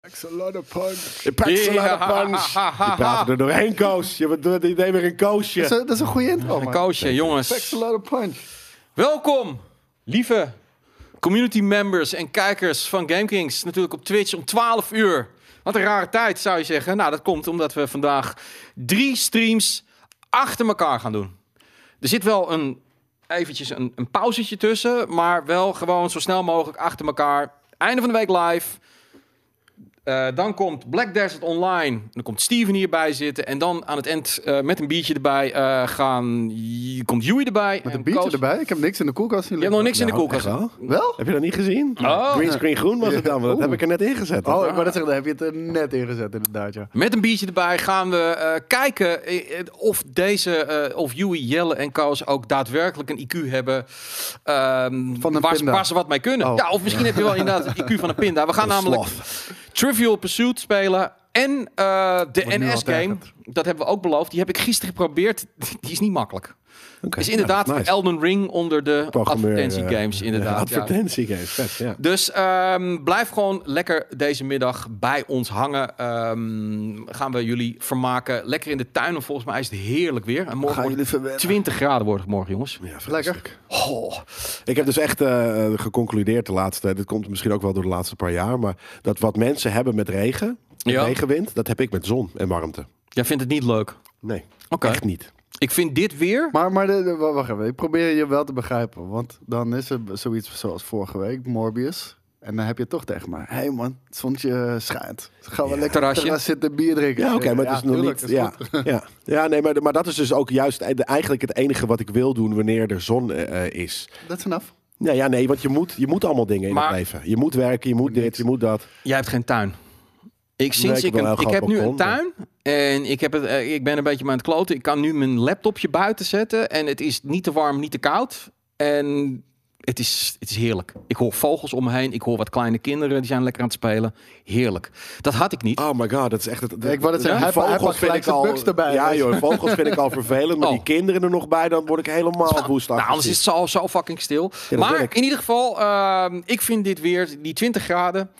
Packs a lot of punch. It packs a lot of punch. Je praat er doorheen, Koos. Je idee weer een Dat koosje. is, een- dat is een goede intro, Een koosje, Packs jongens. a lot of punch. Welkom, lieve community members en kijkers van GameKings. Natuurlijk op Twitch om 12 uur. Wat een rare tijd, zou je zeggen. Nou, dat komt omdat we vandaag drie streams achter elkaar gaan doen. Er zit wel een, eventjes een, een pauzetje tussen, maar wel gewoon zo snel mogelijk achter elkaar. Einde van de week live. Eh, dan komt Black Desert Online. Dan komt Steven hierbij zitten. En dan aan het eind eh, met een biertje erbij eh, gaan. komt Joey erbij. Met en een biertje Koos- erbij. Ik heb niks in de koelkast zien Je hebt nog niks in de koelkast. wel? Wel? Heb je dat niet gezien? Oh. Green screen groen was het dan, want dat heb ik er net ingezet. Oh, ik wou net zeggen, daar heb je het er net ingezet inderdaad, ja. Met een biertje erbij gaan we eh, kijken of deze, eh, of Joey, Jelle en Koos ook daadwerkelijk een IQ hebben. ehm, Van een waar, waar ze wat mee kunnen. Oh. Ja, of misschien heb je wel inderdaad een IQ van een pinda. We gaan Een namelijk sloth. Trivial Pursuit spelen. En eh, de NS-game, dat hebben we ook beloofd. Die heb ik gisteren geprobeerd. Die is niet makkelijk. Is inderdaad ja, nice. Elden Ring onder de advertentiegames. eh, Inderdaad, ja. Advertentiegames, vet, ja. Dus ehm, blijf gewoon lekker deze middag bij ons hangen. Ehm, gaan we jullie vermaken. Lekker in de tuin. Want volgens mij is het heerlijk weer. En morgen wordt jullie het verwennen? 20 graden wordt het morgen, jongens. Ja, Lekker. Oh, Ik heb dus echt eh, geconcludeerd de laatste, dit komt misschien ook wel door de laatste paar jaar, maar dat wat mensen hebben met regen, Ja. regenwind, dat heb ik met zon en warmte. jij vindt het niet leuk? Nee, Oké. echt niet. Ik vind dit weer... Maar, maar de, de- wa- wacht even, ik probeer je wel te begrijpen. Want dan is er zoiets zoals vorige week, Morbius. En dan heb je toch tegen mij. Hé hey man, het zonnetje schijnt. Dus gaan we Ja. lekker Terrasje. terras zitten bier drinken. Ja, oké, maar het is nog tuurlijk, niet. is Ja, ja, ja, nee, maar, maar dat is dus ook juist e- eigenlijk het enige wat ik wil doen wanneer er zon eh, eh, is. Dat is enough. Ja, ja, nee, want je moet, je moet allemaal dingen in Maar- het leven. Je moet werken, je moet dit, je moet dat. Jij hebt geen tuin. Ik, sinds ik ik, heb een, ik nu een tuin en ik, heb het, eh, ik ben een beetje aan het kloten. Ik kan nu mijn laptopje buiten zetten en het is niet te warm, niet te koud. En het is, het is heerlijk. Ik hoor vogels om me heen. Ik hoor wat kleine kinderen, die zijn lekker aan het spelen. Heerlijk. Dat had ik niet. Oh my god, dat is echt het. Ik wou net zeggen, hij- hij pakt gelijk zijn buks erbij, Ja, dus. joh, vogels vind ik al vervelend. Maar Oh. die kinderen er nog bij, dan word ik helemaal woest. Nou, anders is het zo, zo fucking stil. maar ik. in ieder geval, ehm, ik vind dit weer, die 20 graden,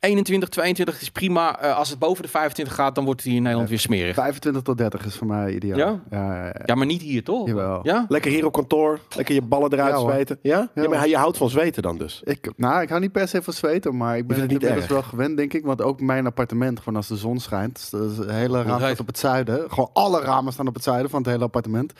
21, 22 is prima. Eh, als het boven de 25 gaat, dan wordt het hier in Nederland weer smerig. 25 tot 30 is voor mij ideaal. Ja? Ja, ja, ja. Ja, maar niet hier, toch? Jawel. Ja? Lekker hier op kantoor, lekker je ballen eruit Ja, zweten. Ja? ja? Ja, maar je houdt van zweten dan dus. Ik, nou, ik hou niet per se van zweten, maar ik ben het het niet inmiddels wel gewend, denk ik. Want ook mijn appartement, gewoon als de zon schijnt, dus de hele raam staat op het zuiden. Gewoon alle ramen staan op het zuiden van het hele appartement.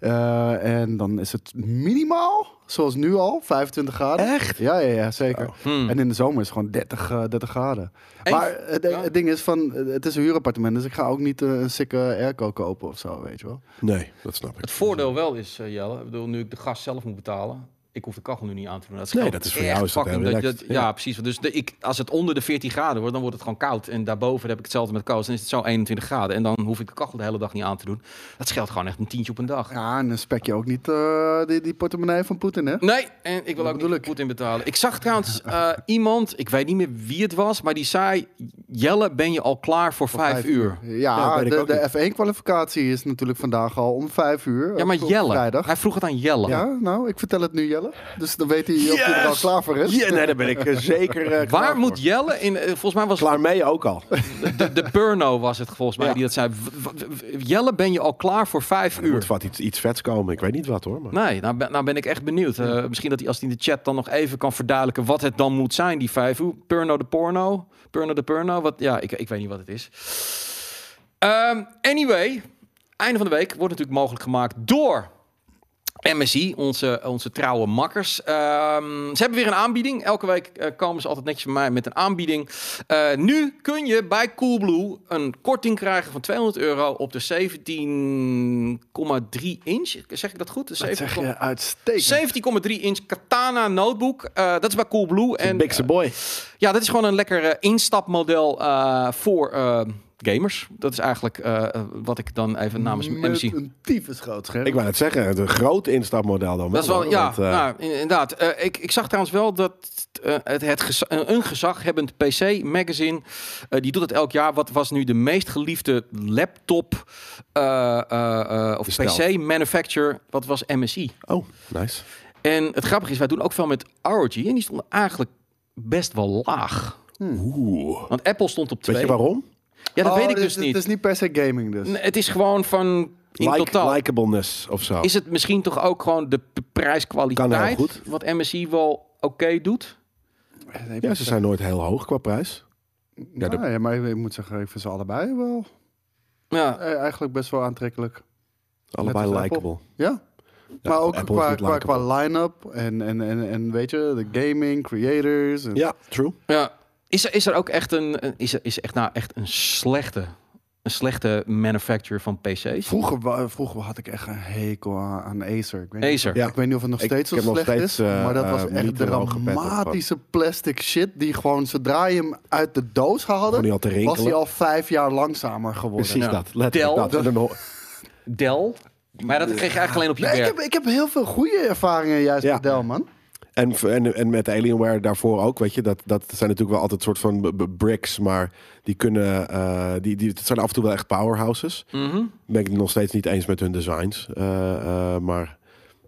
Eh, en dan is het minimaal, zoals nu al, 25 graden. Echt? Ja, ja, ja zeker. Hmm. En in de zomer is het gewoon 30, eh, 30 graden. En- maar het, ja. het ding is van, eh, het is een huurappartement, dus ik ga ook niet eh, een sikke airco kopen of zo, weet je wel. Nee, dat snap ik. Het voordeel wel is, eh, Jelle, ik bedoel, nu ik de gas zelf moet betalen, ik hoef de kachel nu niet aan te doen. Dat Nee, scheelt dat is voor jou is dat dat ja. ja. precies. Dus de, ik, als het onder de 14 graden wordt, dan wordt het gewoon koud. En daarboven heb ik hetzelfde met koos. Dan is het zo 21 graden. En dan hoef ik de kachel de hele dag niet aan te doen. Dat scheelt gewoon echt een tientje op een dag. Ja, en dan spek je ook niet eh, die, die portemonnee van Poetin, hè? Nee, en ik wil Dat ook niet. Poetin betalen. Ik zag trouwens eh, iemand, ik weet niet meer wie het was, maar die zei: Jelle, ben je al klaar voor, vijf, uur? Ja, de, de F1-kwalificatie is natuurlijk vandaag al om vijf uur. Ja, maar Jelle. Vrijdag. Hij vroeg het aan Jelle. Ja, nou, ik vertel het nu Jelle. Dus dan weet hij of hij er al Yes! klaar voor is. Ja, nee, daar ben ik eh, zeker eh, klaar Waar voor. moet Jelle in? eh, volgens mij was Klaar mee ook al. de, de Purno was het volgens mij Ja. die dat zei. Jelle, ben je al klaar voor vijf Er uur? moet wat iets, iets vets komen. Ik weet niet wat hoor. Maar... Nee, nou ben, nou ben ik echt benieuwd. Eh, misschien dat hij als hij in de chat dan nog even kan verduidelijken wat het dan moet zijn, die vijf uur. Purno de porno. Purno de Purno. Wat, ja, ik, ik weet niet wat het is. Ehm, anyway, einde van de week wordt natuurlijk mogelijk gemaakt door MSI, onze, onze trouwe makkers. Ehm, ze hebben weer een aanbieding. Elke week eh, komen ze altijd netjes bij mij met een aanbieding. Eh, nu kun je bij Coolblue een korting krijgen van 200 euro op de 17,3 inch. Zeg ik dat goed? De Dat zeg 17,3 je uitstekend. 17,3 inch Katana notebook. Eh, dat is bij Coolblue. En Bigse boy. ja, dat is gewoon een lekker instapmodel voor gamers. Dat is eigenlijk eh, eh, wat ik dan even namens Met MC... een tyfus groot scherm. Ik wou het zeggen, een groot instapmodel dan. Dat is wel, hoor, ja, want, eh, nou, in- inderdaad. Eh, ik, ik zag trouwens wel dat eh, het, het geza- een gezaghebbend PC-magazine, eh, die doet het elk jaar. Wat was nu de meest geliefde laptop eh, eh, eh, of Besteld. PC-manufacturer? Wat was MSI? Oh, nice. En het grappige is, wij doen ook veel met ROG en die stonden eigenlijk best wel laag. Oeh. Want Apple stond op 2. Weet je waarom? Ja, dat Oh, weet ik dus niet. Het is niet per se gaming dus. Nee, Het is gewoon van in Like, totaal. Likeableness of zo. Is het misschien toch ook gewoon de prijskwaliteit? heel goed. Wat MSI wel oké doet? Ja, ze zijn nooit heel hoog qua prijs. Ja, de- Nou, ja, maar ik moet zeggen, ik vind ze allebei wel Ja, eh, eigenlijk best wel aantrekkelijk. Allebei likable. Ja. Ja, maar ook Apple qua, qua, qua line-up en, en, en, en weet je, de gaming, creators. En Ja, true. ja. Is, er, is er ook echt een, is er, is er echt nou echt een slechte, een slechte manufacturer van PC's? Vroeger, vroeger had ik echt een hekel aan, Acer. Ik weet, Acer. Niet, Ja. ik weet niet of het nog Ik- steeds ik zo heb nog slecht steeds, is. eh, maar dat was eh, echt dramatische plastic shit. Die gewoon, zodra je hem uit de doos haalde, was hij al vijf jaar langzamer geworden. Precies Ja. dat. Letterlijk Dell. dat. Dell? Maar dat kreeg je eigenlijk alleen op je Nee, ik, werk. heb, ik heb heel veel goede ervaringen juist Ja. met Dell, man. En, en, en met Alienware daarvoor ook, weet je, dat, dat zijn natuurlijk wel altijd soort van bricks, maar die kunnen, eh, die, die, het zijn af en toe wel echt powerhouses. Mhm. Ben ik het nog steeds niet eens met hun designs, eh, eh, maar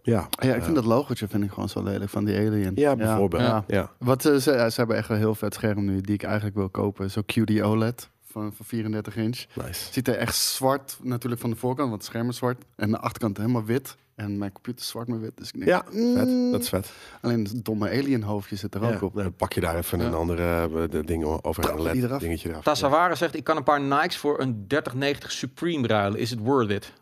ja. Ja, ik vind dat logootje vind ik gewoon zo lelijk van die Alien. Ja, bijvoorbeeld. Ja. Ja. Wat ze, ze, ze hebben echt een heel vet scherm nu, die ik eigenlijk wil kopen. Zo QD OLED van, van 34 inch. Nice. Ziet er echt zwart natuurlijk van de voorkant, want het scherm is zwart. En de achterkant helemaal wit. En mijn computer is zwart met wit. Dus ik denk, Ja, vet. mm, Dat is vet. Alleen het domme alien hoofdje zit er ook op. dan pak je daar even een andere eh, de ding over een LED eraf. dingetje eraf. Zegt, ik kan een paar Nikes voor een 3090 Supreme ruilen. Is het worth it?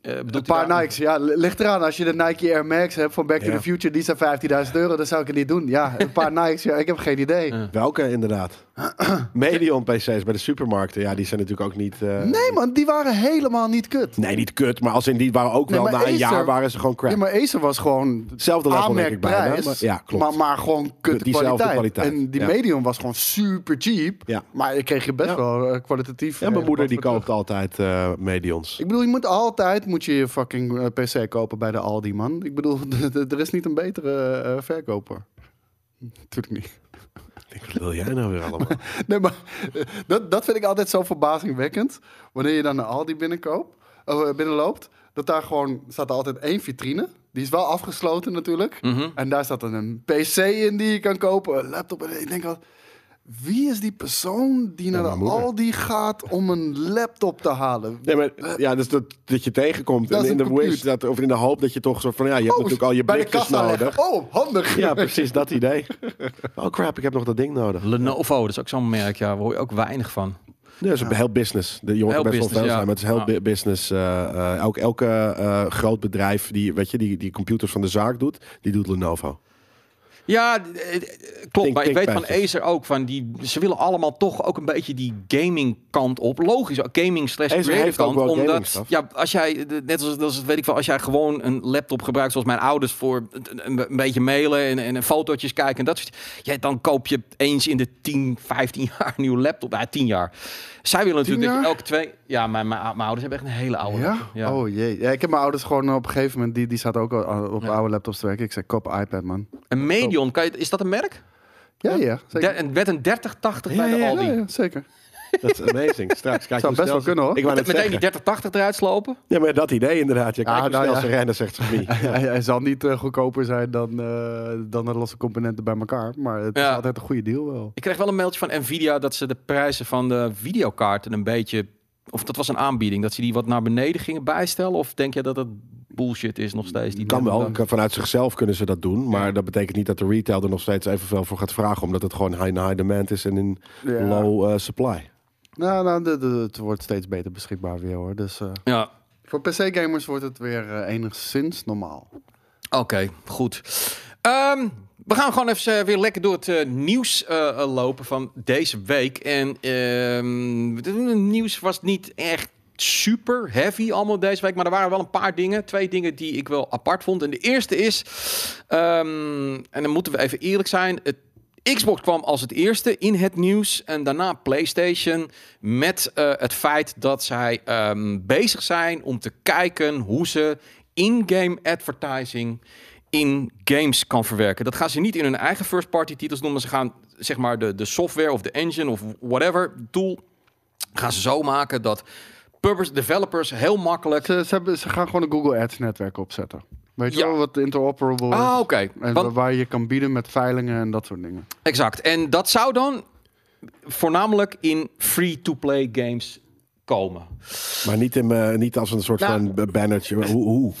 Eh, bedoelt Een paar Nikes, ja, li- ligt eraan. Als je de Nike Air Max hebt van Back to the Future, die zijn 15.000 euro, dan zou ik het niet doen. Ja, een paar Nikes, ja, ik heb geen idee. Welke inderdaad? Medion PC's bij de supermarkten, ja, die zijn natuurlijk ook niet... eh, Nee man, die waren helemaal niet kut. Nee, niet kut, maar als in die waren ook Nee, wel na een jaar waren ze gewoon crap. Ja, maar Acer was gewoon Hetzelfde level denk ik bijna. aanmerkprijs, Maar, ja, klopt. maar, maar gewoon kut kwaliteit. kwaliteit, En die ja. medium was gewoon super cheap. Ja. Maar ik kreeg je best Ja. wel eh, kwalitatief. Ja, mijn eh, moeder die koopt terug. altijd Medions. Ik bedoel, je moet altijd moet je je fucking PC kopen bij de Aldi, man. Ik bedoel, er is niet een betere verkoper. Natuurlijk niet. Ik denk, wat wil jij nou weer allemaal? Nee, maar eh, dat, dat vind ik altijd zo verbazingwekkend. Wanneer je dan naar Aldi binnenkoopt, eh, binnenloopt, dat daar gewoon staat er altijd één vitrine. Die is wel afgesloten natuurlijk. Mhm. En daar staat dan een PC in die je kan kopen, een laptop. En ik denk al, wie is die persoon die naar de moeder. Aldi gaat om een laptop te halen? Nee, maar ja, dus dat, dat je tegenkomt Dat en is in de wish, dat, of in de hoop dat je toch soort van, ja, je hebt natuurlijk al je Oh, bij de blikjes kassa nodig. leggen. Oh, handig. Ja, precies, dat idee. Oh crap, ik heb nog dat ding nodig. Lenovo, dat is ook zo'n merk, ja, daar hoor je ook weinig van. Nee, dat is een heel business. De jongen Heel best wel veel ja. zijn, maar het is heel business. eh, eh, elk, elke eh, groot bedrijf die, weet je, die, die computers van de zaak doet, die doet Lenovo. Ja, eh, klopt. Think- maar ik weet van. Acer ook, van die, ze willen allemaal toch ook een beetje die gaming kant op. Logisch, gaming slash creative kant. Omdat, ja, als jij, net als, als weet ik wel, als jij gewoon een laptop gebruikt zoals mijn ouders voor een, een, een beetje mailen en, en, en fotootjes kijken en dat soort, ja, dan koop je eens in de 10, 15 jaar een nieuwe laptop. Ja, 10 jaar. Zij willen natuurlijk dat je elke twee, ja, mijn, mijn, mijn ouders hebben echt een hele oude Ja? Oh jee. Ja, ik heb mijn ouders gewoon op een gegeven moment, die, die zaten ook al op oude laptops te werken. Ik zei, een iPad, man. Een Medion, kan je, is dat een merk? Ja, ja. Zeker. Met een 3080 Ja, bij de Aldi. Ja, zeker. Dat is amazing. Straks kijk Zou hoe best snel wel kunnen, hoor. Ik wou net Meteen die zeggen. 3080 eruit slopen. Ja, maar dat idee inderdaad. Je Ja, kijkt nou snel rennen, zegt ze niet. Hij, hij zal niet eh, goedkoper zijn dan, eh, dan de losse componenten bij elkaar. Maar het is altijd een goede deal wel. Ik kreeg wel een mailtje van Nvidia dat ze de prijzen van de videokaarten een beetje. Of dat was een aanbieding, dat ze die wat naar beneden gingen bijstellen? Of denk je dat het bullshit is nog steeds? Die Kan wel. Vanuit zichzelf kunnen ze dat doen. Maar dat betekent niet dat de retail er nog steeds evenveel voor gaat vragen. Omdat het gewoon high, high demand is en in Ja. low eh, supply. Nou, nou de, de- het wordt steeds beter beschikbaar weer hoor. Dus eh, Ja, voor PC-gamers wordt het weer eh, enigszins normaal. oké, goed. Ehm, we gaan gewoon even eh, weer lekker door het nieuws lopen van deze week. En ehm, het nieuws was niet echt super heavy allemaal deze week. Maar er waren wel een paar dingen. Twee dingen die ik wel apart vond. En de eerste is, ehm, en dan moeten we even eerlijk zijn... Het Xbox kwam als het eerste in het nieuws en daarna PlayStation met eh, het feit dat zij ehm, bezig zijn om te kijken hoe ze in-game advertising in games kan verwerken. Dat gaan ze niet in hun eigen first-party titels doen, maar ze gaan zeg maar de, de software of de engine of whatever tool gaan ze zo maken dat developers heel makkelijk. Ze gaan gewoon een Google Ads netwerk opzetten. Weet je Ja. wel wat interoperable is? Ah, oké. En Want- waar je kan bieden met veilingen en dat soort dingen. Exact. En dat zou dan voornamelijk in free-to-play games komen. Maar niet, in, eh, niet als een soort Nou, van bannertje. Hoe? hoe,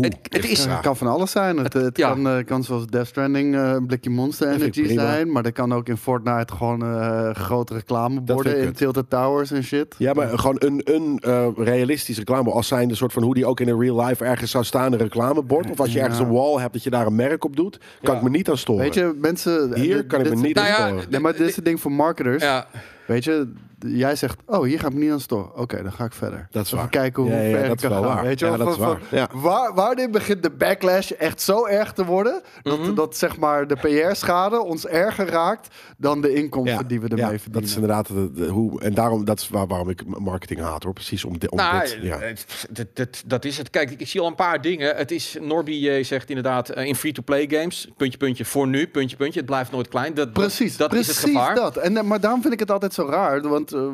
Het, het is... Het kan van alles zijn. Het, het ja. kan, eh, kan zoals Death Stranding eh, een blikje Monster Energy zijn. Maar dat kan ook in Fortnite gewoon eh grote reclameborden in. Tilted Towers en shit. Ja, maar gewoon een, een eh, realistisch reclame. Als zijn de soort van hoe die ook in een real life ergens zou staan, een reclamebord. Of als je ergens een wall hebt dat je daar een merk op doet, kan ik me niet aan storen. Weet je, mensen... Hier dit- kan ik me dit- niet Nou aan ja, storen. Nee, maar dit is het ding voor marketers. Ja, Weet je, jij zegt, oh, hier ga ik me niet aan storen. Oké, dan ga ik verder. Dat is Even waar. kijken hoe Ja, ja, ver dat ik is kan wel gaan. waar. Weet je Ja, wel, dat is waar. Ja. Waar, wanneer begint de backlash echt zo erg te worden... dat, Mhm. dat zeg maar de PR-schade ons erger raakt... dan de inkomsten die we ermee ja, verdienen. Dat is inderdaad de, de- hoe. En daarom, dat is waar, waarom ik marketing haat hoor. Precies om, dit om nou, dit. Ja. het- dat, dat, dat is het. Kijk, ik zie al een paar dingen. Het is, Norby eh, zegt inderdaad, eh, in free-to-play games, puntje, puntje, voor nu, puntje, puntje, het blijft nooit klein. Dat, Precies, dat precies is het gevaar. dat. En, eh, maar daarom vind ik het altijd zo raar. Want eh,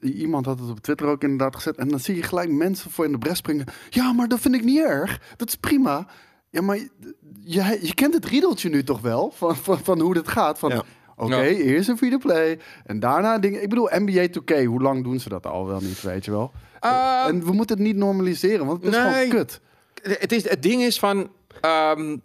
iemand had het op Twitter ook inderdaad gezet. En dan zie je gelijk mensen voor in de bres springen. Ja, maar dat vind ik niet erg. Dat is prima. Ja, maar je, je, je kent het riedeltje nu toch wel? Van, van, van hoe dit gaat. Van, Ja. Oké, Ja. eerst een free-to-play. En daarna dingen... Ik bedoel, NBA 2K. Hoe lang doen ze dat al wel niet, weet je wel? Uh, en we moeten het niet normaliseren. Want het is nee. gewoon kut. het, is, het ding is van. ehm,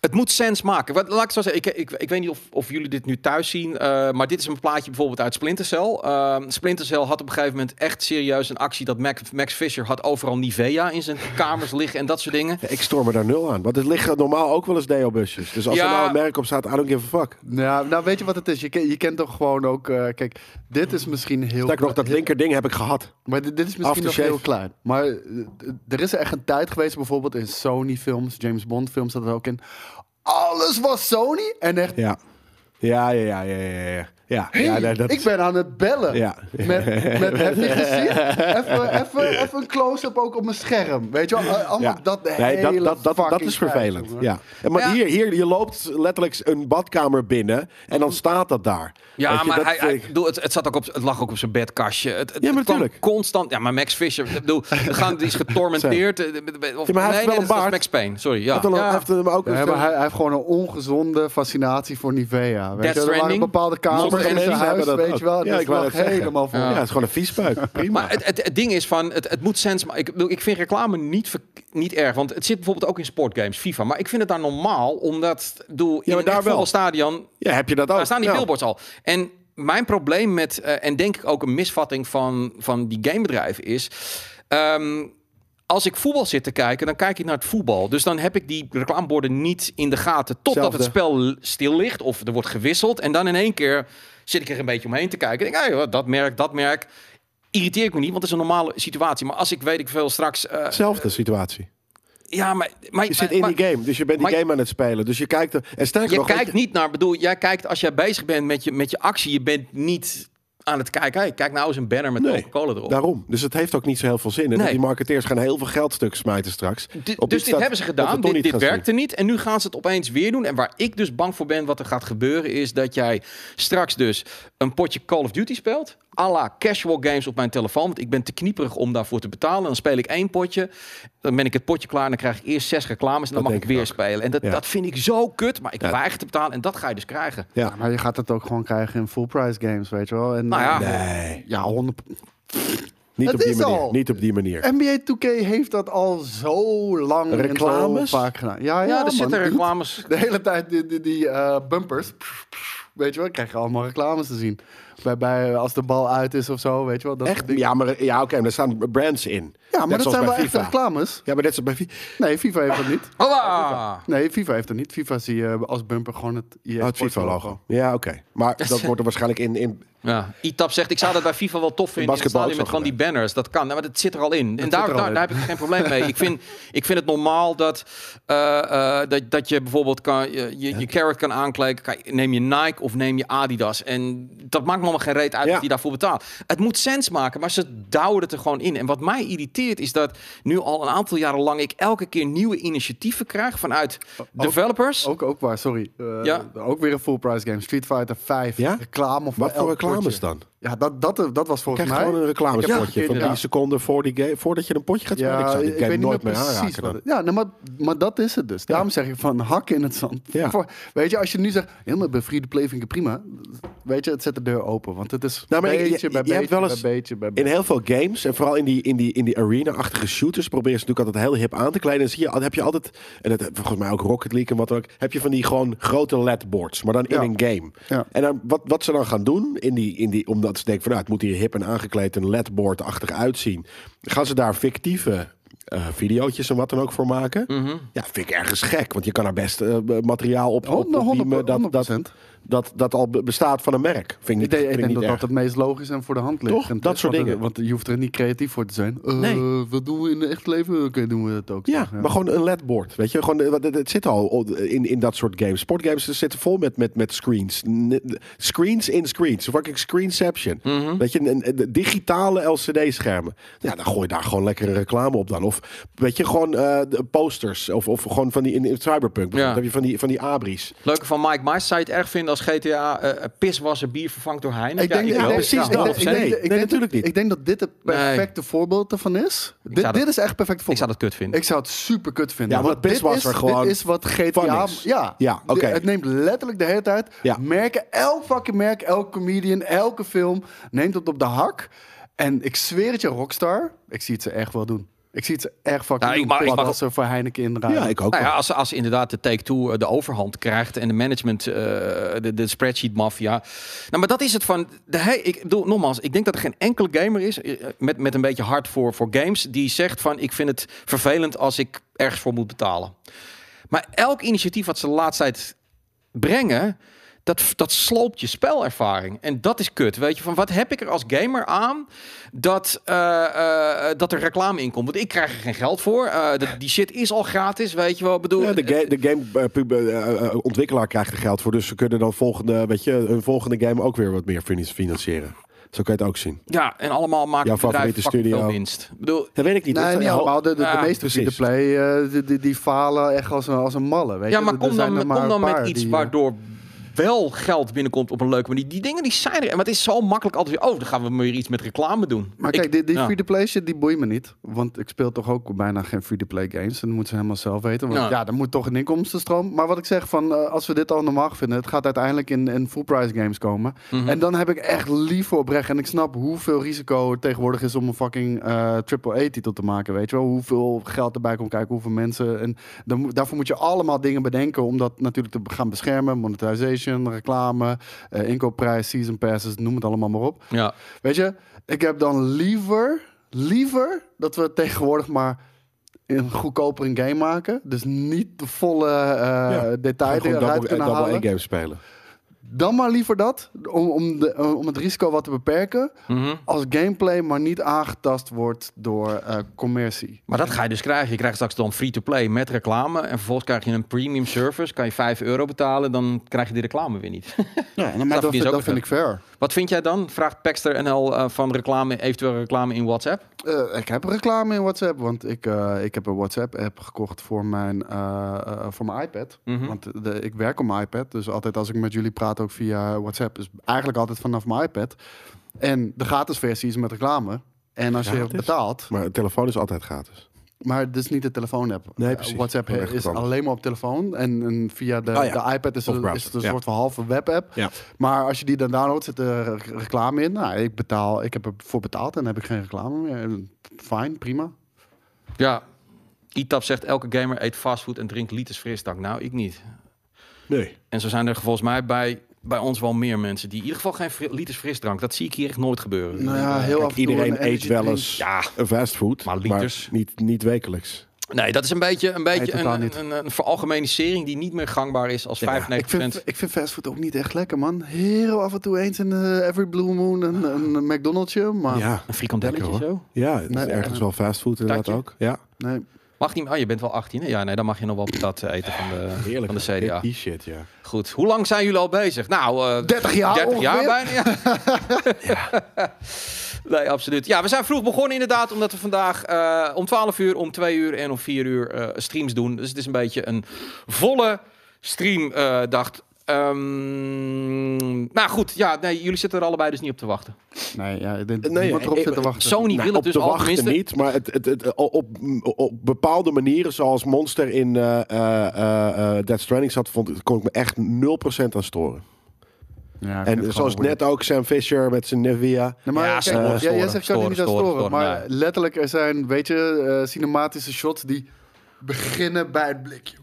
het moet sens maken. Wat, laat ik zo zeggen, ik, ik, ik weet niet of, of jullie dit nu thuis zien, eh, maar dit is een plaatje bijvoorbeeld uit Splinter Cell. Ehm, Splinter Cell had op een gegeven moment echt serieus een actie dat Max, Max Fisher had overal Nivea in zijn kamers liggen en dat soort dingen. Ja, ik stoor me daar nul aan. Want het liggen normaal ook wel eens deo-busjes. Dus als Ja. er nou een merk op staat, I don't give a fuck. Ja, nou weet je wat het is? Je, ken- je kent toch gewoon ook... eh, kijk, dit is misschien heel... Sterker nog, dat heel- linkerding heb ik gehad. Maar dit, dit is misschien nog heel klein. Maar er is echt een tijd geweest, bijvoorbeeld in Sony-films, James Bond-films, dat er ook in. Alles was Sony en echt. Ja. Ja, ja, ja, ja, ja. Ja. Ja, hey, ja nee, dat ik ben aan het bellen. Ja. Met, met heb je gezien? Even, even, even een close-up ook op mijn scherm. Weet je wel? Eh, Allemaal Ja. dat de Nee, dat, hele dat, dat, dat is vervelend. Ja. En maar Ja. Hier, hier, je loopt letterlijk een badkamer binnen en dan staat dat daar. Ja, Weet je, maar dat hij, ik- bedoel, het, het, zat ook op, het lag ook op zijn bedkastje. Het, het, Ja, maar het kwam tuurlijk. constant. Ja, maar Max Fisher, ik bedoel, gaan, die is getormenteerd. eh, Of, Ja, maar hij nee, heeft wel nee, een baard. Max Payne. Sorry, ja. Een- ja. hij heeft hem ook Ja, een- maar hij, hij heeft gewoon een ongezonde fascinatie voor Nivea. Weet Death je? Er waren bepaalde kamers Zijn mensen huis, hebben dat weet je wel. Ja, Ja, ik zeggen. helemaal vol. Ja, het is gewoon een viesbuik. Prima. Maar het, het, het ding is van, het, het moet sens. Ik, ik vind reclame niet, niet erg, want het zit bijvoorbeeld ook in sportgames, FIFA. Maar ik vind het daar normaal, omdat, ik bedoel, in daar wel. voetbalstadion, ja, heb je dat ook? daar staan die Ja. billboards al. En mijn probleem met, eh, en denk ik ook een misvatting van, van die gamebedrijven is... ehm, als ik voetbal zit te kijken, dan kijk ik naar het voetbal. Dus dan heb ik die reclameborden niet in de gaten totdat het spel stil ligt of er wordt gewisseld. En dan in één keer zit ik er een beetje omheen te kijken. Ik denk, ah, joh, dat merk, dat merk. Irriteer ik me niet, want het is een normale situatie. Maar als ik weet ik veel straks... eh, Zelfde situatie. ja, maar... maar Je zit in maar- die game, dus je bent die maar- game aan het spelen. Dus je kijkt er. En sterker Je nog, kijkt niet naar, bedoel, jij kijkt als jij bezig bent met je, met je actie, je bent niet aan het kijken. Hey, kijk nou eens een banner met Nee, Coca-Cola erop. Daarom. Dus het heeft ook niet zo heel veel zin. En Nee. die marketeers gaan heel veel geld stuk smijten straks. Op dus dit dat- hebben ze gedaan. Dit, werkte niet. En nu gaan ze het opeens weer doen. En waar ik dus bang voor ben, wat er gaat gebeuren, is dat jij straks dus een potje Call of Duty speelt. À la casual games op mijn telefoon. Want ik ben te knieperig om daarvoor te betalen. Dan speel ik één potje. Dan ben ik het potje klaar. En dan krijg ik eerst zes reclames. En dan Dat mag ik weer ook. spelen. En dat, Ja. dat vind ik zo kut. Maar ik Ja. weiger te betalen. En dat ga je dus krijgen. Ja. Maar je gaat het ook gewoon krijgen in full price games, weet je wel. En, Nou ja. Nee, ja, 100. niet op die manier. al. Niet op die manier. NBA 2K heeft dat al zo lang Reclames? en zo vaak gedaan. Ja, ja, Ja, er man. zitten reclames. De hele tijd die, die, die eh, bumpers. Weet je wel, krijg je allemaal reclames te zien. Bij, bij, als de bal uit is of zo, weet je wel. Dat Echt? Ja, maar ja, oké, maar er staan brands in. Ja, maar Net dat zijn wel FIFA. reclames. Ja, maar net zoals bij FIFA. Nee, FIFA heeft dat niet. Hoppa! Nee, FIFA heeft dat niet. FIFA zie je als bumper gewoon het Oh, het Sports FIFA-logo. Ja, oké. Maar dat wordt er waarschijnlijk in... in Ja, Itap zegt, ik zou dat bij FIFA wel tof vinden in het stadion met van die banners. Dat kan, Nou, maar dat zit er al in. En daar, al daar, in. daar heb ik geen probleem mee. Ik vind, ik vind het normaal dat, eh, eh, dat, dat je bijvoorbeeld kan, je, je, je carrot kan aankleken. Kan Neem je Nike of neem je Adidas. En dat maakt me allemaal geen reet uit Ja. wat je daarvoor betaalt. Het moet sens maken, maar ze douwen het er gewoon in. En wat mij irriteert is dat nu al een aantal jaren lang ik elke keer nieuwe initiatieven krijg vanuit developers. Ook, ook waar, sorry. Eh, Ja. Ook weer een full price game. Street Fighter 5. Ja? Reclame voor wat voor elk reclames potje. dan? Ja, dat, dat, dat was Je volgens mij... gewoon een reclamespotje een van keer- drie ja. seconden voor die game, voordat je een potje gaat spelen. ik zou die game nooit meer aanraken dan. Ja, nou, maar, maar dat is het dus. Daarom zeg ik van hakken in het zand. Ja. Voor- weet je, als je nu zegt, helemaal bij free to play vind ik prima. Weet je, het zet de deur open. Want het is Nou, maar je- beetje je- bij je hebt beetje wel bij eens beetje bij In heel veel games, en vooral in die, in die, in die arena-achtige shooters, proberen ze natuurlijk altijd heel hip aan te kleden. En zie je, heb je altijd, en dat volgens mij ook Rocket League en wat dan ook, heb je van die gewoon grote LED-boards, maar dan in Ja. een game. Ja. En dan, wat, wat ze dan gaan doen, in die, in die, omdat ze denken van nou, het moet hier hip en aangekleed en LED-board-achtig uitzien, gaan ze daar fictieve eh videootjes en wat dan ook voor maken. Mhm. Ja, vind ik ergens gek, want je kan er best eh, materiaal op, op, op 100, beamen dat, 100%. dat, dat, dat al be- bestaat van een merk. Vind ik Ik niet, denk, vind ik ik denk niet dat erg. dat het meest logisch en voor de hand ligt. Toch? En Dat soort dingen. Want je hoeft er niet creatief voor te zijn. Eh, Nee. Wat doen we in het echt leven? Oké, doen we het ook. Ja, toch? maar gewoon een LED-board. Weet je, gewoon, eh, wat- het, het zit al in, in dat soort games. Sportgames zitten vol met, met, met screens. N- Screens in screens. Fucking screenception. Mhm. Weet je, een, een- digitale LCD-schermen. Ja, dan gooi je daar gewoon lekkere reclame op dan. Of weet je, gewoon eh, de posters. Of, of gewoon van die in, in Cyberpunk. bijvoorbeeld, Ja. heb je van die, van die abris. Leuke van Mike. Zou je het erg vinden als GTA eh piswassen bier vervangt door Heineken? Ik denk, Ja, ik denk- precies ik denk- dat. ik denk- Nee, ik denk- natuurlijk niet. Ik denk dat dit het perfecte voorbeeld ervan is. Dit, dit is echt perfect Ik voorbeeld. zou dat kut vinden. Ik zou het super kut vinden. Ja, want piswasser is, gewoon dit is wat GTA... Ja, Ja, oké. Het neemt letterlijk de hele tijd Ja. merken. Elk fucking merk, elke comedian, elke film neemt het op de hak. En ik zweer het je, Rockstar, ik zie het ze echt wel doen. Ik zie het echt fucking Nou, ik doen. mag- ik mag- als ze voor Heineken indraaien. Ja, ik ook Nou ja, als, als inderdaad de Take-Two eh, de overhand krijgt en de management, eh, de, de spreadsheet mafia. Nou, maar dat is het van. De, he- ik bedoel, nogmaals, ik denk dat er geen enkele gamer is eh, met, met een beetje hart voor, voor games die zegt van ik vind het vervelend als ik ergens voor moet betalen. Maar elk initiatief wat ze de laatste tijd brengen, dat, dat sloopt je spelervaring. En dat is kut. Weet je, van wat heb ik er als gamer aan dat, eh, eh, dat er reclame in komt? Want ik krijg er geen geld voor. Eh, de- die shit is al gratis, weet je wel. Ik Bedoel, Ja, de, ga- de game ontwikkelaar krijgt er geld voor. Dus ze kunnen dan volgende, weet je, hun volgende game ook weer wat meer fin- financieren. Zo kan je het ook zien. Ja, en allemaal maken Jouw favoriete studio. veel winst. Ik bedoel, Dat weet ik niet. Nee, Dat- niet ho- allemaal. De, de, meeste precies. free-to-play, die, die, die falen echt als een, als een malle. Weet ja, maar kom dan, er kom maar dan met iets die, waardoor wel geld binnenkomt op een leuke manier. Die dingen die zijn er. Maar het is zo makkelijk altijd weer, oh, dan gaan we weer iets met reclame doen. Maar Ik- kijk, die, die ja. free-to-play shit, die boeit me niet. Want ik speel toch ook bijna geen free-to-play games. En dat moeten ze helemaal zelf weten. Want Ja. ja, er moet toch een inkomstenstroom. Maar wat ik zeg, van, eh, als we dit al normaal vinden... het gaat uiteindelijk in, in full-price games komen. Mhm. En dan heb ik echt lief voor oprecht. En ik snap hoeveel risico er tegenwoordig is... om een fucking eh triple-A-titel te maken, weet je wel. Hoeveel geld erbij komt kijken, hoeveel mensen. En dan, daarvoor moet je allemaal dingen bedenken... om dat natuurlijk te gaan beschermen. Monetization, reclame, eh, inkoopprijs, season passes, noem het allemaal maar op. Ja. Weet je, ik heb dan liever, liever dat we tegenwoordig maar een goedkoper een game maken. Dus niet de volle eh Ja, detail eruit double, kunnen double halen. A-games spelen. Dan maar liever dat, om, om, de, om het risico wat te beperken. Mhm. Als gameplay maar niet aangetast wordt door eh, commercie. Maar dat ga je dus krijgen. Je krijgt straks dan free-to-play met reclame. En vervolgens krijg je een premium service. Kan je 5 euro betalen, dan krijg je die reclame weer niet. Ja, maar dat, vind- ook dat vind ik fair. Wat vind jij dan? Vraagt Paxter NL eh, van reclame, eventueel reclame in WhatsApp? Eh, ik heb reclame in WhatsApp, want ik, eh, ik heb een WhatsApp-app gekocht voor mijn, voor mijn iPad. Mhm. Want de, ik werk op mijn iPad, dus altijd als ik met jullie praat ook via WhatsApp. Dus eigenlijk altijd vanaf mijn iPad. En de gratis versie is met reclame. En als je betaalt, Maar de telefoon is altijd gratis. Maar het is niet de telefoon-app. Nee, Eh, precies. WhatsApp is alleen maar op telefoon. En, en via de, Oh ja. de iPad is, browser, is het een ja. soort van halve webapp. Ja. Maar als je die dan downloadt, zit er re- reclame in. Nou, ik betaal, ik heb ervoor betaald en dan heb ik geen reclame meer. Fijn, prima. Ja. Itap zegt, elke gamer eet fastfood en drinkt liters frisdrank. Nou, ik niet. Nee. En zo zijn er volgens mij bij, bij ons wel meer mensen die in ieder geval geen fri- liters frisdrank. Dat zie ik hier echt nooit gebeuren. Nou ja, heel Kijk, af en toe iedereen een eet wel eens Ja. een fastfood. Maar liters. niet, niet wekelijks. Nee, dat is een beetje, een, beetje een, een, een, veralgemenisering die niet meer gangbaar is als 95%. Ik vind, ik vind fastfood ook niet echt lekker, man. Heel af en toe eens in eh, Every Blue Moon een, een McDonald'sje, maar Ja, Een frikandelletje zo? ja het is ergens eh, wel fastfood inderdaad ook. Ja, nee. Mag niet, oh, je bent wel 18, hè? Ja, nee, dan mag je nog wel patat eh, eten van de, heerlijk. van de CDA. Die shit, ja. Goed. Hoe lang zijn jullie al bezig? Nou, eh 30 jaar 30 jaar bijna, ja. Nee, absoluut. Ja, we zijn vroeg begonnen inderdaad, omdat we vandaag eh, om 12 uur, om 2 uur en om 4 uur eh, streams doen. Dus het is een beetje een volle streamdag. Ehm, nou goed, ja, nee, jullie zitten er allebei dus niet op te wachten. Nee, ja, dit, Nee, erop wachten. Sony Nou, wil op het dus de al wachten tenminste. niet, maar het, het, het, op, op bepaalde manieren, zoals Monster in eh eh eh, eh, Death Stranding zat, vond, kon ik me echt 0% aan storen. Ja, En zoals net ook Sam Fisher met zijn Nvidia. Nee, maar Ja, kijk, jij- zegt kan niet aan storen, storen, storen, maar letterlijk er zijn, weet je, cinematische shots die beginnen bij het blikje.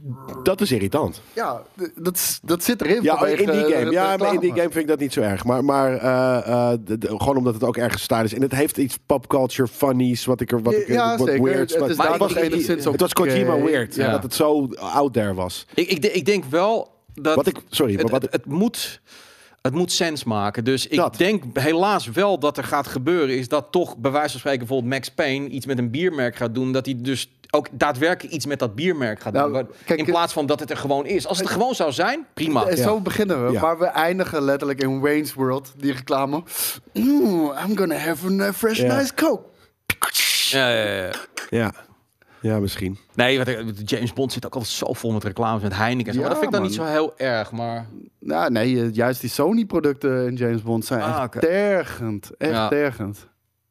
Dat is irritant. Ja, dat, is- dat zit erin. Ja, vanwege, in die game. de Ja, maar in die game vind ik dat niet zo erg. Maar, maar eh, eh, de- de- gewoon omdat het ook ergens staat is. En het heeft iets popculture funnies, wat ik er wat ik, Ja, wat zeker. weirds. Het is maar was enigszins Het was Kojima weird. Ja. Ja. dat het zo out there was. Ik, ik, ik denk wel dat Wat ik, sorry, maar het, wat het, moet... Het moet sens maken. Dus ik Dat. denk helaas wel dat er gaat gebeuren... is dat toch bij wijze van spreken bijvoorbeeld Max Payne... iets met een biermerk gaat doen. Dat hij dus ook daadwerkelijk iets met dat biermerk gaat Nou, doen. Kijk, in plaats van dat het er gewoon is. Als het er gewoon zou zijn, prima. En Ja. zo beginnen we, Ja. maar we eindigen letterlijk in Wayne's World, die reclame. Ooh, I'm gonna have a fresh Ja. nice coke. Ja, ja, ja. ja. ja, misschien. Nee, ik- James Bond zit ook altijd zo vol met reclames met Heineken. En zo. Ja, maar dat vind ik dan man. niet zo heel erg. Maar Nou, nee, eh, juist die Sony-producten in James Bond zijn Ah, echt oké. tergend. Echt Ja. tergend.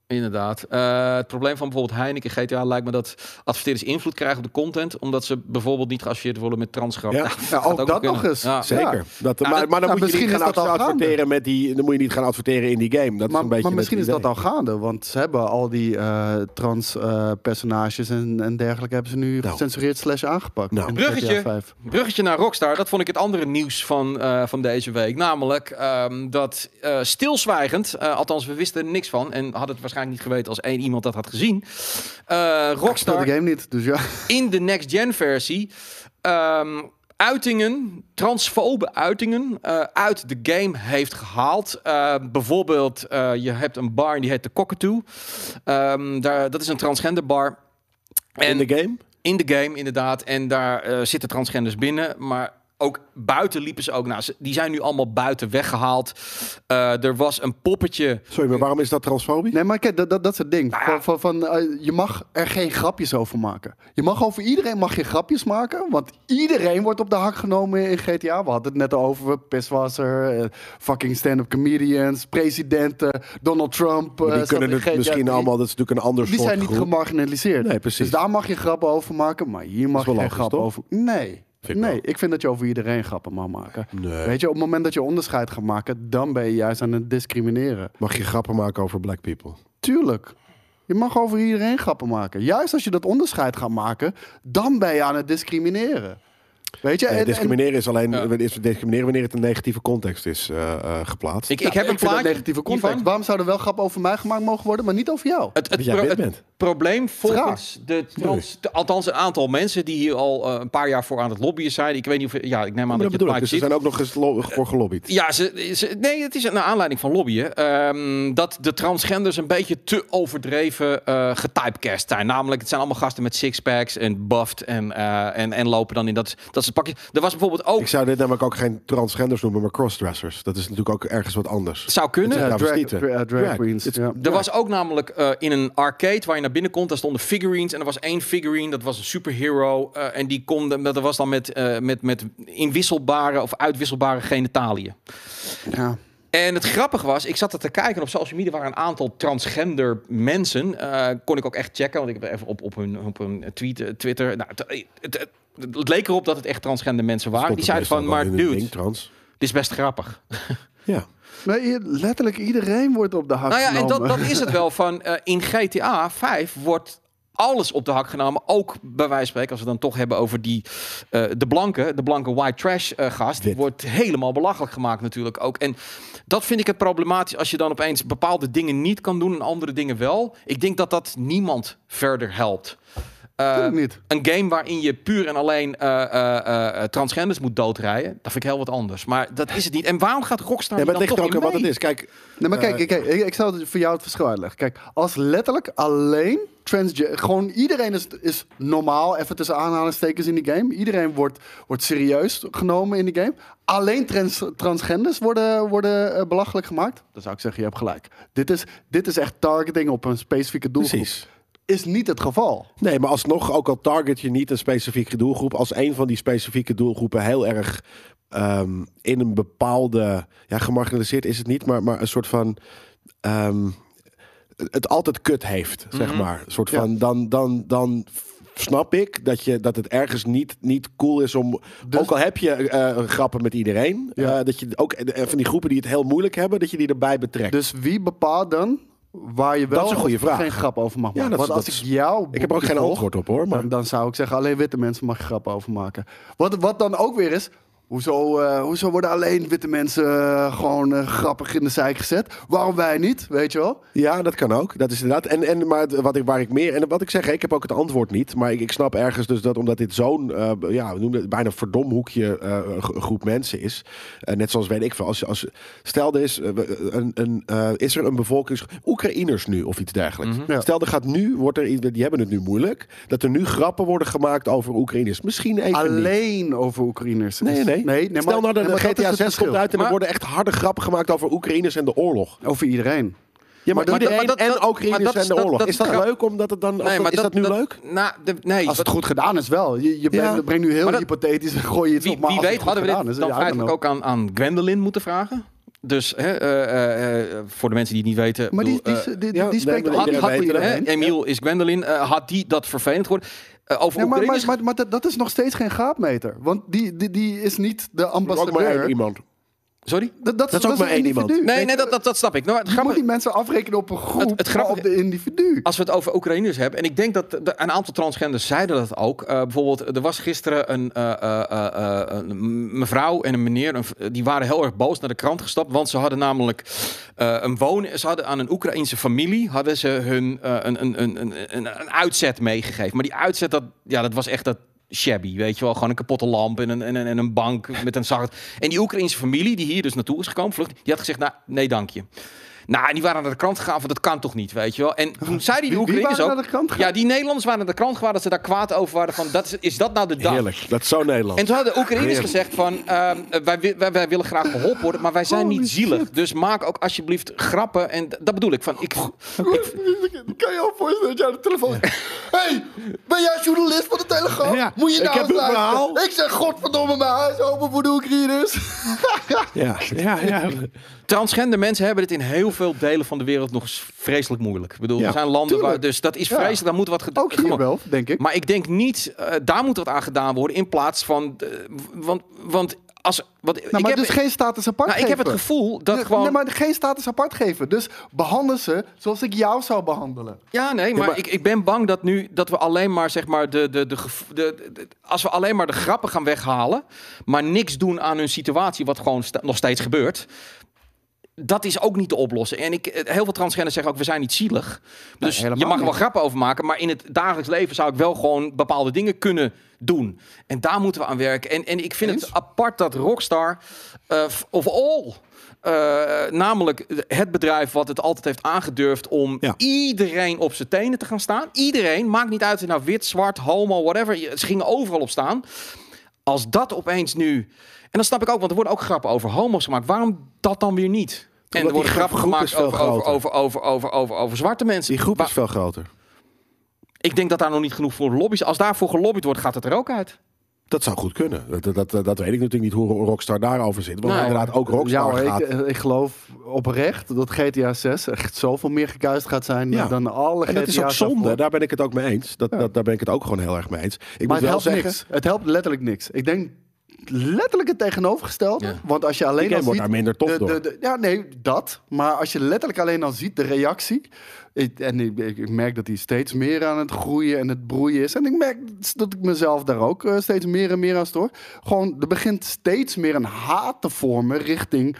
Inderdaad. Eh, het probleem van bijvoorbeeld Heineken, GTA, lijkt me dat adverteerders invloed krijgen op de content. Omdat ze bijvoorbeeld niet geassocieerd worden met transgrap. Ja. Nou, ook dat nog eens. Ja. Zeker. Dat, Ja, maar, dat- maar dan nou, moet je misschien niet is gaan gaande. met die. Dan moet je niet gaan adverteren in die game. Dat is Maar, een beetje maar misschien is dat al gaande, want ze hebben al die eh, trans-personages en, en dergelijke hebben ze nu Nou. gecensureerd slash aangepakt. In Bruggetje. GTA 5. Bruggetje naar Rockstar, dat vond ik het andere nieuws van, eh, van deze week. Namelijk ehm, dat eh, stilzwijgend, eh, althans we wisten er niks van... en hadden het waarschijnlijk niet geweten als één iemand dat had gezien... eh, Ik speel Rockstar de game niet, dus ja. in de next-gen versie ehm, uitingen, transfobe uitingen eh, uit de game heeft gehaald. Eh, bijvoorbeeld, eh, je hebt een bar en die heet de Cockatoo. Ehm, daar, dat is een transgender bar. In de game? In de game, inderdaad. En daar eh, zitten transgenders binnen. Maar ook buiten liepen ze ook. Ze, die zijn nu allemaal buiten weggehaald. Eh, er was een poppetje. Sorry, maar waarom is dat transfobisch? Nee, maar kijk, dat, dat, dat is het ding. Nou ja. Van, van, van, eh, je mag er geen grapjes over maken. Je mag over iedereen mag je grapjes maken, want iedereen wordt op de hak genomen in GTA. We hadden het net over Pisswasser, eh, fucking stand-up comedians, presidenten, Donald Trump. Maar die kunnen het GTA misschien 3. allemaal. Dat is natuurlijk een ander Die soort zijn niet groep. gemarginaliseerd. Nee, precies. Dus daar mag je grappen over maken, maar hier mag je geen toch? over. Nee. Ik nee, wel. ik vind dat je over iedereen grappen mag maken. Nee. Weet je, op het moment dat je onderscheid gaat maken, dan ben je juist aan het discrimineren. Mag je grappen maken over black people? Tuurlijk. Je mag over iedereen grappen maken. Juist als je dat onderscheid gaat maken, dan ben je aan het discrimineren. Weet je? En- discrimineren is alleen Ja. is discrimineren wanneer het een negatieve context is eh, eh, geplaatst. Ik, Ja, ik heb een plaatje negatieve context. hiervan. Waarom zou er wel grappen over mij gemaakt mogen worden, maar niet over jou? Het, het, Dat jij pro- wit het bent. probleem volgens de trans, de- althans een aantal mensen die hier al eh, een paar jaar voor aan het lobbyen zijn. Ik weet niet of ja, ik neem aan dat dat je het. Dus er ziet. zijn ook nog eens lo- voor gelobbyd. Ja, ze, ze- nee, het is een aanleiding van lobbyen. Ehm, dat de transgenders een beetje te overdreven eh getypecast zijn. Namelijk, het zijn allemaal gasten met sixpacks en buffed en, eh, en, en lopen dan in dat, dat soort pakje. Er was bijvoorbeeld ook, Ik zou dit namelijk ook geen transgenders noemen, maar crossdressers. Dat is natuurlijk ook ergens wat anders. zou kunnen. Het drag, drag Drag. queens. Het- ja. Er was ook namelijk eh, in een arcade waar je naar binnen komt, daar stonden figurines. En er was één figurine, dat was een superhero. eh, en die kon, dat was dan met, eh, met, met inwisselbare of uitwisselbare genitaliën. Ja. En het grappige was, ik zat er te kijken en op social media waren een aantal transgender mensen. eh, kon ik ook echt checken, want ik heb even op, op hun, op hun tweet, Twitter. Nou, het, het, het, leek erop dat het echt transgender mensen waren. Die zeiden van, maar dude, ding, trans. dit is best grappig. Ja. Maar hier- letterlijk iedereen wordt op de hak Nou ja, en dat, dat is het wel van eh, in GTA 5 wordt alles op de hak genomen. Ook bij wijze van spreken, als we dan toch hebben over die eh, de blanke, de blanke white trash eh, gast, die wordt helemaal belachelijk gemaakt natuurlijk ook. En dat vind ik het problematisch als je dan opeens bepaalde dingen niet kan doen en andere dingen wel. Ik denk dat dat niemand verder helpt. Eh, Tuurlijk niet. een game waarin je puur en alleen eh, eh, eh, transgenders moet doodrijden, dat vind ik heel wat anders. Maar dat is het niet. En waarom gaat Rockstar Ja, maar het ligt toch ook aan wat het is. Kijk, Nee, maar kijk, kijk, ik, ik zou het voor jou het verschil uitleggen. Kijk, als letterlijk alleen transgender... Gewoon iedereen is, is normaal, even tussen aanhalingstekens in die game. Iedereen wordt, wordt serieus genomen in die game. Alleen trans, transgenders worden, worden belachelijk gemaakt. Dan zou ik zeggen, je hebt gelijk. Dit is, dit is echt targeting op een specifieke doelgroep. precies. Is niet het geval. Nee, maar alsnog, ook al target je niet een specifieke doelgroep, als een van die specifieke doelgroepen heel erg ehm, in een bepaalde, ja, gemarginaliseerd is het niet, maar, maar een soort van. ehm, het altijd kut heeft, zeg maar. Een soort Ja. van, dan, dan, dan snap ik dat, je, dat het ergens niet, niet cool is om, Dus- ook al heb je eh, grappen met iedereen, Ja. eh, dat je ook eh, van die groepen die het heel moeilijk hebben, dat je die erbij betrekt. Dus wie bepaalt dan waar je wel Dat is een goede vraag. geen grap over mag Ja, maken? is- Want als ik jou ik heb er ook geen volg, antwoord op hoor, maar Dan, dan zou ik zeggen, alleen witte mensen mag je grappen over maken. Wat, wat dan ook weer is, hoezo, eh, hoezo worden alleen witte mensen eh, gewoon eh, grappig in de zijk gezet? Waarom wij niet, weet je wel? Ja, dat kan ook. Dat is inderdaad. En, en maar wat ik, waar ik meer. En wat ik zeg, ik heb ook het antwoord niet. Maar ik, ik snap ergens dus dat omdat dit zo'n. eh, ja, we noemen het bijna verdomhoekje eh, gro- groep mensen is. Eh, net zoals weet ik veel. Als, als, stel er is, een, een, eh, is er een bevolkings. Oekraïners nu of iets dergelijks. Ja. Stel er gaat nu. Wordt er, iets- die hebben het nu moeilijk. Dat er nu grappen worden gemaakt over Oekraïners. Misschien even. niet. Alleen over Oekraïners. Nee, nee. Nee, nee Stel maar- nou dat nee, dat GTA het 6 komt uit en er Maar- worden echt harde grappen gemaakt over Oekraïners en de oorlog. Over iedereen. Ja, maar, Maar dat- iedereen maar dat- en dat- Oekraïners dat en de dat- oorlog. dat is dat leuk omdat het dan. Nee, maar is dat, nu leuk? Nou, de, nee, Als het dat- goed gedaan is wel. Je, je Ja. brengt, nu heel dat- hypothetisch en gooi je iets wie, op. Maar wie weet het hadden we dit is, dan feitelijk ook aan, aan Gwendolyn moeten vragen. Dus hè, eh, eh, eh, voor de mensen die het niet weten. Maar die, bedoel, die, die, die, die spreekt ook het, hè, iedereen. Emiel is Gwendolyn. had die dat vervelend geworden? Eh, over Ja, maar, maar, maar, maar dat, dat is nog steeds geen graadmeter. Want die, die, die is niet de Ook maar één ambassadeur. iemand. Sorry? Dat, dat, Dat is ook maar een één iemand. Nee, nee dat, dat, dat snap ik. Nou, het je moet die mensen afrekenen op een groep, Het- het maar grappige- op de individu. Als we het over Oekraïners hebben, en ik denk dat de- een aantal transgenders zeiden dat ook. Eh, bijvoorbeeld, er was gisteren een, eh, eh, eh, eh, een mevrouw en een meneer, een die waren heel erg boos naar de krant gestapt, want ze hadden namelijk eh, een wonen, ze hadden aan een Oekraïense familie hadden ze hun een, een, een, een, een, een uitzet meegegeven. Maar die uitzet, dat, ja, dat was echt dat shabby, weet je wel, gewoon een kapotte lamp en een, en en een bank met een zacht. En die Oekraïense familie die hier dus naartoe is gekomen, vlucht, die had gezegd, nou, nee, dank je. Nou, die waren naar de krant gegaan van dat kan toch niet, weet je wel. En toen zei die wie Oekraïners waren ook... naar de krant gegaan? Ja, die Nederlanders waren naar de krant gegaan dat ze daar kwaad over waren van, dat is, is dat nou de dag? Heerlijk. Dat is zo Nederland. En toen hadden de Oekraïners gezegd van, ehm, wij, wi- wij, wij willen graag geholpen worden, maar wij zijn Holy niet zielig. shit. Dus maak ook alsjeblieft grappen. En dat bedoel ik van, ik, Kan je al voorstellen dat jij de telefoon... hey, ben jij journalist van de Telegraaf? Ja, Moet je ik nou heb eens een verhaal. Ik zeg godverdomme mijn huis open voor de Oekraïners. Ja, ja, ja. transgender mensen hebben het in heel veel delen van de wereld nog vreselijk moeilijk. Ik bedoel, Ja, er zijn landen waar, dus dat is Ja. vreselijk, daar moet wat gedaan Ook hier wel, denk ik. Maar ik denk niet, eh, daar moet wat aan gedaan worden in plaats van, eh, want, want als, wat, Nou, ik maar heb, dus geen status apart nou, ik heb geven. het gevoel dat Nee, gewoon, Nee, maar geen status apart geven. Dus behandel ze zoals ik jou zou behandelen. Ja, nee, maar, maar- Ik, ik ben bang dat nu dat we alleen maar zeg maar de, de, de, de, de- als we alleen maar de grappen gaan weghalen, maar niks doen aan hun situatie, wat gewoon sta- nog steeds gebeurt. Dat is ook niet de oplossing. En ik, eh, heel veel transgenders zeggen ook, we zijn niet zielig. Dus je mag er wel grappen over maken, maar in het dagelijks leven zou ik wel gewoon bepaalde dingen kunnen doen. En daar moeten we aan werken. En, en ik vind Eens? het apart dat Rockstar eh, of all eh, namelijk het bedrijf wat het altijd heeft aangedurfd om Ja. iedereen op zijn tenen te gaan staan. Iedereen, maakt niet uit of je nou wit, zwart, homo, whatever. Ze gingen overal op staan. Als dat opeens nu... En dan snap ik ook, want er worden ook grappen over homo's gemaakt. Waarom dat dan weer niet? En er worden grappen gemaakt over, over, over, over, over, over, over zwarte mensen. Die groep Wa- is veel groter. Ik denk dat daar nog niet genoeg voor lobby's. Als daarvoor gelobbyd wordt, gaat het er ook uit. Dat zou goed kunnen. Dat, dat, dat, dat weet ik natuurlijk niet hoe Rockstar daarover zit. Want Nou, inderdaad, ook Ja, Rockstar hoor, gaat... ik, eh, ik geloof oprecht dat GTA 6 echt zoveel meer gekuist gaat zijn Ja. dan alle en dat is ook GTA's zonde. daarvoor. Daar ben ik het ook mee eens. Dat, dat, daar ben ik het ook gewoon heel erg mee eens. Ik Maar moet het wel helpt zeggen... niks. Het helpt letterlijk niks. Ik denk letterlijk het tegenovergestelde. Ja. Want als je alleen al wordt ziet... daar minder tof de- door. de- de- ja, nee, dat. Maar als je letterlijk alleen al ziet de reactie... Ik, en ik, ik, merk dat die steeds meer aan het groeien en het broeien is. En ik merk dat ik mezelf daar ook eh, steeds meer en meer aan stoor. Gewoon, er begint steeds meer een haat te vormen richting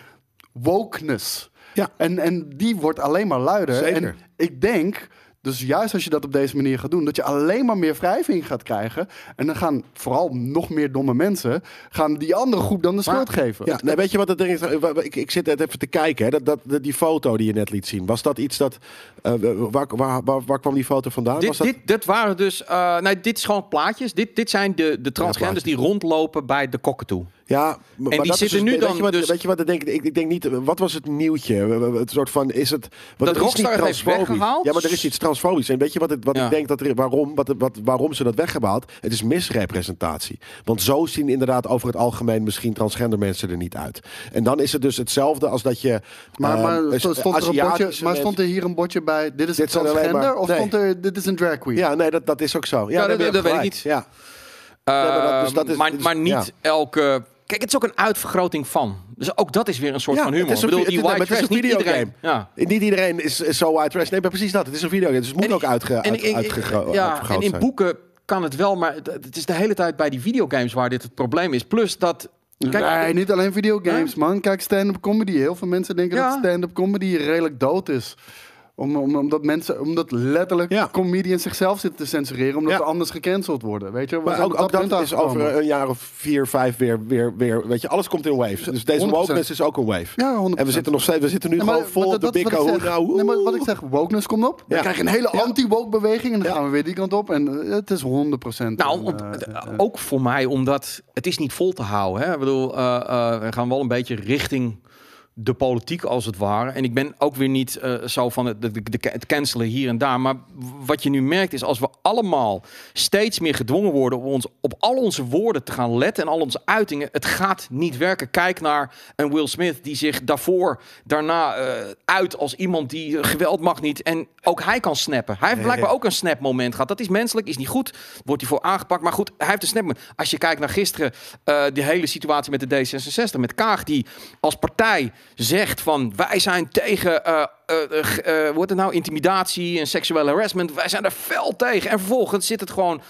wokeness. Ja. En, en die wordt alleen maar luider. Zeker. En ik denk, dus juist als je dat op deze manier gaat doen, dat je alleen maar meer wrijving gaat krijgen. En dan gaan vooral nog meer domme mensen, gaan die andere groep dan de Maar- schuld geven. Ja, nee, weet je wat het ding is? Wa- Ik, ik zit net even te kijken. Hè. Dat, dat, dat- die foto die je net liet zien. Was dat iets dat... eh, waar, waar, waar, waar kwam die foto vandaan? Dit, was dat... dit, dit waren dus... eh nee, dit is gewoon plaatjes. Dit, dit zijn de, de transgenders die rondlopen bij de kokken toe. Ja, maar die maar dat is zitten dus- nu weet dan Je wat, dus- Weet je wat ik denk? Ik, ik denk niet. Wat was het nieuwtje? Het soort van is het. Wat Dat er is Rockstar heeft transfobisch. weggehaald? Ja, maar er is iets transfobisch. En weet je wat, het, wat Ja. ik denk dat er, waarom, wat, wat, waarom ze dat weg hebben gehaald? Het is misrepresentatie. Want zo zien inderdaad over het algemeen misschien transgender mensen er niet uit. En dan is het dus hetzelfde als dat je. Maar, maar, ehm, stond, er een bordje, maar stond er hier een bordje bij, dit is Dit transgender? maar- of nee. stond er, dit is een drag queen? Ja, nee, dat, dat is ook zo. Ja, dat- weet ik niet. Ja. Uh, maar dat- dus dat is- maar, maar niet ja. elke. Kijk, het is ook een uitvergroting van. Dus ook dat is weer een soort Ja, van humor. het is een bedoel, die het white is trash, een niet videogame. iedereen. Ja. Niet iedereen is, is zo white trash. Nee, maar precies dat. Het is een video. Dus het moet En ook uitge, en uit, ja, en in zijn. boeken kan het wel, maar het het is de hele tijd bij die videogames waar dit het probleem is. Plus dat. Kijk, nee, niet alleen videogames, man. Kijk, stand-up comedy. Heel veel mensen denken Ja. dat stand-up comedy redelijk dood is. Om, om, omdat mensen, omdat letterlijk Ja. comedians zichzelf zitten te censureren, omdat Ja. ze anders gecanceld worden. Weet je, We Maar ook, dat is over een jaar of vier, vijf weer, weer, weer. Weet je, alles komt in waves. Dus deze 100%. wokeness is ook een wave. Ja, 100%. En we zitten nog steeds, we zitten nu maar- gewoon vol de dat big zeg. Oeh. Nee, maar wat ik zeg, wokeness komt op. Dan Ja. krijg je een hele Ja. anti-woke beweging en dan Ja. gaan we weer die kant op. En eh, het is 100%. Nou, een, om- eh, eh, ook voor mij, omdat het is niet vol te houden. Hè? Ik bedoel, eh, eh, we gaan wel een beetje richting de politiek als het ware. En ik ben ook weer niet eh, zo van het, de, de, de- het cancelen hier en daar. Maar wat je nu merkt is als we allemaal steeds meer gedwongen worden om ons, op al onze woorden te gaan letten en al onze uitingen. Het gaat niet werken. Kijk naar een Will Smith die zich daarvoor, daarna eh, uit als iemand die eh, geweld mag niet. En ook hij kan snappen. Hij heeft blijkbaar ook een snap moment gehad. Dat is menselijk, is niet goed. Wordt hij voor aangepakt. Maar goed, hij heeft een snap moment. Als je kijkt naar gisteren, die hele situatie met de D66, met Kaag, die als partij zegt van wij zijn tegen, eh eh, eh, g- eh, wordt het nou, intimidatie en seksuele harassment. Wij zijn er fel tegen. En vervolgens zit het gewoon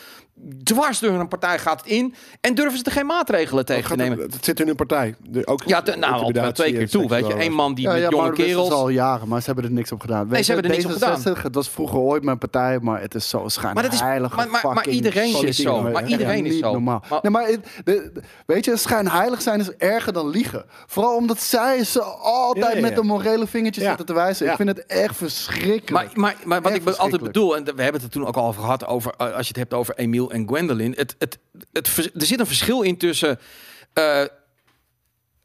dwars door een partij gaat het in en durven ze er geen maatregelen tegen te nemen. het, het zit in hun partij. De, ook Ja, te- nou, al twee keer toe. Weet je, één man die ja, met ja, jonge maar dat is kerels. al jaren, maar ze hebben er niks op gedaan. Weet ze je, hebben er niks op gedaan. D66, Dat was vroeger ooit mijn partij, maar het is zo Maar dat is- schijnheilig. maar- maar- maar iedereen is zo. Maar iedereen is zo. Normaal. Maar- nee, maar het- de- de- weet je, schijnheilig zijn is erger dan liegen. Vooral omdat zij ze altijd Ja, ja, ja. met de morele vingertjes Ja. zitten te wijzen. Ja. Ik vind het echt verschrikkelijk. Maar, maar, maar wat Echt ik altijd bedoel, en we hebben het er toen ook al over gehad, over, als je het hebt over Emiel en Gwendolyn. Het, het, er zit een verschil in tussen eh,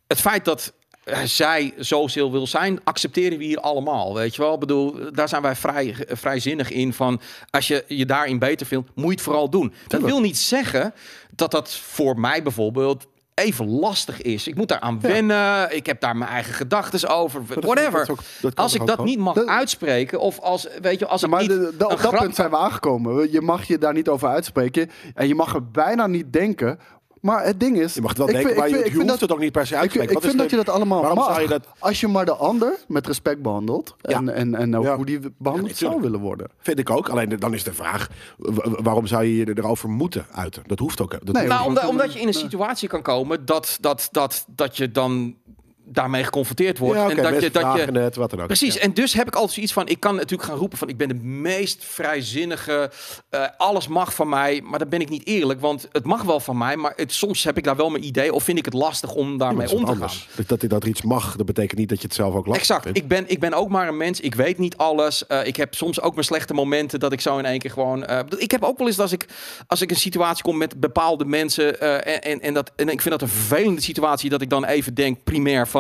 het feit dat eh, zij zo wil zijn, accepteren we hier allemaal. Weet je wel? Ik bedoel, daar zijn wij vrij, vrijzinnig in. Van als je je daarin beter vindt, moet je het vooral doen. Dat wil niet zeggen dat dat voor mij bijvoorbeeld even lastig is. Ik moet daar aan wennen. Ik heb daar mijn eigen gedachten over. dat- Whatever. dat is ook- dat kan als ik dat niet mag uitspreken, of als weet je, als ik maar niet de- op dat punt zijn we aangekomen. Je mag je daar niet over uitspreken. En je mag er bijna niet denken. Maar het ding is... Je mag het wel ik denken, vind- maar ik je, vind- je ik vind hoeft dat- het ook niet per se uit Ik, te spreken. ik Wat is vind dat de- je dat allemaal waarom mag. zou je dat... Als je maar de ander met respect behandelt. En, Ja. en, en ook Ja. hoe die behandeld Ja, zou willen worden. Vind ik ook. Alleen dan is de vraag, waarom zou je je erover moeten uiten? Dat hoeft ook. Dat Nee, hoeft- Nou, omdat, omdat je in een situatie kan komen dat, dat, dat, dat je dan daarmee geconfronteerd wordt. ja, en dat je, dat je, het, wat dan ook. Precies, Ja. en dus heb ik altijd zoiets van, ik kan natuurlijk gaan roepen van, ik ben de meest vrijzinnige, eh, alles mag van mij, maar dan ben ik niet eerlijk, want het mag wel van mij, maar het, soms heb ik daar wel mijn idee of vind ik het lastig om daarmee om te gaan. Dat, dat, dat er iets mag, dat betekent niet dat je het zelf ook lastig Exact. vindt. Ik ben, ik ben ook maar een mens. Ik weet niet alles. Eh, ik heb soms ook mijn slechte momenten dat ik zo in één keer gewoon. eh, ik heb ook wel eens als ik als ik een situatie kom met bepaalde mensen en, en, en dat en ik vind dat een vervelende situatie dat ik dan even denk primair van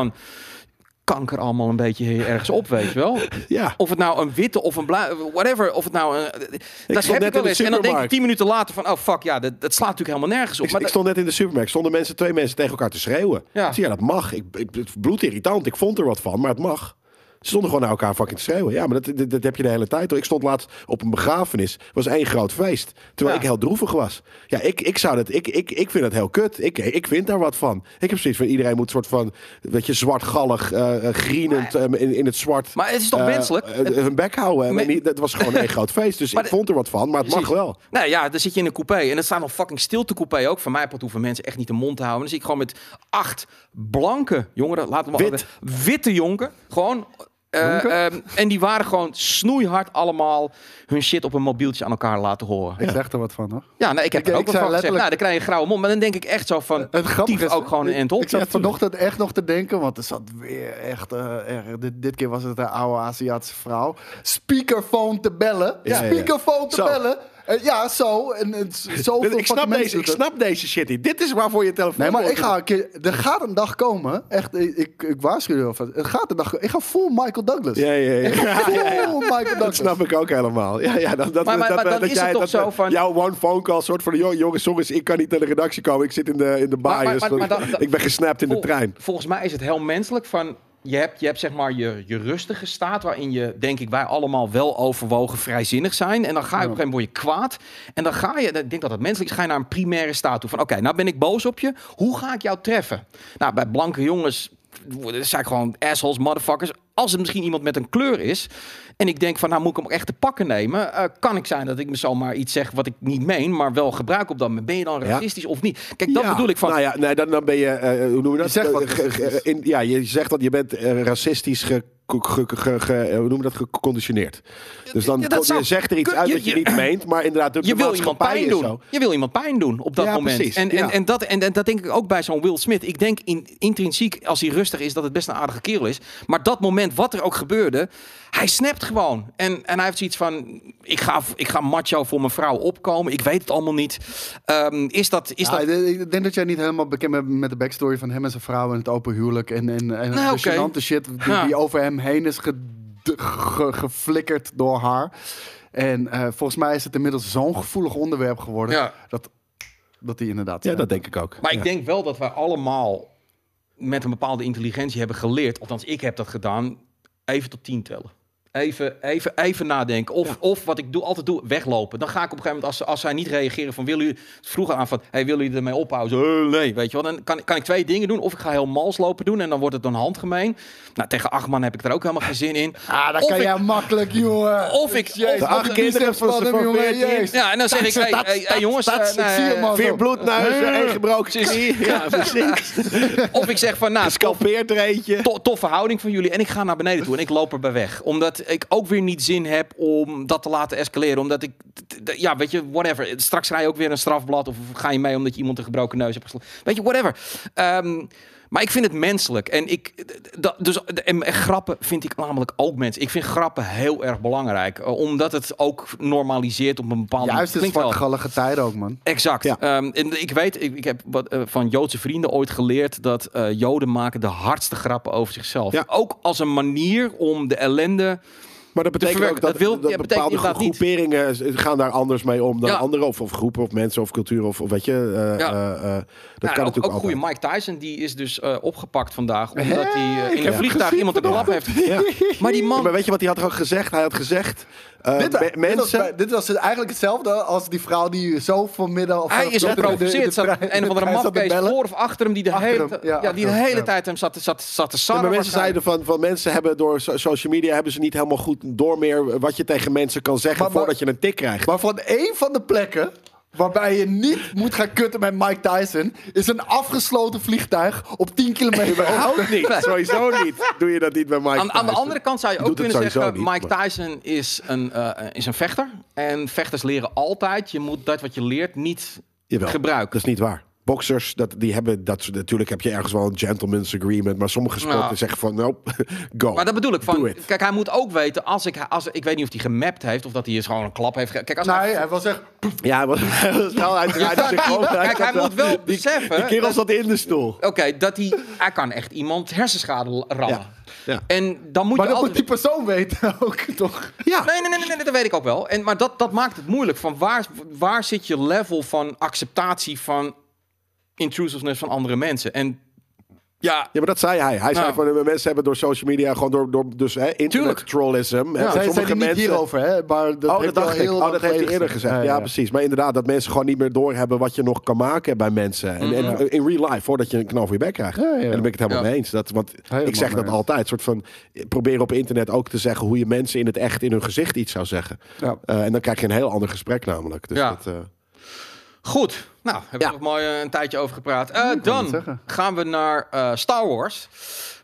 kanker allemaal een beetje ergens op, weet je wel? Ja. Of het nou een witte of een blauw, whatever, of het nou een, dat stond heb net ik wel eens. En dan denk ik tien minuten later van, oh fuck, ja, dat, dat slaat natuurlijk helemaal nergens op. Ik, Maar ik dat- stond net in de supermarkt. Stonden mensen, twee mensen tegen elkaar te schreeuwen. Ja. Zei, ja, dat mag. Ik, ik, het bloedirritant. Ik vond er wat van, maar het mag. Ze stonden gewoon naar elkaar fucking te schreeuwen. Ja, maar dat, dat, dat heb je de hele tijd. hoor. Ik stond laatst op een begrafenis. Het was één groot feest. Terwijl Ja. ik heel droevig was. Ja, ik, ik zou dat... Ik, ik, ik vind het heel kut. Ik, ik vind daar wat van. Ik heb zoiets van... Iedereen moet soort van... Weet je, zwartgallig, eh, grienend eh, in, in het zwart... Maar het is toch menselijk? hun bek houden. Niet- dat was gewoon één groot feest. Dus Maar ik de- vond er wat van. Maar het mag wel. Nou ja, dan zit je in een coupé en het staat nog fucking stilte coupé ook. Van mij pot hoeven mensen echt niet de mond te houden. Dan zie ik gewoon met acht blanke jongeren, laten we maar Wit. witte jongen, gewoon. Eh, ehm, en die waren gewoon snoeihard allemaal hun shit op een mobieltje aan elkaar laten horen. Ik zeg er wat van, hoor. Ja, nou, ik heb Ik- er ook ik wat van gezegd. letterlijk- Nou, dan krijg je een grauwe mond. Maar dan denk ik echt zo van, Het is, ook gewoon een. Ik zat vanochtend echt nog te denken, want er zat weer echt eh. Dit, dit keer was het een oude Aziatische vrouw. Speakerphone te bellen. Ja. Speakerphone te Zo. bellen. Eh, ja, zo. En, en z- zoveel ik, snap deze, ik snap deze shit niet. Dit is waarvoor je telefoon Nee, maar ik ga een keer... Er gaat een dag komen. Echt, ik, ik, ik waarschuw je alvast. Er gaat een dag Ik ga full Michael Douglas. Ja, ja, ja. Full Michael Dat Douglas. snap ik ook helemaal. Ja, ja, dat, dat, Maar- maar- dat, maar dan dat is het toch dat, zo van- Jouw one phone call soort van... Joh, jongens, jongens, ik kan niet naar de redactie komen. Ik zit in de, in de Maar- maar- bias. maar- ik ben gesnapt in de Vol- trein. Volgens mij is het heel menselijk van... Je hebt, je hebt zeg maar je, je rustige staat waarin je, denk ik, wij allemaal wel overwogen vrijzinnig zijn. En dan ga je op een gegeven moment word je kwaad. En dan ga je, ik denk dat het menselijk is, ga je naar een primaire staat toe. Van oké, nou ben ik boos op je. Hoe ga ik jou treffen? Nou, bij blanke jongens zijn gewoon assholes, motherfuckers. Als het misschien iemand met een kleur is. En ik denk van, nou moet ik hem echt te pakken nemen. eh, kan ik zijn dat ik me zomaar iets zeg wat ik niet meen, maar wel gebruik op dat moment. Ben je dan Ja. racistisch of niet? Kijk, dat Ja, bedoel ik van... Nou ja, nee, dan, dan ben je... eh, hoe noem je dat? Je zegt wat ge- ge- in, ja, je zegt dat je bent eh, racistisch ge, ge, ge- ge- ge- hoe noem je dat? Geconditioneerd. Dus dan Ja, dat je zegt er iets kun- uit je- wat je je- niet meent, maar inderdaad de, je de wil iemand pijn doen. zo. Je wil iemand pijn doen op dat Ja, moment. precies, En, en, en, dat, en, en dat denk ik ook bij zo'n Will Smith. Ik denk in, intrinsiek, als hij rustig is, dat het best een aardige kerel is. Maar dat moment, wat er ook gebeurde, hij snapt gewoon. En, en hij heeft zoiets van, ik ga, ik ga macho voor mijn vrouw opkomen. Ik weet het allemaal niet. Ehm, is dat... Is Ja, dat ik- denk dat jij niet helemaal bekend bent met de backstory van hem en zijn vrouw en het open huwelijk en, en, en Nou, de oké. gênante shit die, Ja. die over hem heen is ge- ge- geflikkerd door haar. En eh, volgens mij is het inmiddels zo'n gevoelig onderwerp geworden Ja. dat, dat hij inderdaad... Ja, dat denk ik ook. Maar Ja. ik denk wel dat wij allemaal met een bepaalde intelligentie hebben geleerd. Althans, ik heb dat gedaan. Even tot tien tellen. Even, even, even nadenken. Of, of wat ik doe, altijd doe, weglopen. Dan ga ik op een gegeven moment, als, ze- als zij niet reageren van... willen jullie vroeger aan van, hey, willen jullie ermee ophouden? Zo, "Eh, nee, weet je wel. Dan kan, kan ik twee dingen doen. Of ik ga heel mals lopen doen en dan wordt het een handgemeen. Nou, tegen acht man heb ik er ook helemaal geen zin in. Ah, dat Of kan ik- jij makkelijk, jongen. Of ik- Jezus, de wat acht kinderen van hem, van jongen. 14. Jezus. Ja, en dan zeg ik, hey, Dat- hey, hey, jongens... dat- al. Vier bloednuizen, één gebroken knie. Ja, precies. Of ik zeg van, nou, tof, Gescalpeerd er eentje. to- toffe houding van jullie. En ik ga naar beneden toe en ik loop erbij weg. Omdat ik ook weer niet zin heb om dat te laten escaleren. Omdat ik, ja, weet je, whatever. Straks rij je ook weer een strafblad. Of ga je mee omdat je iemand een gebroken neus hebt geslagen. Weet je, whatever. Ehm, maar ik vind het menselijk. En, ik, dus, en, en grappen vind ik namelijk ook mensen. Ik vind grappen heel erg belangrijk. eh, Omdat het ook normaliseert op een bepaalde... Juist in zwartgallige tijden ook, man. Exact. Ja. Ehm, en ik weet, ik, ik heb wat, eh, van Joodse vrienden ooit geleerd dat eh, Joden maken de hardste grappen over zichzelf. Ja. Ook als een manier om de ellende. Maar dat betekent ook dat, Dat wil- dat ja, betekent bepaalde niet. groeperingen gaan daar anders mee om dan Ja. andere. Of, of groepen of mensen of culturen of, of weet je. eh, Ja. eh, eh, dat Nou, kan ook, natuurlijk ook goede. Mike Tyson, die is dus eh, opgepakt vandaag. Omdat hij eh, in een vliegtuig iemand een klap heeft. Ja. Maar die man. Maar weet je wat hij had ook gezegd? Hij had gezegd. Eh, Dit, me- dit, was, mensen. dit was eigenlijk hetzelfde als die vrouw die zo vanmiddag... of Hij is de- de- de- geprovoceerd. een of de andere mafkees voor of achter hem die de Achter hele, hem, ja, ja, die de hele ja. tijd hem zat, te- zat, zat te sarren. maar mensen zeiden van, van mensen hebben door so- social media hebben ze niet helemaal goed door meer wat je tegen mensen kan zeggen Maar- maar- voordat je een tik krijgt. Maar van één van de plekken waarbij je niet moet gaan kutten met Mike Tyson... is een afgesloten vliegtuig op 10 kilometer. Überhaupt niet. Sowieso niet. Doe je dat niet bij Mike Aan, aan de Tyson. andere kant zou je ook kunnen zeggen: niet, Mike maar- Tyson is een, eh, is een vechter. En vechters leren altijd: je moet dat wat je leert niet Jawel, gebruiken. Dat is niet waar. Boxers, dat, die hebben dat. Natuurlijk heb je ergens wel een gentleman's agreement. Maar sommige sporten Ja. zeggen van, nope, go. Maar dat bedoel ik Do van. it. Kijk, hij moet ook weten als ik, als ik weet niet of hij gemapt heeft of dat hij eens gewoon een klap heeft. Kijk, als Nee, hij, hij was echt... Ja, maar snel uit zich gewoon. Kijk, hij moet wel die, beseffen Die kerel dat- zat in de stoel. Oké, dat hij, hij kan echt iemand hersenschade rammen. Ja. Ja. En dan moet Maar je dat altijd. moet die persoon weten ook, toch? Ja. Nee, nee, nee, nee, nee, dat weet ik ook wel. En, maar dat, dat maakt het moeilijk. Van waar, waar zit je level van acceptatie van intrusiveness van andere mensen? En ja, Ja, maar dat zei hij. Hij zei Nou. van eh, mensen hebben door social media gewoon door, door dus hè, internet Tuurlijk. trollism. hè, Ja. Zij sommige zei niet mensen. hierover, hè? Maar dat oh, heeft dat hij dacht ik. Oh, dat heeft hij eerder gezegd. Ja, Ja, ja. precies. Maar inderdaad, dat mensen gewoon niet meer doorhebben wat je nog kan maken bij mensen. En, en in real life, voordat je een knal voor je bek krijgt. Ja, ja. En daar ben ik het helemaal Ja. mee eens. Dat, want Helemaal ik zeg dat altijd. Soort van, eh, probeer op internet ook te zeggen hoe je mensen in het echt in hun gezicht iets zou zeggen. Ja. Eh, en dan krijg je een heel ander gesprek namelijk. Dus Ja. dat, eh, goed. Nou, hebben we Ja. er mooi eh, een tijdje over gepraat. Eh, dan gaan we naar eh, Star Wars.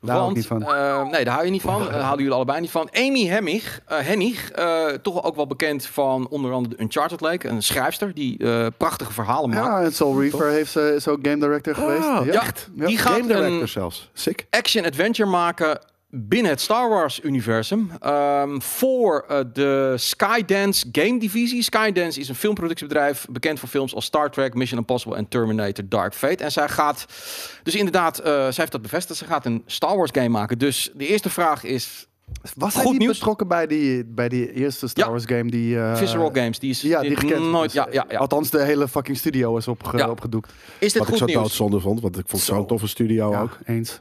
Daar hou Want, ik niet van. eh, nee, daar hou je niet van. Daar houden jullie allebei niet van. Amy Hemmig, eh, Hennig, eh, toch ook wel bekend van onder andere de Uncharted Lake. Een schrijfster die eh, prachtige verhalen maakt. Ja, en Soul Reaver heeft, ze is ook game director geweest. Ah, ja. echt? Die gaat Game director een zelfs. Sick. action-adventure maken binnen het Star Wars-universum ehm, voor eh, de Skydance Game Divisie. Skydance is een filmproductiebedrijf bekend voor films als Star Trek, Mission Impossible en Terminator Dark Fate. En zij gaat, dus inderdaad, eh, zij heeft dat bevestigd, ze gaat een Star Wars game maken. Dus de eerste vraag is, Was hij Goed niet nieuws. betrokken bij die, bij die eerste Star Ja. Wars game die... eh, Visceral Games, die is Ja, die gekend. nooit, ja, ja, ja. Althans, de hele fucking studio is opge Ja. opgedoekt. Is dit Wat ik goed zo nieuws? doodzonde vond, want ik vond zo'n toffe studio Ja, ook. eens.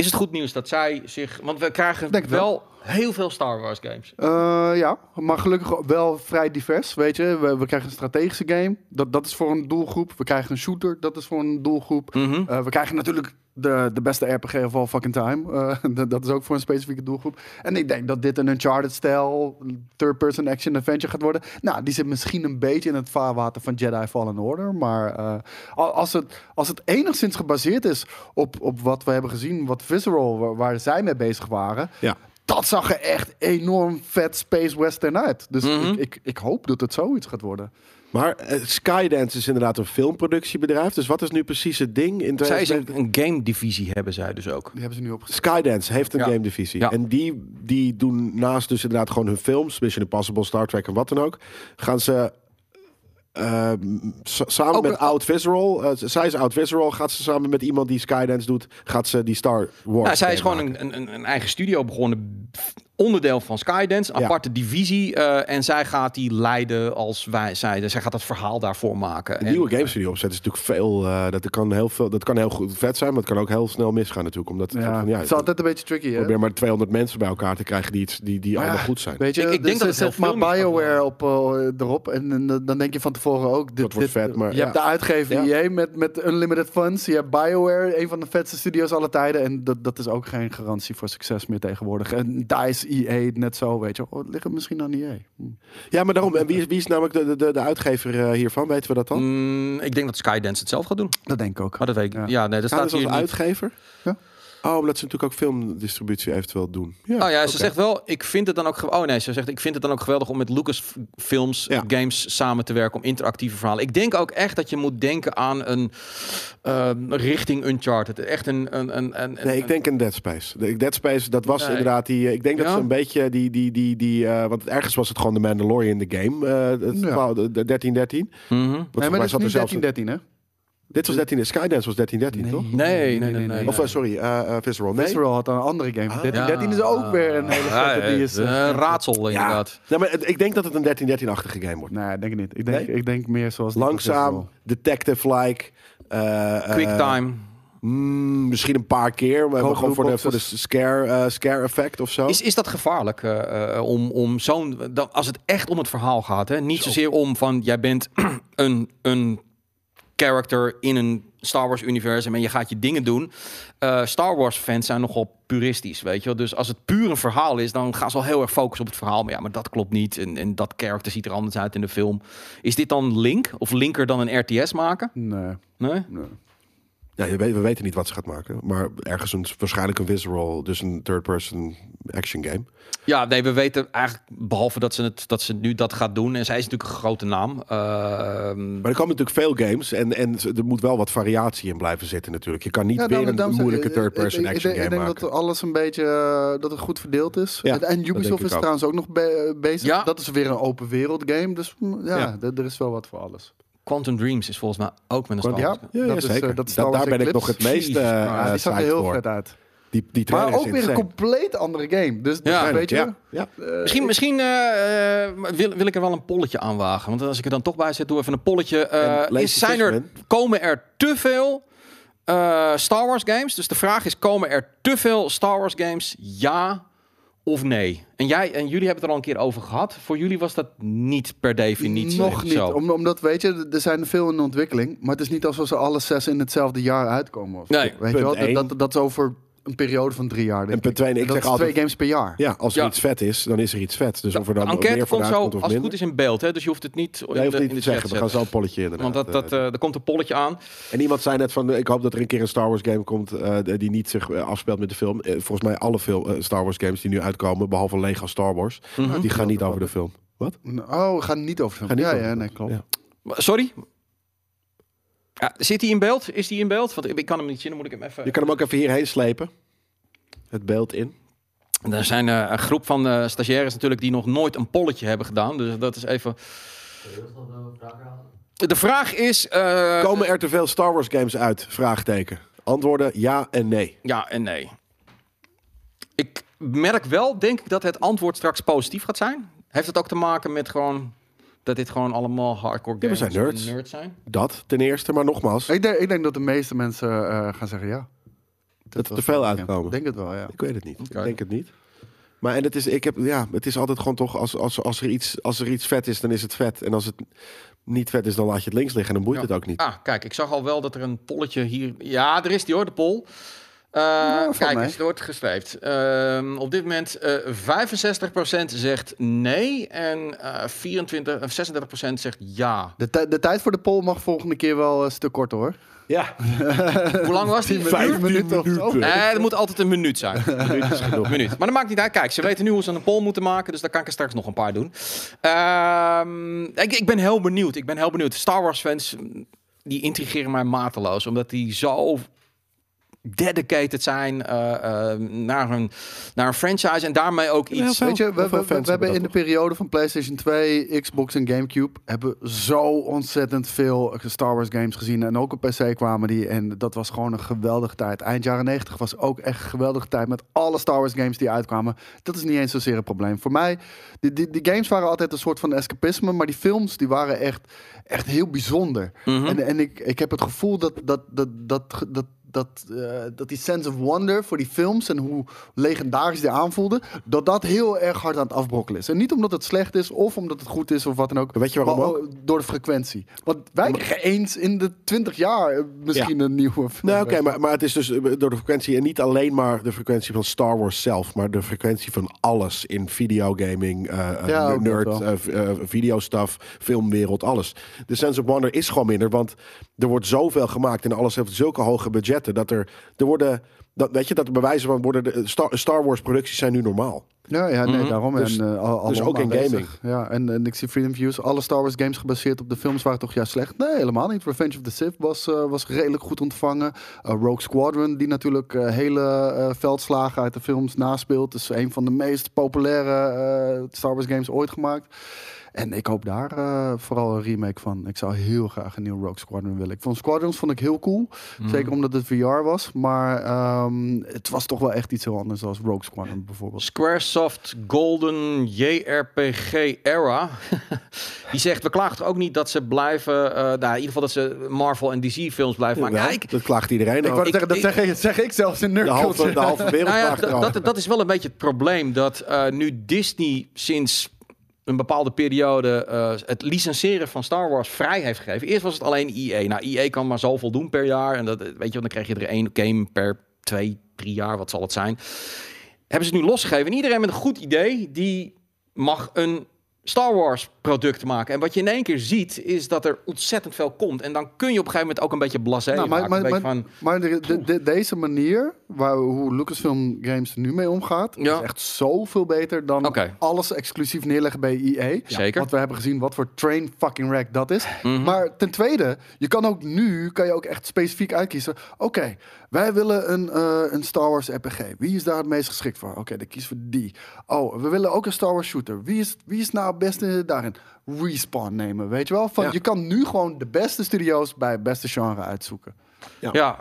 Is het goed nieuws dat zij zich, want we krijgen wel, wel. Heel veel Star Wars games. Eh, ja, maar gelukkig wel vrij divers, weet je. We, we krijgen een strategische game, dat, dat is voor een doelgroep. We krijgen een shooter, dat is voor een doelgroep. Mhm. Eh, we krijgen natuurlijk de, de beste RPG of all fucking time. Eh, dat- is ook voor een specifieke doelgroep. En ik denk dat dit een Uncharted-stijl third-person action adventure gaat worden. Nou, die zit misschien een beetje in het vaarwater van Jedi Fallen Order. Maar eh, al- als, het, als het enigszins gebaseerd is op, op wat we hebben gezien, wat Visceral, waar, waar zij mee bezig waren... Ja. Dat zag er echt enorm vet space western uit. Dus Mhm. ik, ik, ik hoop dat het zoiets gaat worden. Maar eh, Skydance is inderdaad een filmproductiebedrijf. Dus wat is nu precies het ding? In Zij is 2019? een, een game divisie hebben zij dus ook. Die hebben ze nu opgezet. Skydance heeft een Ja. game divisie. Ja. En die, die doen naast dus inderdaad gewoon hun films, Mission Impossible, Star Trek en wat dan ook, gaan ze eh, s- samen Ook met Out Visceral, eh, zij is Out Visceral, gaat ze samen met iemand die Skydance doet, gaat ze die Star Wars. Nou, zij is gewoon een, een, een eigen studio begonnen. Onderdeel van Skydance, een Ja. aparte divisie. eh, en zij gaat die leiden als wij zeiden. Zij gaat het verhaal daarvoor maken. Een En, nieuwe game studio opzetten is natuurlijk veel. eh, dat kan heel veel. Dat kan heel goed vet zijn, maar het kan ook heel snel misgaan natuurlijk. Omdat het Ja, van, ja, het is altijd een beetje tricky, hè? probeer maar 200 mensen bij elkaar te krijgen die, iets, die, die allemaal goed zijn. Weet je, Ik- ik denk dus dat het zet maar Bioware op, eh, erop. En, en dan denk je van tevoren ook... Dit, Dat wordt dit- vet, maar je ja. hebt de uitgever Ja. EA met, met unlimited funds. Je hebt Bioware, een van de vetste studio's aller tijden. En dat, dat is ook geen garantie voor succes meer tegenwoordig. En DICE, EA, net zo, weet je. Oh, het ligt misschien aan EA. Hm. Ja, maar daarom. En wie is, wie is namelijk de, de, de uitgever eh, hiervan? Weten we dat dan? Mm, ik denk dat Skydance het zelf gaat doen. Dat denk ik ook. Maar dat weet ik. Ja. Ja, nee, dat Gaan staat hier als niet. uitgever? Ja. Oh, omdat ze natuurlijk ook filmdistributie eventueel doen. Ja, Oh ja, ze zegt wel, ik vind het dan ook... Oh nee, ze zegt, ik vind het dan ook geweldig om met Lucasfilms Ja. games samen te werken om interactieve verhalen. Ik denk ook echt dat je moet denken aan een ehm, richting Uncharted. Echt een... een, een, een Nee, ik denk een Dead Space. De Dead Space, dat was Nee. inderdaad die. eh, Ik denk dat ze een beetje die. die, die, die eh, want ergens was het gewoon de Mandalorian de game. eh het Ja. verhaal, de, de 1313. Want Mhm. Nee, maar dat is niet zelfs. 1313, hè? Dit was 13. Skydance was 1313, toch? Nee, nee, nee, nee. Of eh, sorry, eh eh, Visceral. Nee. Visceral had een andere game. Ah. 1313 is ook weer een hele Ja, vette. Die is, een eh, raadsel inderdaad. Ja, maar ik denk dat het een 1313-achtige game wordt. Nee, denk ik niet. Ik denk, Nee? ik denk meer zoals Langzaam, detective-like. eh, eh, Quicktime. mm, misschien een paar keer, maar gewoon voor de, voor de scare, eh, scare effect of zo. Is, is dat gevaarlijk eh, eh, om, om zo'n... dan- Als het echt om het verhaal gaat, hè? niet zozeer om van... Jij bent een, een character in een Star Wars universum en je gaat je dingen doen. Eh, Star Wars fans zijn nogal puristisch, weet je wel. Dus als het puur een verhaal is, dan gaan ze al heel erg focussen op het verhaal. Maar ja, maar dat klopt niet. En, en dat character ziet er anders uit in de film. Is dit dan Link? Of Linker dan een RTS maken? Nee, Nee? nee. Ja, je weet- we weten niet wat ze gaat maken. Maar ergens een, waarschijnlijk een visceral, dus een third-person action game. Ja, nee, we weten eigenlijk, behalve dat ze, het, dat ze nu dat gaat doen. En zij is natuurlijk een grote naam. Ehm, Maar er komen natuurlijk veel games en, en er moet wel wat variatie in blijven zitten natuurlijk. Je kan niet Ja, weer een moeilijke eh, third-person ik- ik- action ik, game denk maken. dat alles een beetje eh, dat het goed verdeeld is. Ja, en, Ubisoft is ook. trouwens ook nog be- bezig. Ja. Dat is weer een open wereld game. Dus mm, ja, er is wel wat voor alles. Quantum Dreams is volgens mij ook met een Star Ja, Wars. Ja, ja, dat is, eh, zeker. dat is Da- Star Wars daar ben ik nog het meest eh, maar Ja, die zag er heel voor. vet uit. Die, die trailer Maar ook weer een compleet andere game. Dus, dus Ja. weet je, Ja, ja. eh, Misschien, misschien eh, eh, wil, wil ik er wel een polletje aan wagen. Want als ik er dan toch bij zit, doe even een polletje. Eh, Lacey is, zijn er, komen er te veel eh, Star Wars games? Dus de vraag is, komen er te veel Star Wars games? Ja of nee? En, jij, en jullie hebben het er al een keer over gehad. Voor jullie was dat niet per definitie Nog niet. zo. Om, omdat, weet je, er zijn veel in ontwikkeling. Maar het is niet alsof ze alle zes in hetzelfde jaar uitkomen. Of, Nee, weet punt je wel? één. Dat, dat, dat is over een periode van drie jaar. Denk En punt twee, en ik dat zeg altijd- twee games per jaar. Ja, als er Ja. iets vet is, dan is er iets vet. Dus of er de dan enquête meer voor komt zo, of als het goed is, in beeld. Hè? Dus je hoeft het niet in Ja, je hoeft de, niet in de zeggen, we gaan zo een polletje inderdaad. Want dat, dat, eh, eh, er komt een polletje aan. En iemand zei net van, eh, ik hoop dat er een keer een Star Wars game komt eh, die niet zich eh, afspeelt met de film. Eh, volgens mij alle film, eh, Star Wars games die nu uitkomen, behalve Lego Star Wars, Mhm. die gaan niet over de film. Wat? Oh, we gaan niet over Gaan film. niet Ja, over ja, de nee, film. klopt. Ja. Sorry? Ja, zit hij in beeld? Is hij in beeld? Want ik, ik kan hem niet zien, dan moet ik hem even... Je kan hem ook even hierheen slepen. Het beeld in. En Er zijn eh, een groep van eh, stagiaires natuurlijk die nog nooit een polletje hebben gedaan. Dus dat is even... De vraag is... eh, Komen er te veel Star Wars games uit? Vraagteken. Antwoorden ja en nee. Ja en nee. Ik merk wel, denk ik, dat het antwoord straks positief gaat zijn. Heeft het ook te maken met gewoon dat dit gewoon allemaal hardcore Ja, we games zijn nerds. en nerds zijn? Dat ten eerste, maar nogmaals. Ik denk, ik denk dat de meeste mensen eh, gaan zeggen ja. Dat er was te veel uitkomen. Ik denk het wel, ja. Ik weet het niet. Ik denk het niet. Maar en het is, ik heb, ja, het is altijd gewoon toch, als, als, als, er iets, als er iets vet is, dan is het vet. En als het niet vet is, dan laat je het links liggen en dan boeit Ja. het ook niet. Ah, kijk, ik zag al wel dat er een polletje hier... Ja, er is die hoor, de poll. Uh, valt kijk eens, er wordt geschreven. Ehm, op dit moment eh 65% zegt nee en eh 24, of 36% zegt ja. De, de tijd voor de poll mag volgende keer wel een stuk korter hoor. Ja, Hoe lang was die? Vijf minuten, minuten of zo. Nee, er moet altijd een minuut zijn. Een minuut. Maar dat maakt niet uit. Kijk, ze weten nu hoe ze een poll moeten maken. Dus daar kan ik er straks nog een paar doen. Ehm, ik, ik ben heel benieuwd. Ik ben heel benieuwd. Star Wars fans, mm, die intrigeren mij mateloos. Omdat die zo dedicated zijn eh, eh, naar, hun, naar een franchise. En daarmee ook iets... Weet je, we, we- we- fans we hebben hebben in de periode van PlayStation 2, Xbox en GameCube hebben zo ontzettend veel Star Wars games gezien. En ook op PC kwamen die. En dat was gewoon een geweldige tijd. Eind jaren 90 was ook echt een geweldige tijd met alle Star Wars games die uitkwamen. Dat is niet eens zozeer een probleem. Voor mij, die, die, die games waren altijd een soort van escapisme. Maar die films, die waren echt, echt heel bijzonder. Mhm. En, en ik, ik heb het gevoel dat, dat, dat, dat, dat, dat, eh, dat die sense of wonder voor die films en hoe legendarisch die aanvoelde, dat dat heel erg hard aan het afbrokkelen is. En niet omdat het slecht is of omdat het goed is of wat dan ook. Weet je waarom maar ook? ook door de frequentie. Want wij krijgen eens in de 20 jaar eh, misschien een nieuwe film. Oké, maar, maar het is dus eh, door de frequentie en niet alleen maar de frequentie van Star Wars zelf, maar de frequentie van alles in videogaming, eh eh, Ja, nerd, dat wel. eh, v- eh, videostuff, filmwereld, alles. De sense of wonder is gewoon minder, want er wordt zoveel gemaakt en alles heeft zulke hoge budgetten dat er, er worden, dat, weet je, dat er bewijzen van worden, de Star, Star Wars producties zijn nu normaal. Ja, ja nee, Mhm. daarom. Dus- en, eh, al, dus ook in gaming. Ja, en, en ik zie Freedom Views. Alle Star Wars games gebaseerd op de films waren toch juist slecht? Nee, helemaal niet. Revenge of the Sith was, eh, was redelijk goed ontvangen. Eh, Rogue Squadron, die natuurlijk eh, hele eh, veldslagen uit de films naspeelt. is een van de meest populaire eh, Star Wars games ooit gemaakt. En ik hoop daar eh, vooral een remake van. Ik zou heel graag een nieuw Rogue Squadron willen. Ik vond Squadrons vond ik heel cool. Zeker omdat het VR was. Maar ehm, het was toch wel echt iets heel anders dan Rogue Squadron bijvoorbeeld. Squaresoft Golden JRPG Era. Die zegt, we klagen ook niet dat ze blijven... eh, nou, in ieder geval dat ze Marvel en DC films blijven maken. Ja, ik- dat klaagt iedereen Ik zeggen, dat ik- zeg, ik, zeg ik zelfs in nerd De halve, culture. de halve wereld nou ja, dat, dat is wel een beetje het probleem. Dat eh, nu Disney sinds een bepaalde periode eh, het licenseren van Star Wars vrij heeft gegeven. Eerst was het alleen EA. Nou, EA kan maar zoveel doen per jaar. En dat, eh, weet je, dan krijg je er één game per twee, drie jaar. Wat zal het zijn? Hebben ze het nu losgegeven. En iedereen met een goed idee, die mag een Star Wars product maken. En wat je in één keer ziet, is dat er ontzettend veel komt. En dan kun je op een gegeven moment ook een beetje blasé Nou, maar, maar, maar, de- de- de- deze manier, waar, hoe Lucasfilm Games er nu mee omgaat, Ja. is echt zoveel beter dan alles exclusief neerleggen bij EA. Zeker. Want we hebben gezien wat voor train fucking wreck dat is. Mhm. Maar ten tweede, je kan ook nu, kan je ook echt specifiek uitkiezen. Oké, wij willen een, eh, een Star Wars RPG. Wie is daar het meest geschikt voor? Oké, dan kiezen we die. Oh, we willen ook een Star Wars shooter. Wie is, wie is nou het beste daarin? Respawn nemen, weet je wel? Van, Ja. Je kan nu gewoon de beste studio's bij het beste genre uitzoeken. ja. Ja,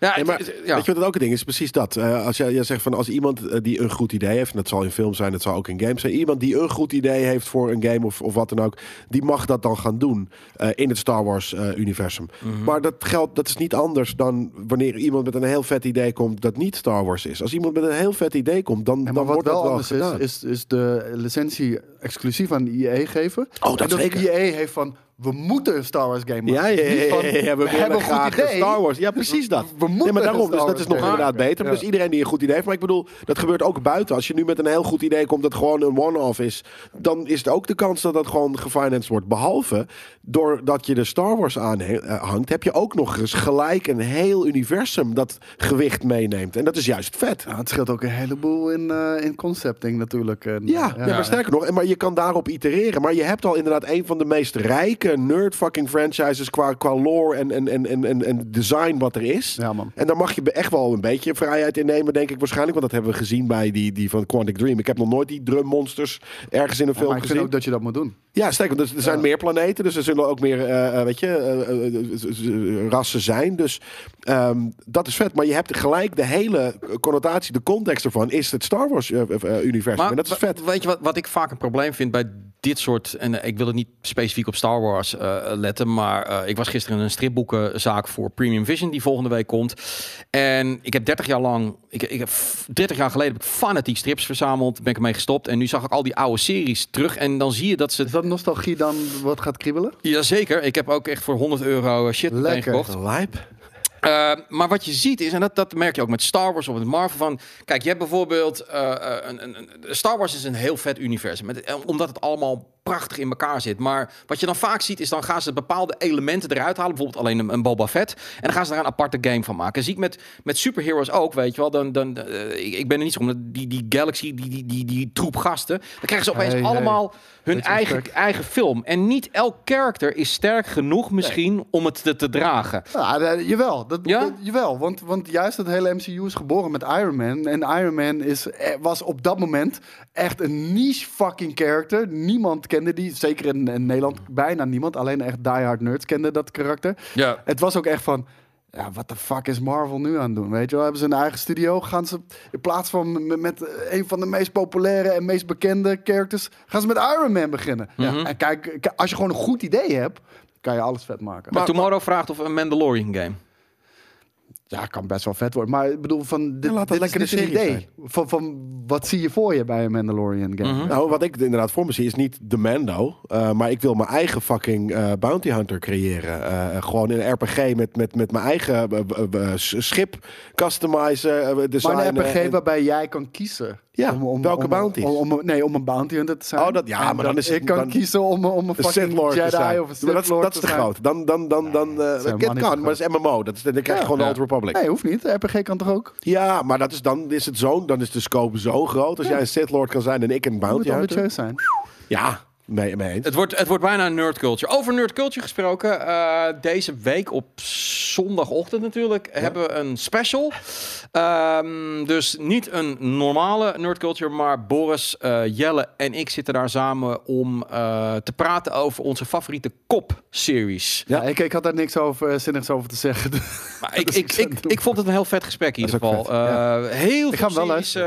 Nee, het- maar ja. weet je wat het ook een ding is? Precies dat. Eh, als jij, jij zegt van als iemand eh, die een goed idee heeft, en dat zal in film zijn, dat zal ook in games zijn, iemand die een goed idee heeft voor een game of, of wat dan ook, die mag dat dan gaan doen eh, in het Star Wars eh, universum. Mhm. Maar dat geldt, dat is niet anders dan wanneer iemand met een heel vet idee komt dat niet Star Wars is. Als iemand met een heel vet idee komt, dan, Ja, dan wat wordt dat wel wel anders gedaan. is, is, is de licentie exclusief aan EA geven. Oh, dat en zeker. EA heeft van, we moeten een Star Wars game maken. Ja, ja, ja, Niet van, ja, ja, we, we willen hebben een graag goed idee. Star Wars. Ja, precies dat. We moeten Nee, maar een daarom, dus dat is nog inderdaad beter. Ja. Dus iedereen die een goed idee heeft. Maar ik bedoel, dat gebeurt ook buiten. Als je nu met een heel goed idee komt dat gewoon een one-off is, dan is er ook de kans dat dat gewoon gefinanced wordt. Behalve, doordat je de Star Wars aanhangt, heb je ook nog eens gelijk een heel universum dat gewicht meeneemt. En dat is juist vet. Ja, het scheelt ook een heleboel in, eh, in concepting natuurlijk. En, Ja, eh, nee, maar sterker nog, en maar je kan daarop itereren. Maar je hebt al inderdaad een van de meest rijke nerd fucking franchises qua, qua lore en, en, en, en, en, en design wat er is. Ja, man. En daar mag je echt wel een beetje vrijheid in nemen, denk ik waarschijnlijk. Want dat hebben we gezien bij die, die van Quantic Dream. Ik heb nog nooit die drummonsters ergens in een film maar ik vind gezien. ook dat je dat moet doen. Ja, sterker, dus er zijn meer planeten, dus er zullen ook meer, eh, eh, weet je, eh, rassen zijn. Dus ehm, dat is vet. Maar je hebt gelijk de hele connotatie, de context ervan is het Star Wars universum. en dat is vet. Weet je wat, wat ik vaak een probleem vind bij dit soort... En eh, ik wil het niet specifiek op Star Wars eh, letten... maar eh, ik was gisteren in een stripboekenzaak voor Premium Vision... die volgende week komt. En ik heb 30 jaar lang... Ik, ik heb f- 30 jaar geleden heb ik fanatiek strips verzameld. Ben ik ermee gestopt. En nu zag ik al die oude series terug. En dan zie je dat ze... Is dat nostalgie dan wat gaat kriebelen? Jazeker, ik heb ook echt voor 100 euro shit Lekker. gekocht. Lijp. Uh, maar wat je ziet is, en dat, dat merk je ook met Star Wars of met Marvel van... Kijk, je hebt bijvoorbeeld... uh, een, een, een, Star Wars is een heel vet universum. Met, omdat het allemaal prachtig in elkaar zit. Maar wat je dan vaak ziet is, dan gaan ze bepaalde elementen eruit halen. Bijvoorbeeld alleen een, een Boba Fett. En dan gaan ze daar een aparte game van maken. Zie ik met, met superheroes ook, weet je wel. Dan, dan, uh, ik, ik ben er niet zo om. Die, die Galaxy, die, die, die, die troep gasten. Dan krijgen ze opeens Hey, allemaal hey. hun eigen, eigen film. En niet elk karakter is sterk genoeg misschien nee. om het te, te dragen. Ja, uh, jawel. Dat, ja? dat, jawel. Want, want juist het hele MCU is geboren met Iron Man. En Iron Man is, eh, was op dat moment echt een niche fucking character. Niemand kende die. Zeker in, in Nederland bijna niemand. Alleen echt diehard nerds kenden dat karakter. Ja. Het was ook echt van... Ja, wat de fuck is Marvel nu aan het doen? Weet je wel, hebben ze een eigen studio? Gaan ze in plaats van met, met een van de meest populaire en meest bekende characters, gaan ze met Iron Man beginnen? Ja, en kijk, als je gewoon een goed idee hebt, kan je alles vet maken. Maar, Tomorrow vraagt of een Mandalorian game. Ja, kan best wel vet worden. Maar ik bedoel, van dit, Ja, laat dat dit is niet een serie idee. Van, van wat zie je voor je bij een Mandalorian game? Mhm. Nou, wat ik inderdaad voor me zie is niet de Mando, uh, maar ik wil mijn eigen fucking uh, bounty hunter creëren. Uh, gewoon in een RPG met, met, met mijn eigen uh, schip customizen, designen. Maar een RPG en... waarbij jij kan kiezen. Ja, om, om, welke om, bounties? Om, om, nee, om een bounty hunter te zijn. Oh, dat, ja, en maar dan is het, ik kan dan, kiezen om, om een fucking Lord Jedi te zijn. of een Sith maar dat, Lord dat is te groot. Dan, dan, dan, dan, uh, het kan, maar dat is MMO. Dat is, dan krijg je Ja. gewoon de Ja. Old Republic. Nee, hoeft niet. RPG kan toch ook? Ja, maar dat is dan is het zo, dan is de scope zo groot. Als jij een Sith Lord kan zijn en ik een Je bounty moet ambitieus zijn. Ja, mee, mee eens. Het wordt, het wordt bijna een nerd culture. Over nerd culture gesproken. uh, deze week op zondagochtend natuurlijk hebben we een special. Um, dus niet een normale nerd culture, maar Boris, uh, Jelle en ik zitten daar samen om uh, te praten over onze favoriete kop-series. Ja, ik, ik had daar niks over, zinnigs over te zeggen. Maar ik, ik, ik, ik, vond het een heel vet gesprek in ieder geval. Ja. Heel ik veel series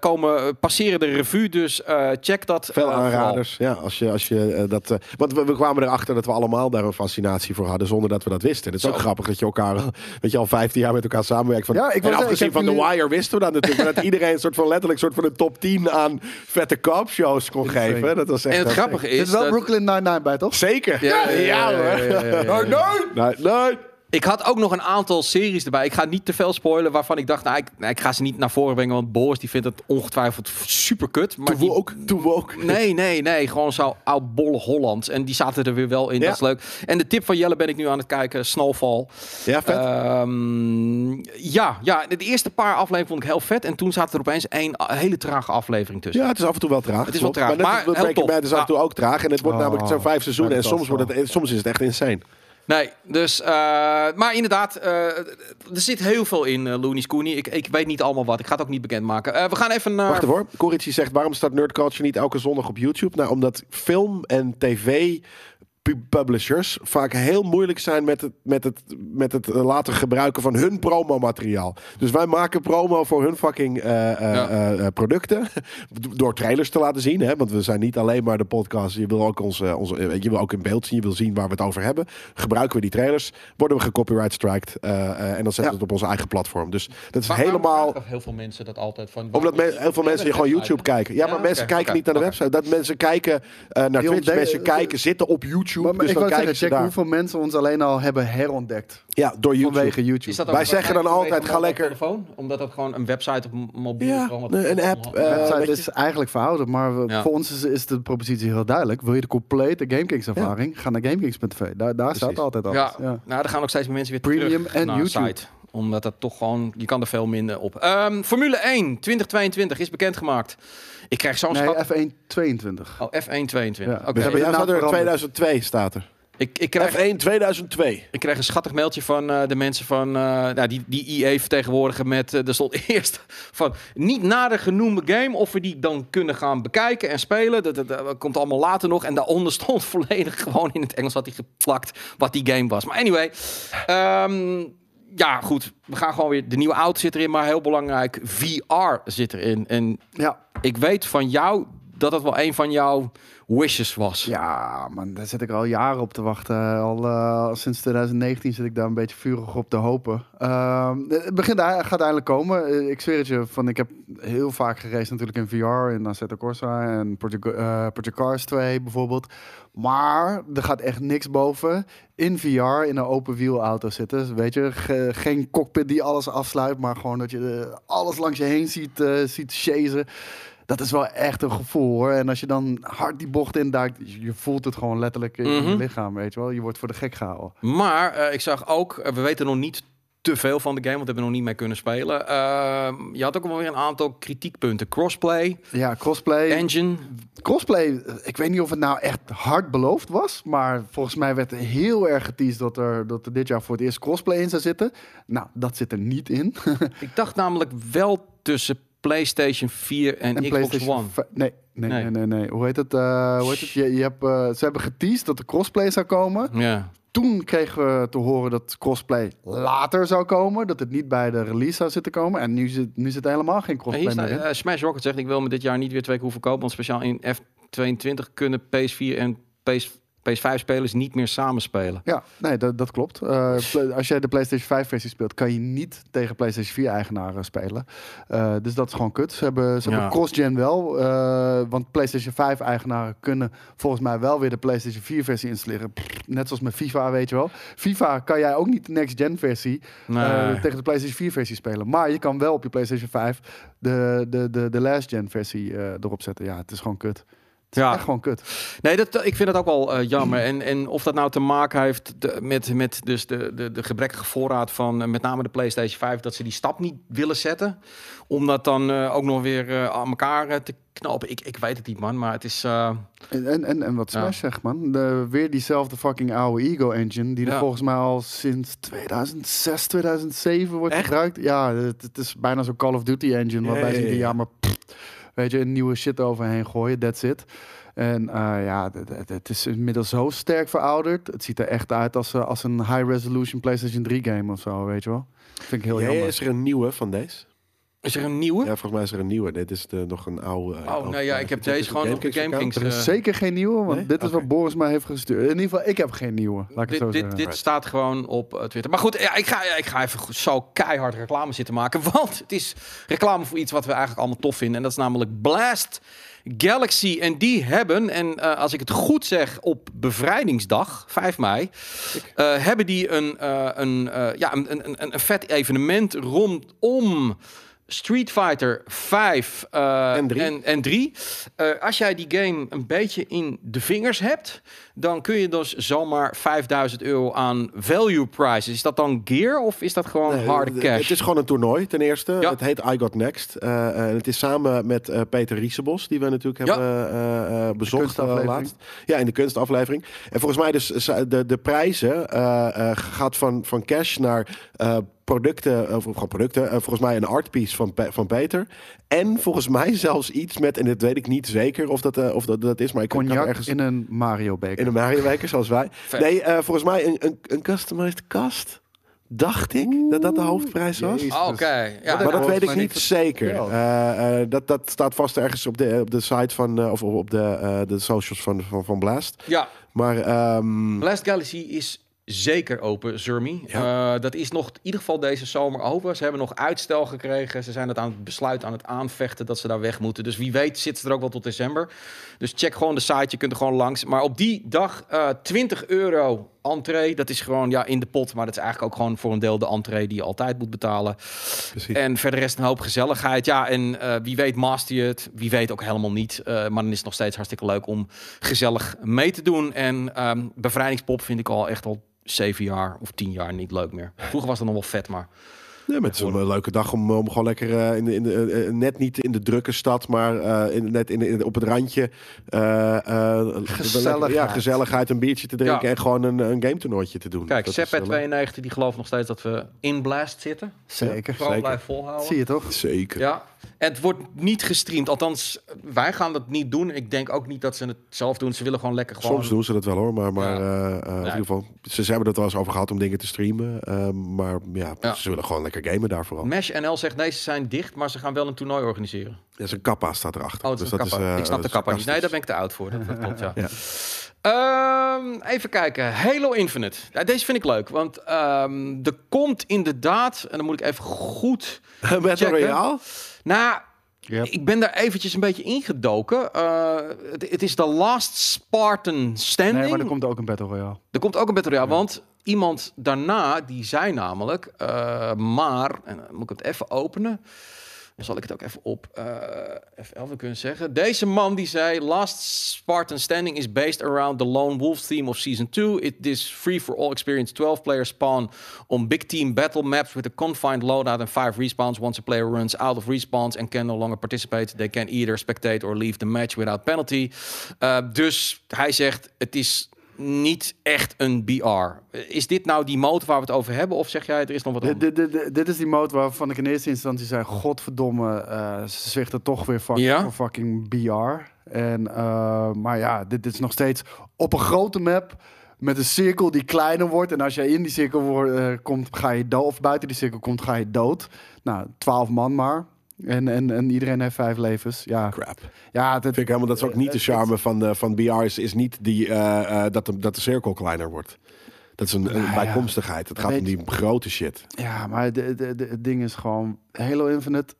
komen, passeren de revue, dus check dat. Veel aanraders. Ja, als je, als je uh, dat. Uh, want we, we, kwamen erachter dat we allemaal daar een fascinatie voor hadden zonder dat we dat wisten. Het is ook grappig dat je elkaar, weet je, al 15 jaar met elkaar samenwerkt. Van, ja, ik en was, afgezien ik van jullie... The Wire wisten we dat natuurlijk. maar dat iedereen een soort van letterlijk soort van een top 10 aan vette koopshows kon geven. Dat was echt en het grappige is. Dit is wel dat... Brooklyn Nine-Nine bij, toch? Zeker. Ja, ja, ja, hoor. ja, ja, ja, ja. Nee, nee. Ik had ook nog een aantal series erbij. Ik ga niet te veel spoilen waarvan ik dacht, nou, ik, nou, ik ga ze niet naar voren brengen, want Boris die vindt het ongetwijfeld super kut. Maar die... ook, we ook. Nee, nee, nee, gewoon zo oudbollig Hollands. En die zaten er weer wel in, Ja. dat is leuk. En de tip van Jelle ben ik nu aan het kijken, Snowfall. Ja, vet. Ehm, ja, ja, de eerste paar afleveringen vond ik heel vet. En toen zat er opeens een hele trage aflevering tussen. Ja, het is af en toe wel traag. Het is wel traag, Maar, maar Breaking tof. Bad is af en toe ook traag. En het wordt Oh. namelijk zo'n vijf seizoenen. En soms, wordt het, soms is het echt insane. Nee, dus, uh, maar inderdaad, uh, er zit heel veel in, uh, Looney Cooney. Ik, ik weet niet allemaal wat. Ik ga het ook niet bekendmaken. Uh, we gaan even. Wacht even hoor. Zegt, waarom staat Nerd Culture niet elke zondag op YouTube? Nou, omdat film en tv publishers vaak heel moeilijk zijn met het, met het, met het eh, laten gebruiken van hun promomateriaal. Dus wij maken promo voor hun fucking eh, eh, Ja. producten. Door trailers te laten zien. Hè? Want we zijn niet alleen maar de podcast. Je wil ook ons, onze, je wil ook in beeld zien. Je wil zien waar we het over hebben. Gebruiken we die trailers. Worden we gecopyright striked. eh, eh, en dan zetten we Ja. het op onze eigen platform. Dus dat is Maar waarom helemaal... heel veel mensen dat altijd van... Omdat me- heel veel mensen gewoon YouTube kijken. Ja, Ja, maar mensen kijken niet naar de website. Dat mensen kijken eh, naar Die Twitch. mensen kijken, zitten op YouTube. Maar, maar dus ik dan wou kijken zeggen, ze check daar. hoeveel mensen ons alleen al hebben herontdekt. Ja, door YouTube. Vanwege YouTube. Is dat ook Wij een zeggen dan altijd, een ga lekker- telefoon? Omdat het gewoon een website op mobiel Ja, gewoon een- een app, Ja. eh, website is eigenlijk verouderd, maar we- Ja. voor ons is, is de propositie heel duidelijk. Wil je de complete GameKings ervaring? Ga naar GameKings.tv. Daar, daar staat altijd alles. Ja, Ja. nou, er gaan ook steeds meer mensen weer Premium terug en naar YouTube. site. Omdat dat toch gewoon, je kan er veel minder op. Ehm, Formule 1 2022 is bekendgemaakt. Ik krijg zo'n Nee, schat. F1 22. Oh, F1 22. Ja. Oké. We naam staat er veranderd. 2002 staat er. Ik, ik, krijg, F1 2002. ik kreeg een schattig mailtje van eh, de mensen van eh, nou, die, die EA vertegenwoordigen met... eh, er stond eerst van niet nader genoemde game of we die dan kunnen gaan bekijken en spelen. Dat, dat, dat komt allemaal later nog. En daaronder stond volledig gewoon in het Engels had hij geplakt wat die game was. Maar anyway, ehm, ja goed. We gaan gewoon weer... De nieuwe auto zit erin, maar heel belangrijk, VR zit erin. En Ja, ik weet van jou dat dat wel een van jouw wishes was. Ja, man, daar zit ik al jaren op te wachten. Al eh, sinds 2019 zit ik daar een beetje vurig op te hopen. Ehm, het begint, gaat eindelijk komen. Eh, Ik zweer het je, van, ik heb heel vaak gereisd natuurlijk in VR, in Assetto Corsa en Project, eh, Project Cars 2 bijvoorbeeld. Maar er gaat echt niks boven in VR in een open wiel auto zitten. Weet je, Ge- geen cockpit die alles afsluit, maar gewoon dat je eh, alles langs je heen ziet, ziet chasen. Dat is wel echt een gevoel hoor. En als je dan hard die bocht induikt, je je voelt het gewoon letterlijk in Mhm. je lichaam, weet je wel. Je wordt voor de gek gehouden. Maar eh, ik zag ook, eh, we weten nog niet te veel van de game, want we hebben nog niet mee kunnen spelen. Ehm, je had ook wel weer een aantal kritiekpunten. Crossplay, Ja, crossplay. engine. crossplay, eh, ik weet niet of het nou echt hard beloofd was, maar volgens mij werd er heel erg geteased dat er, dat er dit jaar voor het eerst crossplay in zou zitten. Nou, dat zit er niet in. Ik dacht namelijk wel tussen PlayStation 4 en, en Xbox One. Nee, nee, Nee. nee, nee, nee. Hoe heet het? eh, hoe heet het? Je, je hebt, eh, ze hebben geteased dat er crossplay zou komen. Ja. Toen kregen we te horen dat crossplay later zou komen. Dat het niet bij de release zou zitten komen. En nu zit, nu zit helemaal geen En crossplay staat, meer in. eh, Smash Rocket zegt, ik wil me dit jaar niet weer twee keer hoeven kopen, want speciaal in F22 kunnen PS4 en PS, PS5 spelers niet meer samenspelen. Ja, nee, dat, dat klopt. Eh, als jij de PlayStation 5 versie speelt, kan je niet tegen PlayStation 4 eigenaren spelen. Eh, dus dat is gewoon kut. Ze hebben, ze Ja. hebben cross-gen wel, eh, want PlayStation 5 eigenaren kunnen volgens mij wel weer de PlayStation 4 versie installeren. Pff, net zoals met FIFA, weet je wel. FIFA kan jij ook niet de next-gen versie eh, Nee. tegen de PlayStation 4 versie spelen. Maar je kan wel op je PlayStation 5 de, de, de, de last-gen versie eh, erop zetten. Ja, het is gewoon kut. Het is Ja. echt gewoon kut. Nee, dat, ik vind het ook wel eh, jammer. En, en of dat nou te maken heeft de- met, met dus de, de, de gebrekkige voorraad van eh, met name de PlayStation 5, dat ze die stap niet willen zetten. Om dat dan eh, ook nog weer eh, aan elkaar te knopen. Ik, ik weet het niet, man. Maar het is. eh, En, en, en, wat Ja. Smash zegt, man. De, weer diezelfde fucking oude Ego Engine. Die er Ja. volgens mij al sinds 2006, 2007 wordt Echt? gebruikt. Ja, het, het is bijna zo'n Call of Duty engine. Waarbij ze die ja. ja, maar pff, weet je, een nieuwe shit overheen gooien. That's it. En eh, ja, het- is inmiddels zo sterk verouderd. Het ziet er echt uit als, eh, als een high-resolution PlayStation 3 game of zo, weet je wel. Vind ik heel Ja, jammer. is er een nieuwe van deze? Is er een nieuwe? Ja, volgens mij is er een nieuwe. Dit is de, nog een oude. Oh, oude- nee, ja, ik heb deze gewoon op de GameKings. Er is eh, zeker geen nieuwe, want Nee? dit is wat Boris mij heeft gestuurd. In ieder geval, ik heb geen nieuwe. Laat ik het zo Dit, dit, zeggen. dit staat gewoon op eh, Twitter. Maar goed, ja, ik, ga, ja, ik ga even zo keihard reclame zitten maken. Want het is reclame voor iets wat we eigenlijk allemaal tof vinden. En dat is namelijk Blast Galaxy. En die hebben, en eh, als ik het goed zeg, op bevrijdingsdag, 5 mei, eh, hebben die een, eh, een, eh, ja, een, een, een, een vet evenement rondom Street Fighter 5 eh, En drie. En, en drie. Eh, als jij die game een beetje in de vingers hebt, dan kun je dus zomaar 5000 euro aan value prices. Is dat dan gear of is dat gewoon Nee, harde cash? Het is gewoon een toernooi ten eerste. Ja. Het heet I Got Next. Eh, en het is samen met eh, Peter Riesebos, die we natuurlijk Ja. hebben eh, eh, bezocht eh, laatst. Ja, in de kunstaflevering. En volgens mij dus eh, de, de prijzen eh, eh, gaat van, van cash naar eh, producten, of gewoon producten. eh, volgens mij een artpiece van, van Peter. En volgens mij zelfs iets met, en dat weet ik niet zeker of dat, eh, of dat, dat is, maar ik kan Cognac ergens in een Mario beker. in een Mario Maker, zoals wij. Vet. Nee, eh, volgens mij een, een, een customized kast. Dacht ik dat dat de hoofdprijs was. Ah, Oké, ja. Maar dat weet ik niet zeker. Eh, eh, dat, dat staat vast ergens op de, op de site van, eh, of op de, eh, de socials van, van, van Blast. ja, Maar ehm, Blast Galaxy is zeker open, Zermi. Eh, dat is nog in ieder geval deze zomer over. Ze hebben nog uitstel gekregen. Ze zijn het aan het besluit aan het aanvechten dat ze daar weg moeten. Dus wie weet zit ze er ook wel tot december. Dus check gewoon de site, je kunt er gewoon langs. Maar op die dag eh 20 euro entree. Dat is gewoon ja, in de pot, maar dat is eigenlijk ook gewoon voor een deel de entree die je altijd moet betalen. precies. En verder rest een hoop gezelligheid. Ja, en eh, wie weet master je het. Wie weet ook helemaal niet. Eh, maar dan is het nog steeds hartstikke leuk om gezellig mee te doen. En ehm, bevrijdingspop vind ik al echt al zeven jaar of tien jaar niet leuk meer. Vroeger was dat nog wel vet, maar Ja, maar het is een eh, leuke dag om, om gewoon lekker eh, in de, in de, eh, net niet in de drukke stad, maar eh, in, net in, in- op het randje. eh, eh, Gezelligheid. Ja, gezelligheid, een biertje te drinken Ja. en gewoon een, een game toernooitje te doen. Kijk, eh, Seppet92 die gelooft nog steeds dat we in Blast zitten. Zeker. Vooral zeker. blijven volhouden. Zie je toch? Zeker. Ja, het wordt niet gestreamd. Althans, wij gaan dat niet doen. Ik denk ook niet dat ze het zelf doen. Ze willen gewoon lekker gewoon... Soms doen ze dat wel hoor, maar, maar Ja. eh, eh, in ieder geval, ze, hebben het wel eens over gehad om dingen te streamen. eh, maar ja, Ja. ze willen gewoon lekker gamen daar vooral. Mesh NL zegt nee, ze zijn dicht, maar ze gaan wel een toernooi organiseren. Ja, zijn kappa staat erachter. Oh, is Dus een kappa. eh, ik snap dat de is kappa niet. Nee, daar ben ik te oud voor. Dat, dat klopt, ja. Ehm, even kijken. Halo Infinite. Ja, deze vind ik leuk, want ehm, er komt inderdaad, en dan moet ik even goed... Battle. Royale? Nou, Yep. ik ben daar eventjes een beetje ingedoken. Eh, het, het is de Last Spartan Standing. Nee, maar er komt ook een Battle Royale. Er komt ook een Battle Royale, want iemand daarna, die zei namelijk, eh, maar, en dan moet ik het even openen, dan zal ik het ook even op eh F11 kunnen zeggen. Deze man die zei, Last Spartan Standing is based around the Lone Wolf theme of Season 2. It is free for all experience. 12 players spawn on big team battle maps with a confined loadout and 5 respawns. Once a player runs out of respawns and can no longer participate, they can either spectate or leave the match without penalty. Eh, dus hij zegt, het is niet echt een BR. Is dit nou die motor waar we het over hebben? Of zeg jij, er is nog wat Dit, dit, dit, dit is die mode waarvan ik in eerste instantie zei: Godverdomme, eh ze zwichten toch weer fuck, Ja? voor fucking BR. En, eh, maar ja, dit, dit is nog steeds op een grote map. Met een cirkel die kleiner wordt. En als jij in die cirkel wordt, eh, komt, ga je dood. Of buiten die cirkel komt, ga je dood. Nou, twaalf man maar. En, en, en iedereen heeft vijf levens. Ja, Crap. ja het, Vind ik helemaal, dat is ook niet de Eh, charme van, de, van BR, is, is niet die, eh, eh, dat, de, dat de cirkel kleiner wordt. Dat is een, een Nou ja. bijkomstigheid. Het gaat om die grote shit. Ja, maar de, de, de- het ding is gewoon Halo Infinite.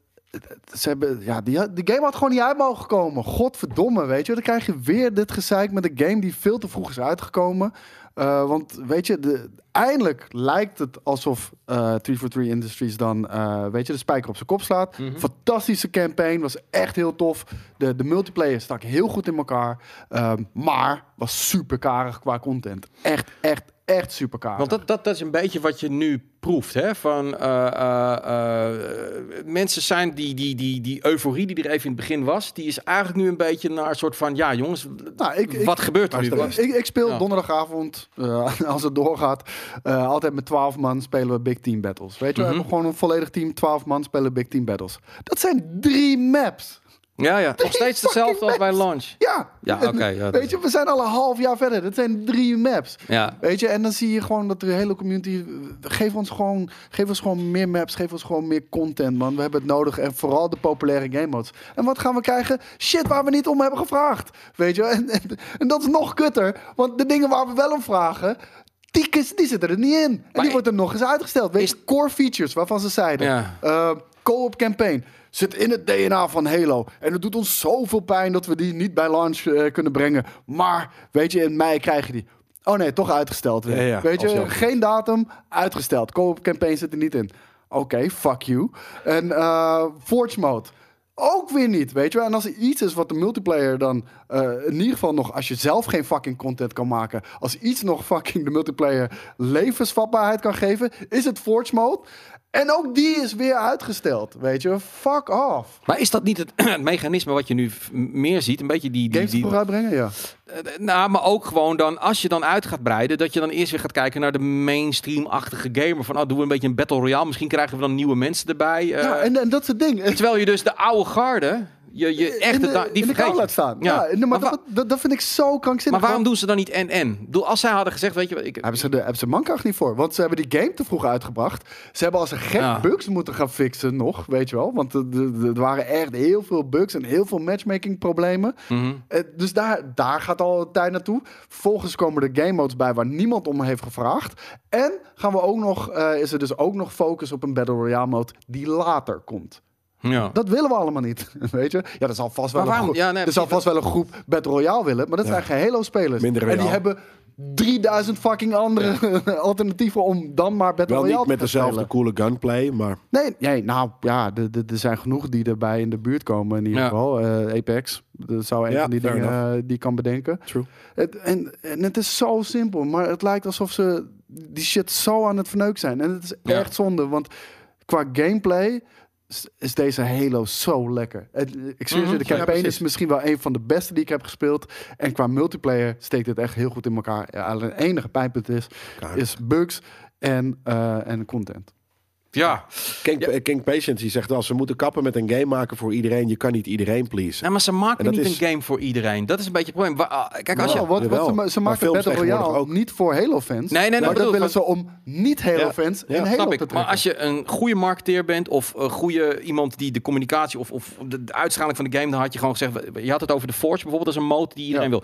Ze hebben, ja, die, die game had gewoon niet uit mogen komen. Godverdomme, weet je. Dan krijg je weer dit gezeik met een game die veel te vroeg is uitgekomen. Eh, want weet je, de, eindelijk lijkt het alsof eh 343 Industries dan, eh, weet je, de spijker op zijn kop slaat. Mhm. Fantastische campaign, was echt heel tof. De, de multiplayer stak heel goed in elkaar. Ehm, maar was super karig qua content. Echt, echt, echt super karig. Want dat, dat, dat is een beetje wat je nu proeft. Hè? Van, eh, eh, eh, mensen zijn die, die, die, die euforie die er even in het begin was, die is eigenlijk nu een beetje naar een soort van, ja jongens, Nou, ik- ik- wat gebeurt er nu? Ik, ik speel Ja. donderdagavond, als het doorgaat, altijd met 12 man spelen we Big Team Battles. Weet je, we Mhm. hebben gewoon een volledig team, 12 man spelen Big Team Battles. Dat zijn drie maps. Ja, ja, nog steeds hetzelfde als bij launch. Ja, Ja, oké, ja, weet je, we zijn al een half jaar verder. Dat zijn drie maps. Ja, Weet je, en dan zie je gewoon dat de hele community. eh, Geef ons gewoon, geef ons gewoon meer maps, geef ons gewoon meer content, man. We hebben het nodig. En vooral de populaire game modes. En wat gaan we krijgen? Shit waar we niet om hebben gevraagd. Weet je, en, en, en dat is nog kutter. Want de dingen waar we wel om vragen. Die, die zitten er niet in. En Maar die wordt er nog eens uitgesteld. Weet je, core features waarvan ze zeiden. Ja. eh, co-op campaign. Zit in het DNA van Halo. En het doet ons zoveel pijn dat we die niet bij launch eh, kunnen brengen. Maar, weet je, in mei krijg je die. Oh nee, toch uitgesteld weer. Ja, ja, weet je, geen datum, uitgesteld. Co-op campaign zit er niet in. Oké, fuck you. En eh, Forge mode. Ook weer niet, weet je wel. En als er iets is wat de multiplayer dan... eh, in ieder geval nog, als je zelf geen fucking content kan maken... als iets nog fucking de multiplayer levensvatbaarheid kan geven... is het Forge mode. En ook die is weer uitgesteld, weet je. Fuck off. maar is dat niet het, het mechanisme wat je nu meer ziet? Een beetje die... die, Games die ja. Eh, nou, maar ook gewoon dan, als je dan uit gaat breiden, dat je dan eerst weer gaat kijken naar de mainstream-achtige gamer. Van, oh, doen we een beetje een Battle Royale. Misschien krijgen we dan nieuwe mensen erbij. eh, ja, en, en dat is het ding. Terwijl je dus de oude garde, je, je echt in de, da- die in de laat staan. Ja, maar, Maar dat, dat, dat vind ik zo krankzinnig. Maar waarom doen ze dan niet en-en? Bedoel, Als zij hadden gezegd, weet je wat, ik... Hebben ze, de, hebben ze mankracht niet voor. Want ze hebben die game te vroeg uitgebracht. Ze hebben als een gek Ja. bugs moeten gaan fixen nog, weet je wel. Want er- waren echt heel veel bugs en heel veel matchmaking problemen. Mhm. Eh, Dus daar, daar gaat al een tijd naartoe. Vervolgens komen er game modes bij waar niemand om heeft gevraagd. En gaan we ook nog, eh, is er dus ook nog focus op een Battle Royale mode die later komt. Ja. Dat willen we allemaal niet, weet je. Ja, er zal vast wel, een, waarom? groep, Ja, nee, er zal vast wel een groep Battle Royale willen. Maar dat zijn geen Halo-spelers. Minder En die hebben 3000 fucking andere alternatieven om dan maar Battle Wel Royale niet met te gaan dezelfde spelen. coole gunplay, maar Nee, nee, nou ja, er- zijn genoeg die erbij in de buurt komen in ieder Ja. geval. Eh, Apex, dat zou een Ja, van die dingen eh, die ik kan bedenken. true. Het, en, en het is zo simpel, maar het lijkt alsof ze die shit zo aan het verneuken zijn. En het is Ja. echt zonde, want qua gameplay is- deze Halo zo lekker. Ik zie Mhm. de campaign is misschien wel een van de beste die ik heb gespeeld. En qua multiplayer steekt het echt heel goed in elkaar. Ja, alleen het enige pijnpunt is bugs en, eh, en content. Ja. King, King Patience die zegt wel, ze moeten kappen met een game maken voor iedereen. Je kan niet iedereen pleasen. Nou, maar ze maken En niet is- een game voor iedereen. Dat is een beetje het probleem. Ah, Kijk, als je... Nou, wat, wat ze, ze maken Battle Royale ook. niet voor Halo-fans. Nee, nee, nee, maar bedoel, dat willen van- ze om niet-Halo-fans Ja, in ja. Halo Snap te ik. trekken. Maar als je een goede marketeer bent of een goede iemand die de communicatie of, of de, de uitstraling van de game, dan had je gewoon gezegd, je had het over de Forge bijvoorbeeld, dat is een mode die iedereen Ja. wil.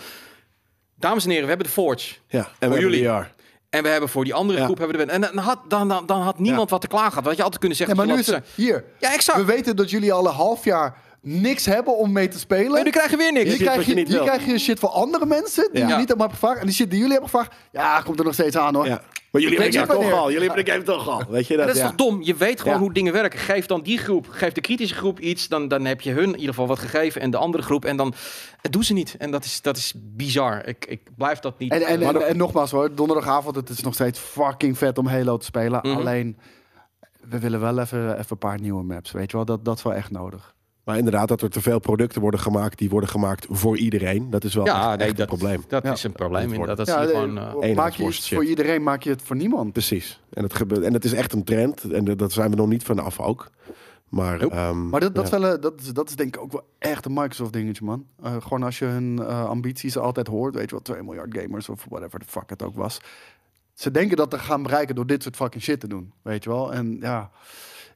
Dames en heren, we hebben de Forge. Ja, en we hebben jullie. VR. En we hebben voor die andere Ja. groep hebben we de En dan had, dan, dan, dan had niemand wat te klagen gehad. Had je altijd kunnen Ja, zeggen. maar nu is wat het hier. Ja, exact. We weten dat jullie al een half jaar niks hebben om mee te spelen. En nu krijg je weer niks. Hier krijg, wat je, hier wil. krijg je shit van andere mensen die Ja. je niet hebben gevraagd. En die shit die jullie hebben gevraagd, ja, komt er nog steeds aan hoor. Maar jullie hebben game toch al. Jullie hebben de game toch al. Weet je dat? dat is ja. toch dom? Je weet gewoon Ja. hoe dingen werken. Geef dan die groep, geef de kritische groep iets, dan, dan heb je hun in ieder geval wat gegeven en de andere groep. En dan het doen ze niet. En dat is, dat is bizar. Ik, ik blijf dat niet. En, en nogmaals hoor, donderdagavond, het is nog steeds fucking vet om Halo te spelen. Mhm. Alleen, we willen wel even, even een paar nieuwe maps, weet je wel. Dat, dat is wel echt nodig. Maar inderdaad, dat er te veel producten worden gemaakt, die worden gemaakt voor iedereen. Dat is wel ja, echt, nee, echt dat, een probleem. dat Ja. is een probleem. Dat ja, zie je gewoon. eh, maak je eenheidsworst iets shit. voor iedereen, maak je het voor niemand. Precies. En het, gebeurt, en het is echt een trend. En dat zijn we nog niet vanaf ook. Maar, ehm, Maar dat, dat, ja. is wel, eh, dat, is, dat is denk ik ook wel echt een Microsoft dingetje, man. Eh, gewoon als je hun eh, ambities altijd hoort, weet je wel, 2 miljard gamers of whatever the fuck het ook was. Ze denken dat ze gaan bereiken door dit soort fucking shit te doen, weet je wel. En ja,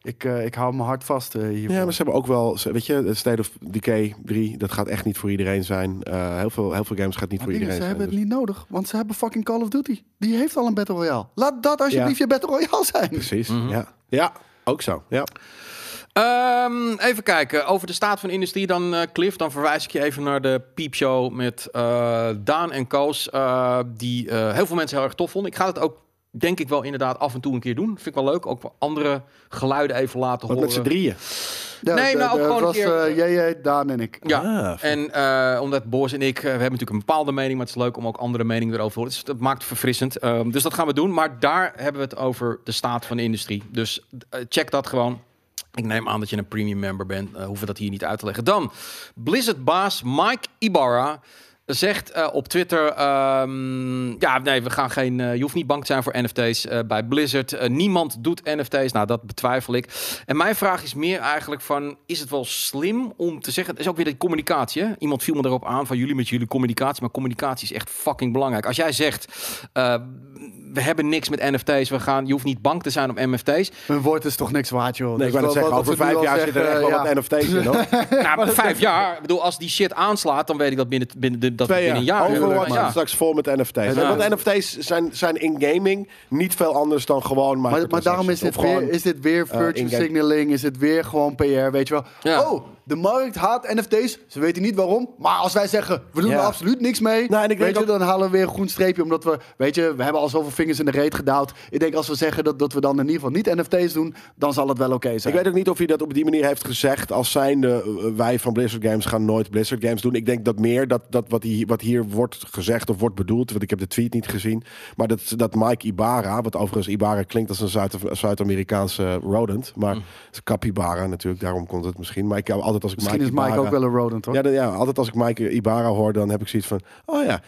ik, eh, ik hou mijn hart vast eh, hiervoor. Ja, maar ze hebben ook wel, ze- weet je, het State of Decay 3, dat gaat echt niet voor iedereen zijn. Eh, heel, veel, heel veel games gaat niet Maar voor iedereen ze zijn. hebben het dus- niet nodig, want ze hebben fucking Call of Duty. Die heeft al een Battle Royale. Laat dat alsjeblieft je Battle Royale zijn. Precies, Mhm. ja. Ja, ook zo. Ja. Ehm, even kijken. Over de staat van de industrie dan, eh, Cliff. Dan verwijs ik je even naar de piepshow met eh, Daan en Koos. eh, die eh, heel veel mensen heel erg tof vonden. Ik ga het ook, denk ik wel, inderdaad af en toe een keer doen. Vind ik wel leuk. Ook andere geluiden even laten Wat horen. met z'n drieën. Ja, Nee, de- nou, ook de- gewoon was een keer- eh, jij, jij, Daan en ik. Ja, Ah, en eh, omdat Boris en ik, eh, we hebben natuurlijk een bepaalde mening, maar het is leuk om ook andere meningen erover te horen. Dus dat maakt het verfrissend. Ehm, dus dat gaan we doen. Maar daar hebben we het over de staat van de industrie. Dus check dat gewoon. Ik neem aan dat je een premium member bent. hoeven we dat hier niet uit te leggen. Dan, Blizzard-baas Mike Ibarra zegt eh, op Twitter... ehm, ja, nee, we gaan geen... eh, je hoeft niet bang te zijn voor NFT's eh, bij Blizzard. Niemand doet NFT's. Nou, dat betwijfel ik. En mijn vraag is meer eigenlijk van... Is het wel slim om te zeggen... Het is ook weer de communicatie, hè? Iemand viel me erop aan van jullie met jullie communicatie. Maar communicatie is echt fucking belangrijk. Als jij zegt... eh, we hebben niks met NFT's. We gaan, je hoeft niet bang te zijn op NFT's. Hun woord is toch niks waard, joh. Nee, ik Dus wou net zeggen, over vijf jaar zitten er echt wel wat NFT's in, hoor. Nou, vijf jaar. Ik bedoel, als die shit aanslaat, dan weet ik dat binnen, binnen, de- dat binnen jaar. een jaar... Overwatch ja. straks vol met NFT's. Ja. Want NFT's zijn, zijn in gaming niet veel anders dan gewoon Maar, maar daarom is dit, gewoon- weer, is dit weer virtual in-game. signaling, is dit weer gewoon PR, weet je wel. Ja. Oh, de markt haat NFT's, ze weten niet waarom. Maar als wij zeggen, we doen Ja. er absoluut niks mee, Nou, en ik weet denk je, ook- dan halen we weer een groen streepje. Omdat we, weet je, we hebben al zoveel vingers in de reet gedouwd. Ik denk als we zeggen dat, dat we dan in ieder geval niet NFT's doen, dan zal het wel oké zijn. Ik weet ook niet of hij dat op die manier heeft gezegd. Als zijnde eh, wij van Blizzard Games gaan nooit Blizzard Games doen. Ik denk dat meer dat, dat wat, hier, wat hier wordt gezegd of wordt bedoeld. Want ik heb de tweet niet gezien. Maar dat, dat Mike Ibarra. Wat overigens Ibarra klinkt als een Zuid- Zuid-Amerikaanse rodent. Maar het is capybara natuurlijk. Daarom komt het misschien. Maar ik heb altijd als ik Misschien is Mike Ibarra- ook wel een rodent, hoor. Ja, ja, altijd als ik Mike Ibarra hoor, dan heb ik zoiets van... Oh ja,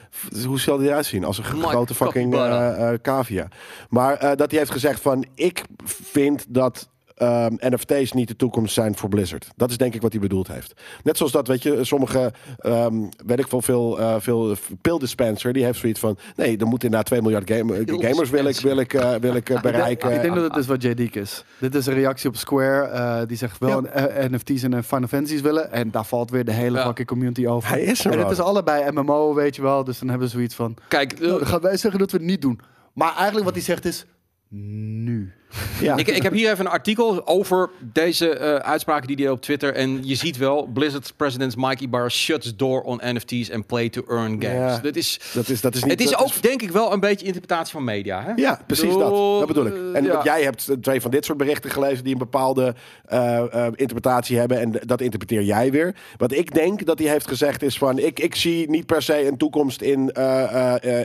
hoe zal die eruit zien? Als een Mike grote fucking eh, cavia. Maar eh, dat hij heeft gezegd van... Ik vind dat ehm, NFT's niet de toekomst zijn voor Blizzard. Dat is denk ik wat hij bedoeld heeft. Net zoals dat, weet je, sommige... ehm, weet ik veel, veel, eh, veel pill dispenser... die heeft zoiets van... Nee, er moeten inderdaad 2 miljard game- gamers wil ik, wil ik, eh, wil ik eh, bereiken. Ik denk dat het is wat JD is. Dit is een reactie op Square. eh, die zegt wel Ja. NFT's en Final Fantasy's willen. En daar valt weer de hele Ja. fucking community over. Hij is er En het is allebei MMO, weet je wel. Dus dan hebben ze zoiets van... Kijk, Nou, dan gaan wij zeggen dat we het niet doen. Maar eigenlijk wat hij zegt is... Nu. Ja. ik, ik heb hier even een artikel over deze eh, uitspraken die hij op Twitter. En je ziet wel, Blizzard's president Mike Ibarra shuts door on NFT's en play to earn games. Ja. Dit is, dat is, dat is niet, het is dat ook, denk ik, wel een beetje interpretatie van media. Hè? Ja, precies dat. Dat bedoel ik. En ja. jij hebt twee van dit soort berichten gelezen die een bepaalde eh, eh, interpretatie hebben. En dat interpreteer jij weer. Wat ik denk dat hij heeft gezegd is van... Ik, ik zie niet per se een toekomst in,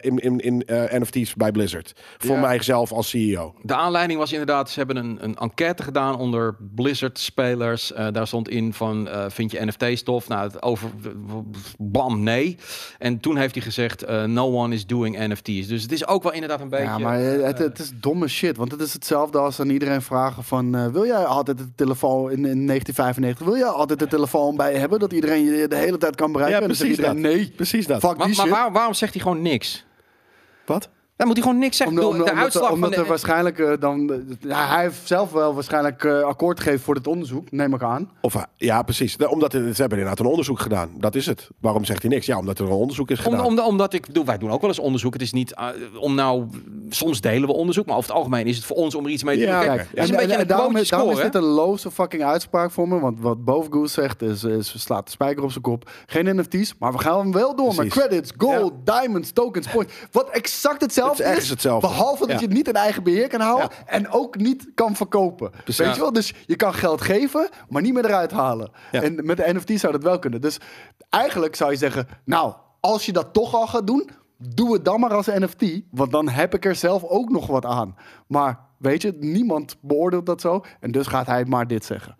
in, in, in NFT's bij Blizzard. Voor mijzelf als CEO. De aanleiding was inderdaad, ze hebben een, een enquête gedaan onder Blizzard-spelers. Eh, daar stond in van, eh, vind je NFT-stof? Nou, het over, bam, nee. En toen heeft hij gezegd, eh, no one is doing NFT's. Dus het is ook wel inderdaad een beetje... Ja, maar het, het is domme shit. Want het is hetzelfde als aan iedereen vragen van... eh, wil jij altijd de telefoon in, in 1995... wil jij altijd de telefoon bij hebben... dat iedereen je de hele tijd kan bereiken? Ja, En dan zegt precies iedereen, Nee, Precies dat. fuck maar, die maar shit. waar- waarom zegt hij gewoon niks? Wat? Dan moet hij gewoon niks zeggen. Omdat, Ik bedoel, omdat, de uitslag omdat van er de, waarschijnlijk eh, dan... eh, ja, hij heeft zelf wel waarschijnlijk eh, akkoord gegeven voor dit onderzoek, neem ik aan. Of, hij- ja, precies. Omdat het- ze hebben inderdaad een onderzoek gedaan. Dat is het. Waarom zegt hij niks? Ja, omdat er een onderzoek is Om, gedaan. om, omdat ik bedoel, wij doen ook wel eens onderzoek. Het is niet eh, om nou, soms delen we onderzoek, maar over het algemeen is het voor ons om er iets mee te Ja, doen. Kijk, het is een beetje een daarom, is, daarom is dit een loze fucking uitspraak voor me. Want wat Bovengoes zegt is, is, slaat de spijker op zijn kop. Geen NFT's, maar we gaan hem wel door met credits, gold, diamonds, tokens, points. Wat exact hetzelfde Het is hetzelfde. Behalve dat je het niet in eigen beheer kan houden en ook niet kan verkopen. Precies. Weet je wel? Dus je kan geld geven, maar niet meer eruit halen. Ja. En met de NFT zou dat wel kunnen. Dus eigenlijk zou je zeggen, nou, als je dat toch al gaat doen, doe het dan maar als NFT. Want dan heb ik er zelf ook nog wat aan. Maar weet je, niemand beoordeelt dat zo. En dus gaat hij maar dit zeggen.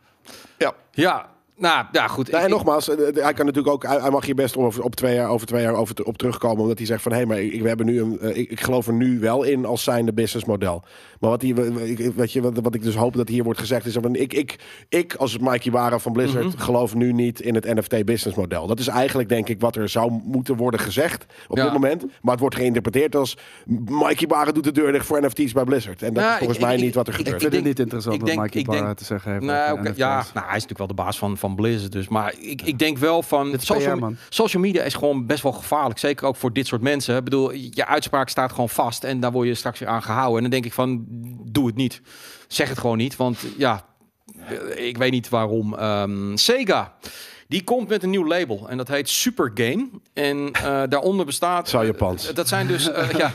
ja. Ja, nou ja, goed. Nou, Ik- en nogmaals, eh, eh, hij kan natuurlijk ook, hij, mag hier best over, op twee jaar, over twee jaar over te- op terugkomen, omdat hij zegt van, hé, hey, maar ik, we hebben nu een, eh, ik, ik geloof er nu wel in als zijnde businessmodel. Maar wat, hier, ik- weet je, wat, wat ik dus hoop dat hier wordt gezegd is, van, ik, ik, ik als Mikey Wara van Blizzard Mhm. geloof nu niet in het NFT businessmodel. Dat is eigenlijk denk ik wat er zou moeten worden gezegd op Ja. dit moment. Maar het wordt geïnterpreteerd als Mikey Wara doet de deur dicht voor NFT's bij Blizzard. En dat Nou, is volgens ik- mij ik- niet wat er ik- Ik gebeurt. vind het niet interessant wat Mikey Barra te zeggen heeft. Nou, ja, nou, hij is natuurlijk wel de baas van, van Blizzard. Dus, maar ik, ik denk wel van. Social, PR, social media is gewoon best wel gevaarlijk. Zeker ook voor dit soort mensen. Ik bedoel, je uitspraak staat gewoon vast. En daar word je straks weer aan gehouden. En dan denk ik van, doe het niet. Zeg het gewoon niet. Want ja, ik weet niet waarom. Ehm, Sega. Die komt met een nieuw label en dat heet Super Game. En eh, daaronder bestaat. Zou Japans. dat zijn dus. eh, ja,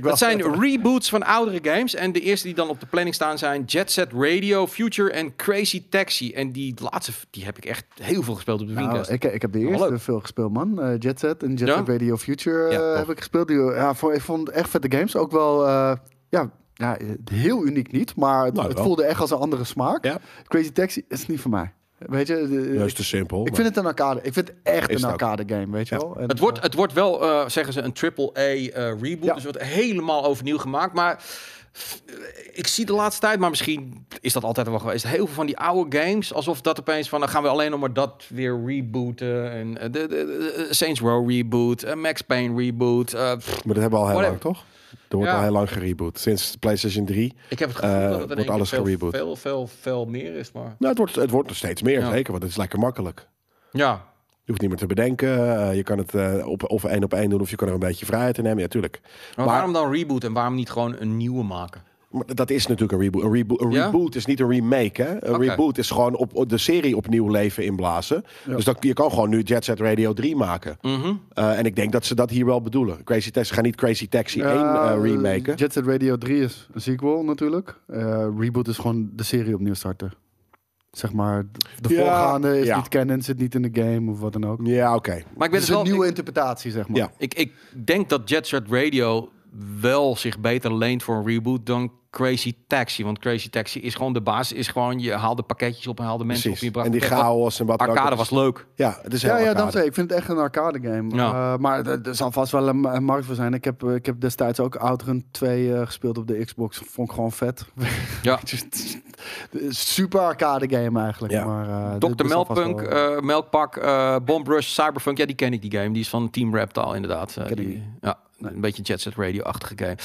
dat zijn reboots van oudere games. En de eerste die dan op de planning staan zijn Jet Set Radio, Future en Crazy Taxi. En die laatste, die heb ik echt heel veel gespeeld op de Nou, Dreamcast. ik, ik heb de eerste veel gespeeld, man. Eh, Jet Set en Jet Ja? Set Radio Future eh, Ja, heb ik gespeeld. Die, ja, voor, ik vond echt vette games. Ook wel, eh, ja, ja, heel uniek niet. Maar het, Nou, het voelde echt als een andere smaak. Ja. Crazy Taxi is niet voor mij. Weet je, de- Juist te simpel. ik maar- vind het een arcade. Ik vind het echt Is een ook. arcade game, weet je Ja. wel. En, het, wordt, het wordt wel, eh, zeggen ze, een triple-A eh, reboot. Ja. Dus het wordt helemaal overnieuw gemaakt. Maar eh, ik zie de laatste tijd, maar misschien is dat altijd wel geweest. Heel veel van die oude games, alsof dat opeens van, dan gaan we alleen nog maar dat weer rebooten. En de, de, de- de Saints Row reboot, Max Payne reboot. pff, Maar dat hebben we al heel lang, toch? Er wordt Ja. al heel lang gereboot. Sinds PlayStation 3. ik heb het gevoel Eh, dat het wordt alles veel, gereboot. veel, veel, veel meer is. Maar Nou, het wordt, het wordt er steeds meer, Ja. zeker. Want het is lekker makkelijk. ja, Je hoeft niet meer te bedenken. eh, je kan het eh, op, of één op één doen, of je kan er een beetje vrijheid in nemen. Ja, tuurlijk. maar, Maar- waarom dan reboot en waarom niet gewoon een nieuwe maken? Maar dat is natuurlijk een reboot. Een, rebo een Ja? reboot is niet een remake. Hè? Een reboot is gewoon op, op de serie opnieuw leven inblazen. Dus dat, je kan gewoon nu Jet Set Radio 3 maken. Mhm. Eh, en ik denk dat ze dat hier wel bedoelen. Crazy Taxi, ze gaan niet Crazy Taxi Ja, 1 eh, eh, remaken. Jet Set Radio 3 is een sequel natuurlijk. Eh, reboot is gewoon de serie opnieuw starten. Zeg maar, de Ja, voorgaande is ja. niet canon, zit niet in de game of wat dan ook. Ja, oké. Maar ik Het ben is het wel... een nieuwe ik- interpretatie, zeg maar. Ja. Ik, ik denk dat Jet Set Radio wel zich beter leent voor een reboot dan Crazy Taxi. Want Crazy Taxi is gewoon de basis. Is gewoon, je haalde pakketjes op en haalde mensen Precies. op. Je bracht En die chaos en wat dan ook. Arcade was leuk. Ja, het is heel Ja, ja, ik. Ik vind het echt een arcade game. Ja. Eh, maar er, zal vast wel een, een markt voor zijn. Ik heb, eh, ik heb destijds ook Outrun 2 eh, gespeeld op de Xbox. Vond ik gewoon vet. Ja. Super arcade game eigenlijk. Ja. Maar, eh, dit- Dr. Melkpunk, wel- eh, Melkpak, eh Bomb Rush, Cyberpunk. Ja, die ken ik, die game. Die is van Team Reptile, inderdaad. Eh, die- ja, een beetje Jet Set Radio-achtige game.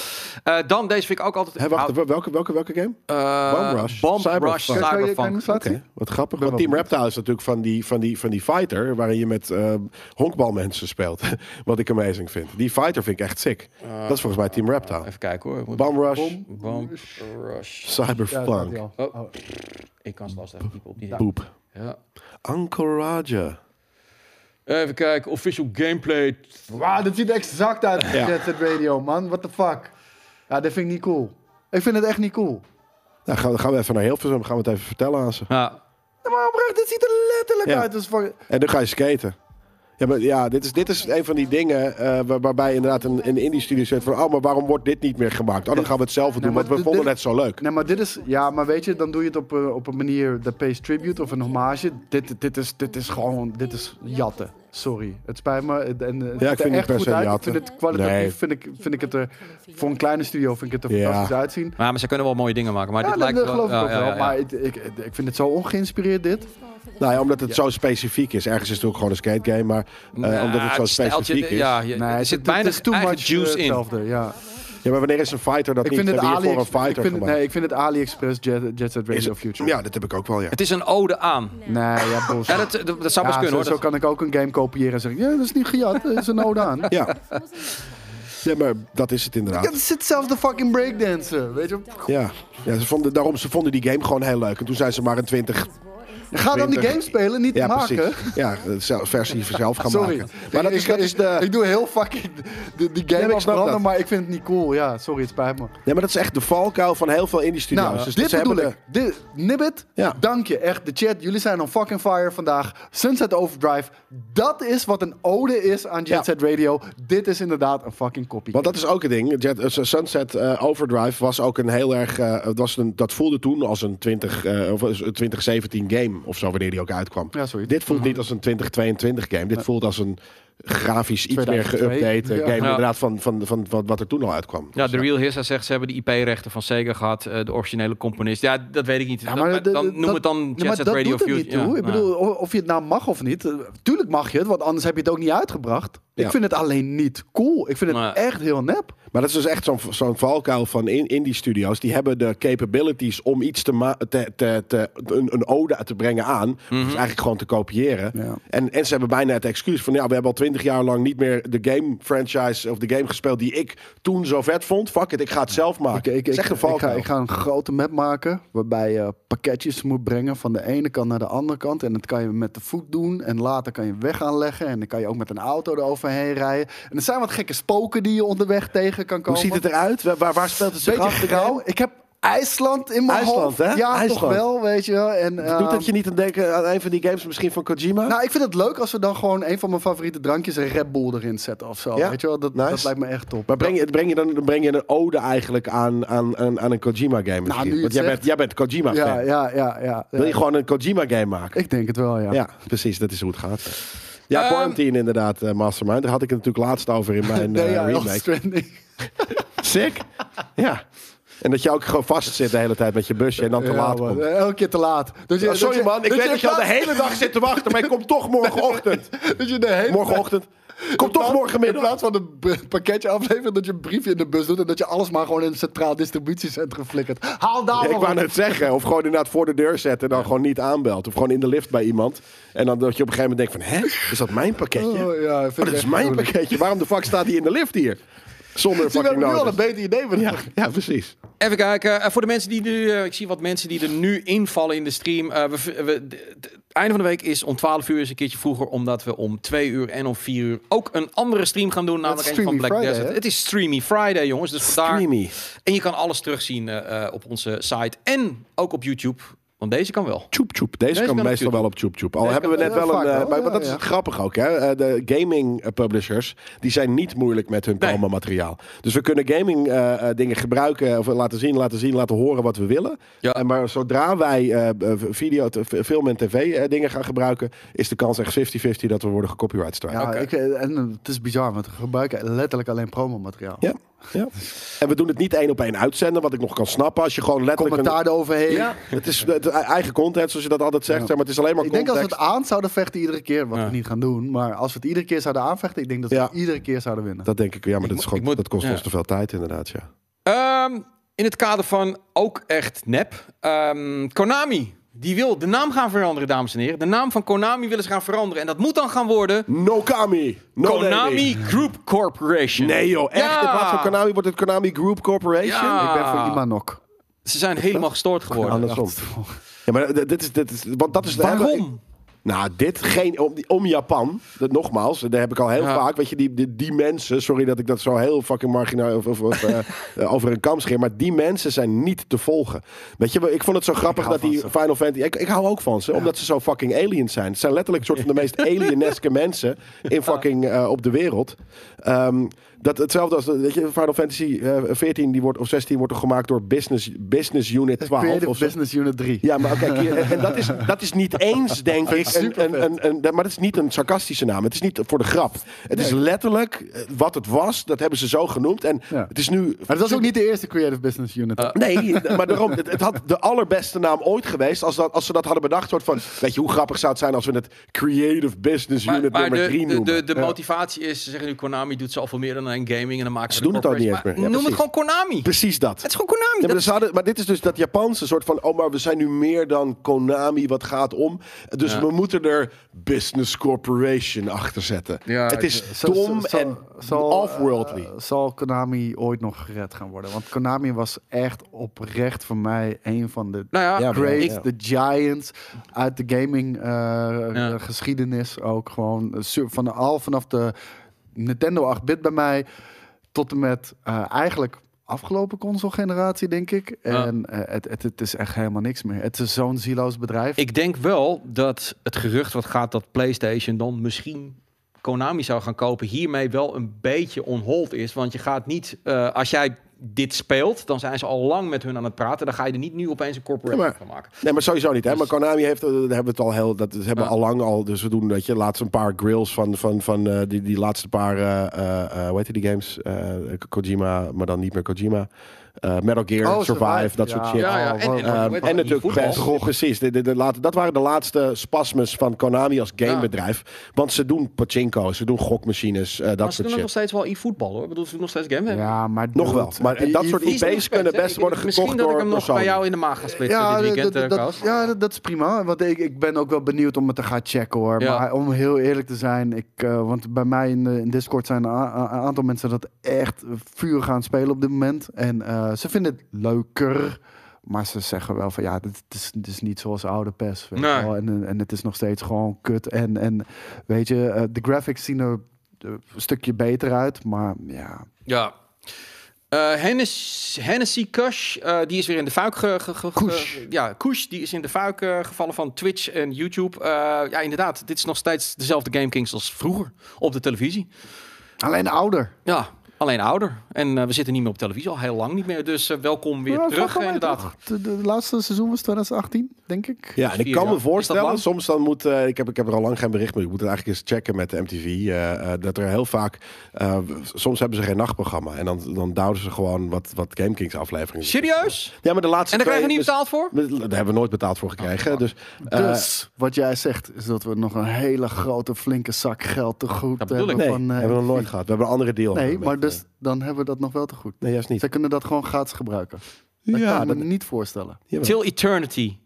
Eh, dan, deze vind ik ook altijd... Wacht, welke, welke, welke game? Eh, Bomb Rush. Bomb Cyberpunk. Rush, Cyberpunk. zien? wat grappig. Want Team Reptile is natuurlijk van die, van die, van die fighter... waarin je met eh honkbalmensen speelt. wat ik amazing vind. Die fighter vind ik echt sick. dat is volgens mij Team Reptile. Even kijken hoor. Moet- Bomb Rush, Bomb Rush. Dat Cyberpunk. Oh. Oh. Ik kan zelfs even op die. Poep. Ja. Uncle Raja. Even kijken, official gameplay. Wauw, dit ziet er exact uit Ja. Jet Set Radio, man. What the fuck? Ja, dat vind ik niet cool. Ik vind het echt niet cool. Nou, gaan, we- gaan we even naar Hilversum. Gaan we het even vertellen aan ze. Ja, Ja, maar oprecht, dit ziet er letterlijk Ja. uit als. En dan ga je skaten. Ja, maar ja, dit is, dit is een van die dingen eh, waar- waarbij inderdaad een, een indie studio zegt van... oh, maar waarom wordt dit niet meer gemaakt? Oh, dan gaan we het zelf doen, want we vonden dit- het zo leuk. Nee, maar dit is... Ja, maar weet je, dan doe je het op, eh, op een manier... Dat pays tribute of een hommage. Dit, dit, is, dit is gewoon... Dit is jatten. Sorry. Het spijt me. En, en, het ziet ik vind niet echt per goed se uit. jatten. Ik vind het kwalitatief... Nee. Vind, ik, vind ik het er... Voor een kleine studio vind ik het er Ja. fantastisch uitzien. Maar, maar ze kunnen wel mooie dingen maken. Maar Ja, dit dat, lijkt dat wel... geloof ik ja, ook ja, wel. ja, ja. Maar ik, ik, ik vind het zo ongeïnspireerd, dit. Nou ja, omdat het zo specifiek is. Ergens is het ook gewoon een skate game, maar eh, Nou, omdat het zo specifiek is. Ja, je, Nee, er het- zit het- bijna het is too much juice eh, in. hetzelfde, ja. Ja, maar wanneer is een fighter dat Ik niet? vind het hier voor Ali... een fighter ik vind, gemaakt? nee, ik vind het AliExpress Jet, Jet Set Radio Is- Future. Ja, dat heb ik ook wel, ja. Het is een ode aan. Nee, ja, bullshit. Ja, dat, dat, dat zou best Ja, kunnen zo, hoor. zo kan ik ook een game kopiëren en zeggen... Ja, dat is niet gejat, dat is een ode aan. Ja. ja, maar dat is het Ja, inderdaad. er zit zelfs de fucking breakdancer, weet je. Ja, ja ze vonden, daarom ze vonden die game gewoon heel leuk. En toen zijn ze maar een 20... Ga dan die 20. game spelen, niet Ja, maken. precies. Ja, de zelf- versie zelf gaan Sorry. maken. Maar dat is, dat is de... ik doe heel fucking de, die Ja, game maar ik snap afbranden, dat. maar ik vind het niet cool. Ja, sorry, het spijt me. Ja, maar dat is echt de valkuil van heel veel indie studio's. Nou, dus dit bedoel. Dit, Nibbit, Ja. dank je. Echt, de chat, jullie zijn on fucking fire vandaag. Sunset Overdrive, dat is wat een ode is aan Jet Ja. Set Radio. Dit is inderdaad een fucking copy. Want dat is ook een ding. Jet, eh, Sunset eh, Overdrive was ook een heel erg. het was een, dat voelde toen als een 20, eh, of een 2017 game of zo, wanneer die ook uitkwam. Ja. Dit voelt niet als een 2022 game. Dit voelt als een grafisch iets meer 2002. geüpdate Ja. game. Ja. Inderdaad, van, van, van, van wat er toen al uitkwam. Ja, Dus de Real Hissa zegt ze hebben de IP-rechten van Sega gehad, eh, de originele componist. Ja, dat weet ik niet. Ja, Dan- de- dan de- noem dat- het dan Jet maar Set dat Radio doet Fusion. niet toe. Ja, ik bedoel, of je het nou mag of niet. eh, Tuurlijk mag je het, want anders heb je het ook niet uitgebracht. Ja. Ik vind het alleen niet cool. Ik vind het echt heel nep. Maar dat is dus echt zo'n zo'n valkuil van in, indie studios. Die hebben de capabilities om iets te, te, te, te een, een ode te brengen aan. Dus eigenlijk gewoon te kopiëren. Ja. En, en ze hebben bijna het excuus van ja, we hebben al twintig jaar lang niet meer de game franchise of de game gespeeld die ik toen zo vet vond. Fuck it, ik ga het zelf maken. Ik, is ik, ik, ga, ik ga een grote map maken waarbij je pakketjes moet brengen van de ene kant naar de andere kant. En dat kan je met de voet doen en later kan je weg aanleggen. En dan kan je ook met een auto eroverheen rijden. En er zijn wat gekke spoken die je onderweg tegen kan Hoe komen. ziet het eruit? Waar, waar, speelt het zich af? Ik heb IJsland in mijn IJsland, hoofd. hè? Ja, toch wel, weet je. wel. En, Doet ehm, het je niet aan denken aan een van die games misschien van Kojima? Nou, ik vind het leuk als we dan gewoon een van mijn favoriete drankjes, een Red Bull erin zetten of zo. Ja, Weet je wel, dat, nice. dat lijkt me echt top. maar breng je, breng, je dan, breng je een ode eigenlijk aan, aan, aan, aan een Kojima game misschien? Nou, nu je Want het jij zegt. bent, jij bent Kojima fan. Ja, ja, ja, ja. Wil je gewoon een Kojima game maken? Ik denk het wel, ja. Ja, precies. Dat is hoe het gaat. Ja, Ehm, Quarantine inderdaad, eh, Mastermind. Daar had ik het natuurlijk laatst over in mijn Nee, eh, ja, remake. Sick. Ja. En dat je ook gewoon vast zit de hele tijd met je busje en dan te Ja, laat man. komt. Elke keer te laat. Dus je- Oh, sorry man, ik weet dat je al de in hele dag zit te wachten, maar ik kom toch morgenochtend. je de hele Morgenochtend. Kom toch In morgenmiddag. plaats van een pakketje afleveren, dat je een briefje in de bus doet en dat je alles maar gewoon in een centraal distributiecentrum flikkert. Haal daar Ja, ik wou net zeggen, of gewoon inderdaad voor de deur zetten en dan gewoon niet aanbelt. Of gewoon in de lift bij iemand. En dan dat je op een gegeven moment denkt van, hè, is dat mijn pakketje? Oh, ja, Oh, dat het is mijn pakketje. Waarom de fuck staat hij in de lift hier? Zonder fucking hebben nu al nodig. een beter idee. van Ja, ja, precies. Even kijken. eh, voor de mensen die nu, eh, ik zie wat mensen die er nu invallen in de stream. Eh, we, we, de- de- het einde van de week is om 12 uur is een keertje vroeger, omdat we om 2 uur en om 4 uur ook een andere stream gaan doen, namelijk een van Black Friday, Desert. hè? Het is Streamy Friday, jongens. Dus vandaar. Streamy. En je kan alles terugzien op onze site en ook op YouTube, want deze kan wel. Tjoep tjoep. Deze, Deze kan meestal wel op tjoep tjoep. Al Deze hebben we net wel een... eh, wel, maar, dat is grappig ook. Hè? Eh, de gaming eh, publishers, die zijn niet moeilijk met hun Nee. promomateriaal. Dus we kunnen gaming eh, eh, dingen gebruiken, of laten zien, laten zien, laten horen wat we willen. Ja. En maar zodra wij video, film en tv eh, dingen gaan gebruiken, is de kans echt 50-50 dat we worden gecopyright strike. Ja, ik, en het is bizar, want we gebruiken letterlijk alleen promomateriaal. Ja, ja. En we doen het niet één op één uitzenden, wat ik nog kan snappen. Als je gewoon letterlijk... Commentaar eroverheen. Een, ja, het is het, eigen content, zoals je dat altijd zegt. Ja. Maar het is alleen maar Ik denk als we het aan zouden vechten iedere keer, wat Ja. we niet gaan doen, maar als we het iedere keer zouden aanvechten, ik denk dat we Ja. iedere keer zouden winnen. Dat denk ik, ja, maar Ik dat, is moet- gewoon, ik moet- dat kost ja. ons te veel tijd inderdaad, ja. Ehm, in het kader van ook echt nep. ehm, Konami. Die wil de naam gaan veranderen, dames en heren. De naam van Konami willen ze gaan veranderen. En dat moet dan gaan worden Nokami. No Konami. Group Corporation. Nee joh, echt? Ja. In plaats van Konami wordt het Konami Group Corporation? Ja. Ik ben voor Imanok. Ze zijn helemaal gestoord geworden. Andersom. Ja, maar dit is, dit is, want dat is Waarom? Nou, dit geen om, om Japan. Dat, nogmaals, daar heb ik al heel Ja. vaak. Weet je, die, die, die mensen. Sorry dat ik dat zo heel fucking marginaal of, of, of, eh, eh, over een kam scheer. Maar die mensen zijn niet te volgen. Weet je, ik vond het zo grappig dat die ze. Final Fantasy. Ik, ik hou ook van ze, omdat ze zo fucking aliens zijn. Het zijn letterlijk een soort van de meest alieneske mensen in fucking eh, op de wereld. Ehm, dat hetzelfde als weet je, Final Fantasy eh 14 die wordt, of 16 wordt er gemaakt door Business, business Unit 12. Creative of zo. Business Unit 3. Ja, maar oké, hier- en dat is, dat is niet eens, denk ik. Een, een, een, een- maar dat is niet een sarcastische naam. Het is niet voor de grap. Het is letterlijk eh, wat het was. Dat hebben ze zo genoemd. En Ja. het is nu. Maar dat was ook niet de eerste Creative Business Unit. Uh, Nee, maar daarom, het, het had de allerbeste naam ooit geweest als, dat, als ze dat hadden bedacht. Soort van, weet je, hoe grappig zou het zijn als we het Creative Business Unit maar nummer de, 3 de, noemen. de, de Ja. motivatie is, ze zeggen nu Konami doet zoveel meer dan gaming en dan maken Ze de doen het ook niet eens meer. Ja, noem het gewoon Konami. Precies dat. Het is gewoon Konami. Ja, maar, hadden- maar dit is dus dat Japanse soort van... oh, maar we zijn nu meer dan Konami wat gaat om. Dus Ja. we moeten er Business Corporation achter zetten. Ja, het is Zal- dom en zal, off-worldly. eh, zal Konami ooit nog gered gaan worden? Want Konami was echt oprecht voor mij een van de nou ja, great, ja. de giants uit de gaming eh, Ja. geschiedenis ook gewoon eh, van al vanaf de Nintendo 8-bit bij mij tot en met eh, eigenlijk afgelopen console generatie denk ik Ja. en eh, het, het, het is echt helemaal niks meer. Het is zo'n zieloos bedrijf. Ik denk wel dat het gerucht wat gaat dat PlayStation dan misschien Konami zou gaan kopen, hiermee wel een beetje on hold is. Want je gaat niet, eh, als jij dit speelt, dan zijn ze al lang met hun aan het praten. Dan ga je er niet nu opeens een maar- van maken. Nee, maar sowieso niet. Hè? Dus- Maar Konami heeft, eh, daar hebben we het al heel, dat ze hebben al lang al. Dus we doen, dat je, laatst een paar grills van, van, van eh, die, die laatste paar, eh, eh, hoe heet die games? Kojima, maar dan niet meer Kojima. Eh, Metal Gear, Oh, Survive, Survive, dat soort shit. Ja, ja. En, en, dat? en natuurlijk. Precies, de, de, de laat- dat waren de laatste spasmes van Konami als gamebedrijf. Want ze doen pachinko, ze doen gokmachines, eh, dat Maar ze soort doen nog shit. steeds wel e-voetbal hoor. Ik bedoel, ze doen nog steeds gamen. ja, maar Nog wel. Maar dat soort IP's kunnen vet, hè? best worden Misschien gekocht dat ik hem nog bij jou in de maag ga splitsen Ja, dit dat, weekend, dat, eh, ja dat, is prima. Want ik, ik ben ook wel benieuwd om het te gaan checken hoor. Maar om heel eerlijk te zijn, ik, eh, want bij mij in, Discord zijn een aantal mensen dat echt vuur gaan spelen op dit moment. En eh, ze vinden het leuker. Maar ze zeggen wel van ja, dit is, dit is niet zoals oude PES. Weet je Nee. wel. En, en het is nog steeds gewoon kut. En, en weet je, eh, de graphics zien er eh, een stukje beter uit. Maar ja, Ja. Eh Hennessy, Hennessy Kush, eh, die is weer in de fuik ge, ge- ge- Kush. ja, Kush, die is in de fuik eh, gevallen van Twitch en YouTube. Eh, ja, inderdaad, dit is nog steeds dezelfde Game Kings als vroeger op de televisie. alleen ouder. Ja, alleen ouder. En eh, we zitten niet meer op televisie, al heel lang niet meer. Dus eh, welkom weer Ja, terug, inderdaad. toch? De, de laatste seizoen was 2018, denk ik. Ja, en ik kan me voorstellen, soms dan moet, eh, ik, heb, ik heb er al lang geen bericht meer, ik moet het eigenlijk eens checken met de MTV, eh, eh, dat er heel vaak, eh, soms hebben ze geen nachtprogramma en dan, dan duwden ze gewoon wat, wat GameKings afleveringen. Serieus? Ja, maar de laatste En daar krijgen we niet betaald voor? dus- Daar hebben we nooit betaald voor gekregen. Oh, dus, eh, Dus wat jij zegt is dat we nog een hele grote flinke zak geld te goed hebben. nee, van, eh, hebben we nog nooit gehad. We hebben een andere deal. Nee, maar dus dan hebben we dat nog wel te goed. Nee, juist niet. Zij kunnen dat gewoon gratis gebruiken. Dat Ja, kan ik me dat- niet voorstellen. Till Eternity.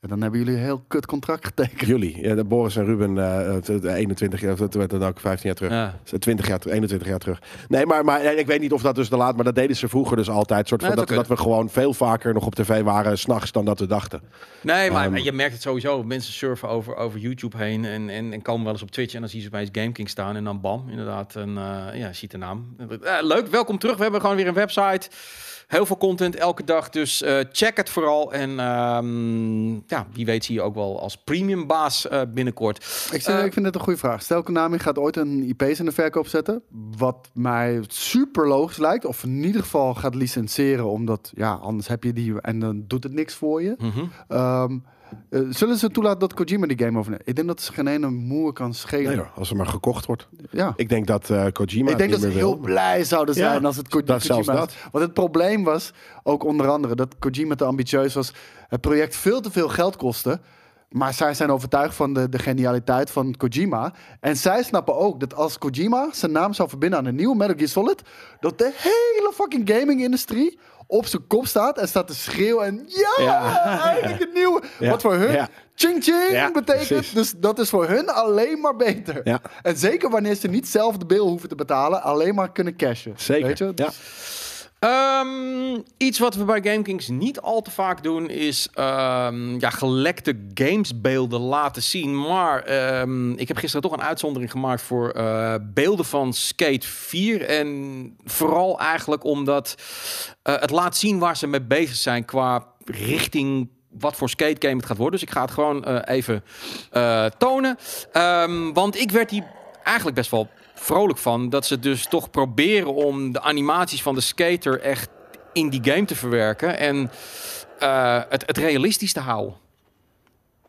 En dan hebben jullie een heel kut contract getekend. Jullie, ja, de Boris en Ruben, eh, het- het 21 jaar, dat werd dan ook 15 jaar terug. Ja. 20 jaar, terug, 21 jaar terug. Nee, maar, maar eh, ik weet niet of dat dus te laat, maar dat deden ze vroeger dus altijd. Soort van Nee, dat, dat dat we gewoon veel vaker nog op tv waren, s'nachts, dan dat we dachten. Nee, maar Ehm, je merkt het sowieso. Mensen surfen over, over YouTube heen en, en, en komen wel eens op Twitch en dan zien ze bij GameKing staan en dan bam, inderdaad. En eh, ja, ziet de naam. Eh, leuk, welkom terug. We hebben gewoon weer een website. Heel veel content elke dag, dus eh, check het vooral. En ehm, ja, wie weet zie je ook wel als premium baas eh, binnenkort. Ik, vind, Eh, ik vind het een goede vraag. Stel, Konami gaat ooit een IP's in de verkoop zetten. Wat mij super logisch lijkt. Of in ieder geval gaat licenseren. Omdat, ja, anders heb je die en dan doet het niks voor je. Mhm. Ehm, eh, zullen ze toelaten dat Kojima die game overneemt? Ik denk dat ze geen ene moer kan schelen. Nee hoor, als er maar gekocht wordt. Ja. Ik denk dat eh Kojima Ik denk dat ze heel wil. blij zouden Ja, zijn als het Ko- dat- zelfs Kojima dat. is. Want het probleem was ook onder andere dat Kojima te ambitieus was. Het project veel te veel geld kostte. Maar zij zijn overtuigd van de, de genialiteit van Kojima. En zij snappen ook dat als Kojima zijn naam zou verbinden aan een nieuwe Metal Gear Solid... dat de hele fucking gaming-industrie op zijn kop staat en staat te schreeuwen. En ja, Ja. eindelijk een nieuwe. Wat voor hun ching ching betekent. precies. Dus dat is voor hun alleen maar beter. En zeker wanneer ze niet zelf de bill hoeven te betalen, alleen maar kunnen cashen. Zeker. Weet je? Ja. Ehm, iets wat we bij GameKings niet al te vaak doen is ehm, ja, gelekte gamesbeelden laten zien. Maar ehm, ik heb gisteren toch een uitzondering gemaakt voor eh, beelden van Skate 4. En vooral eigenlijk omdat eh, het laat zien waar ze mee bezig zijn qua richting wat voor skate game het gaat worden. Dus ik ga het gewoon eh, even tonen. Want ik werd hier eigenlijk best wel vrolijk van. Dat ze dus toch proberen om de animaties van de skater echt in die game te verwerken. En eh, het, het realistisch te houden.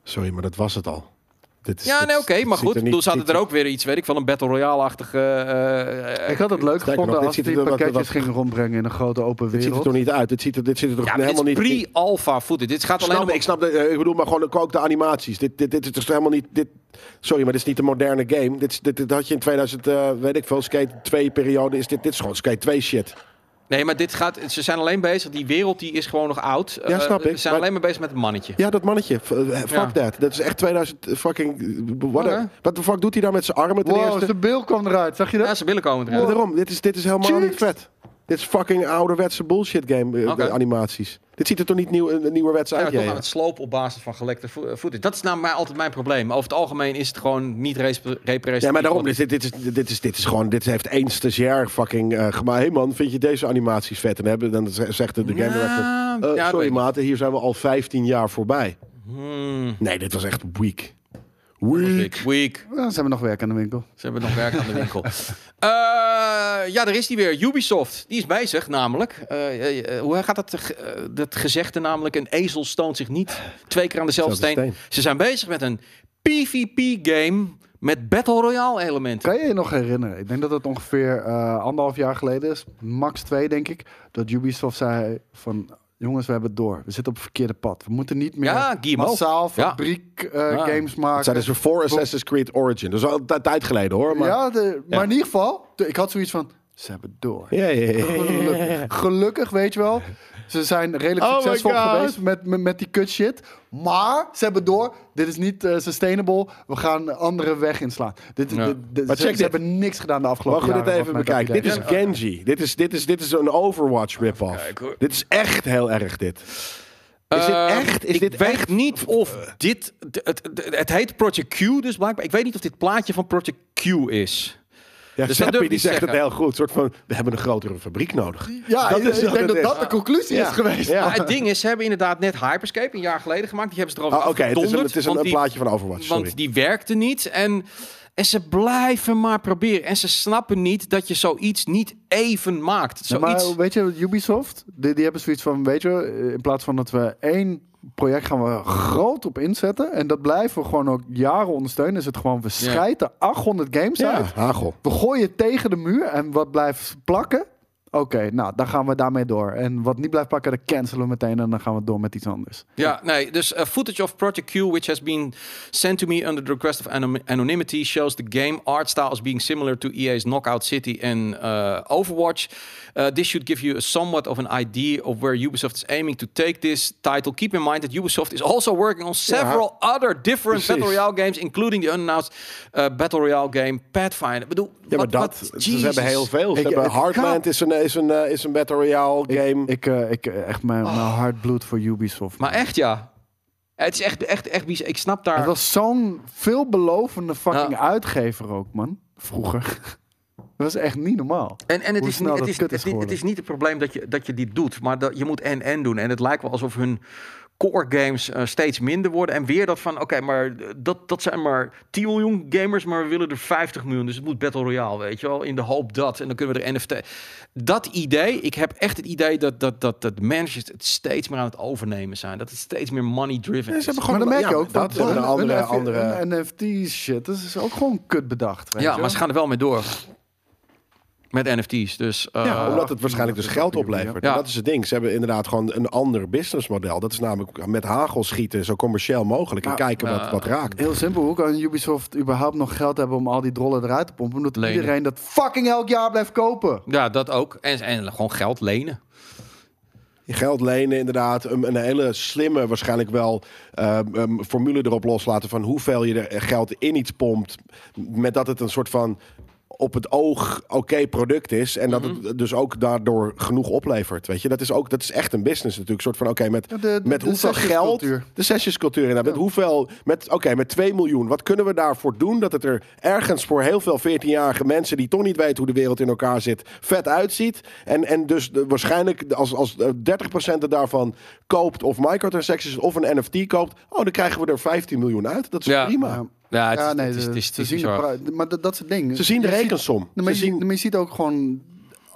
Sorry, maar dat was het al. Dit is, Ja, nee, oké. maar goed, niet- toen zaten dit- er ook weer iets, weet ik, van een Battle Royale-achtige... eh, Ik had het leuk gevonden nog, dit als die wat- pakketjes wat- gingen rondbrengen in een grote open Dit ziet er wereld. toch niet uit? Dit ziet er, dit ziet er toch ja, helemaal dit is niet... pre-alpha footage. Dit gaat Ik alleen snap, om... ik snap, de, eh, ik bedoel, maar gewoon ook de animaties. Dit, dit, dit is dus helemaal niet. Dit, sorry, maar dit is niet een moderne game. Dit, dit, dit had je in 2000, eh, weet ik veel, Skate 2 periode. Is dit, dit is gewoon Skate 2 shit. Nee, maar dit gaat. Ze zijn alleen bezig. Die wereld die is gewoon nog oud. Ja, Eh, snap ik. Ze zijn Maar- alleen maar bezig met het mannetje. Ja, dat mannetje. Eh, Fuck Ja. that. Dat is echt 2000 fucking. Wat, Oké. wat de fuck doet hij daar met zijn armen ten Wow, eerste? zijn beeld kwam eruit. Zag je dat? Ja, ze willen komen Ja, eruit. daarom. Dit is, dit is helemaal Jeez. niet vet. Dit is fucking ouderwetse bullshit game eh, animaties. Dit ziet er toch niet nieuw, eh, nieuwerwets Ja, uit, toch aan het slopen op basis van gelekte footage. Dat is nou maar altijd mijn probleem. Over het algemeen is het gewoon niet res- representatief. Ja, maar daarom, wat- dit, dit, is, dit, is, dit is gewoon, dit heeft één stagiair fucking uh, gemaakt. Hé hey man, vind je deze animaties vet? En hebben, dan zegt de game director, Ja, ja, sorry maat, hier zijn we al 15 jaar voorbij. Hmm, Nee, dit was echt weak. Weak. Ja, ze hebben nog werk aan de winkel. Ze hebben nog werk aan de winkel. Eh, ja, daar is die weer. Ubisoft. Die is bezig, namelijk. Eh, eh, hoe gaat dat, dat gezegde namelijk? Een ezel stoont zich niet twee keer aan dezelfde Zelfde steen. steen. Ze zijn bezig met een PvP-game met Battle Royale elementen. Kan je je nog herinneren? Ik denk dat het ongeveer eh, anderhalf jaar geleden is. Max 2, denk ik. Dat Ubisoft zei van... Jongens, we hebben het door. We zitten op het verkeerde pad. We moeten niet meer Ja, massaal Ja. fabriek eh, Ja. games maken. Dat zeiden ze voor Assassin's Creed Origin. Dat is al een tijd geleden hoor. Maar... Ja, de, maar in ieder geval, de- ik had zoiets van... Ze hebben het door. Ja, ja, ja. Gelukkig, gelukkig, weet je wel. Ze zijn redelijk Oh succesvol geweest met, met, met die kut shit. Maar ze hebben door. Dit is niet eh, sustainable. We gaan een andere weg inslaan. Dit, Ja. dit- dit- Maar ze, check ze dit. hebben niks gedaan de afgelopen Mogen we dit jaren. even bekijken? Dit is Genji. Dit is, dit, is, dit is een Overwatch rip-off. Dit is echt heel erg dit. Is dit Ehm, echt? Is ik dit weet echt? niet of dit... Het, het, het heet Project Q dus blijkbaar. Ik weet niet of dit plaatje van Project Q is. Ja, Dus dat Seppi, die zegt het zeggen. heel goed. soort van, we hebben een grotere fabriek nodig. Ja, Dat ik, is ik denk het dat is. dat de conclusie Ja. is geweest. Ja. Maar het ding is, ze hebben inderdaad net Hyperscape een jaar geleden gemaakt. Die hebben ze erover Oh, Oké, het is een, het is een, plaatje van Overwatch. Sorry. Want die werkte niet. En, en ze blijven maar proberen. En ze snappen niet dat je zoiets niet even maakt. Ja, Zoiets... maar weet je, Ubisoft, die, die hebben zoiets van, weet je, in plaats van dat we één project gaan we groot op inzetten en dat blijven we gewoon ook jaren ondersteunen, is het gewoon, we schijten 800 games ja, uit, hagel. we gooien tegen de muur en wat blijft plakken, oké, nou, dan gaan we daarmee door. En wat niet blijft plakken, dat cancelen we meteen en dan gaan we door met iets anders. Ja, nee, dus uh, footage of Project Q, which has been sent to me under the request of anonymity, shows the game art style as being similar to EA's Knockout City and uh, Overwatch. Uh, this should give you a somewhat of an idea of where Ubisoft is aiming to take this title. Keep in mind that Ubisoft is also working on several other different precies. Battle Royale games, including the unannounced uh, Battle Royale game Pathfinder. Ik bedoel, Ja, maar wat- dat, wat- ze hebben heel veel. Ze Ik- hebben Heartland is een, is, een, eh, is een Battle Royale game. Ik, eh, ik eh, echt mijn, mijn hart bloed voor Ubisoft. Maar echt ja. Het is echt, echt, echt bizar. Ik snap daar... Het was zo'n veelbelovende fucking Ja. uitgever ook, man. Vroeger. Dat was echt niet normaal. En, en het, is, niet, het, is, het, is is niet, het is niet het probleem dat je, dat je dit doet, maar dat je moet en-en doen. En het lijkt wel alsof hun core games eh, steeds minder worden. En weer dat van, oké, maar dat, dat zijn maar 10 miljoen gamers, maar we willen er 50 miljoen. Dus het moet Battle Royale, weet je wel, in de hoop dat. En dan kunnen we er NFT... Dat idee, ik heb echt het idee dat, dat, dat, dat managers het steeds meer aan het overnemen zijn. Dat het steeds meer money-driven Ja, is. hebben Maar gewoon dan merk je ja, ook dat. Een andere, andere... hun NFT shit, dat is ook gewoon kut bedacht. weet Ja, je maar ze gaan er wel mee door. Met NFT's, dus... eh, Ja, omdat het waarschijnlijk dus geld oplevert. Ja. Dat is het ding. Ze hebben inderdaad gewoon een ander businessmodel. Dat is namelijk met hagel schieten, zo commercieel mogelijk. En Nou, kijken wat, eh, wat raakt. Heel simpel, hoe kan Ubisoft überhaupt nog geld hebben om al die drollen eruit te pompen? Omdat Lenen. iedereen dat fucking elk jaar blijft kopen. Ja, dat ook. En, en gewoon geld lenen. Je geld lenen, inderdaad. Een, een hele slimme, waarschijnlijk wel, eh, um, formule erop loslaten van hoeveel je er geld in iets pompt. Met dat het een soort van op het oog oké product is. En dat Mhm. het dus ook daardoor genoeg oplevert. Weet je, dat is ook dat is echt een business natuurlijk. Een soort van oké, met, Ja, de- de- met de hoeveel geld. De sessiescultuur inderdaad. Met hoeveel. Met, oké, met 2 miljoen. Wat kunnen we daarvoor doen? Dat het er ergens voor heel veel 14-jarige mensen die toch niet weten hoe de wereld in elkaar zit, vet uitziet. En, en dus de, waarschijnlijk als, als eh, 30% er daarvan koopt of microtransactions of een NFT koopt. Oh, dan krijgen we er 15 miljoen uit. Dat is Ja. prima. Ja. Ja, het, ja, is- nee, het is, de- het is, ze het is zien de bizar. pri- maar dat, dat is het ding. Ze zien de rekensom. Maar Ze je, zien- maar je ziet ook gewoon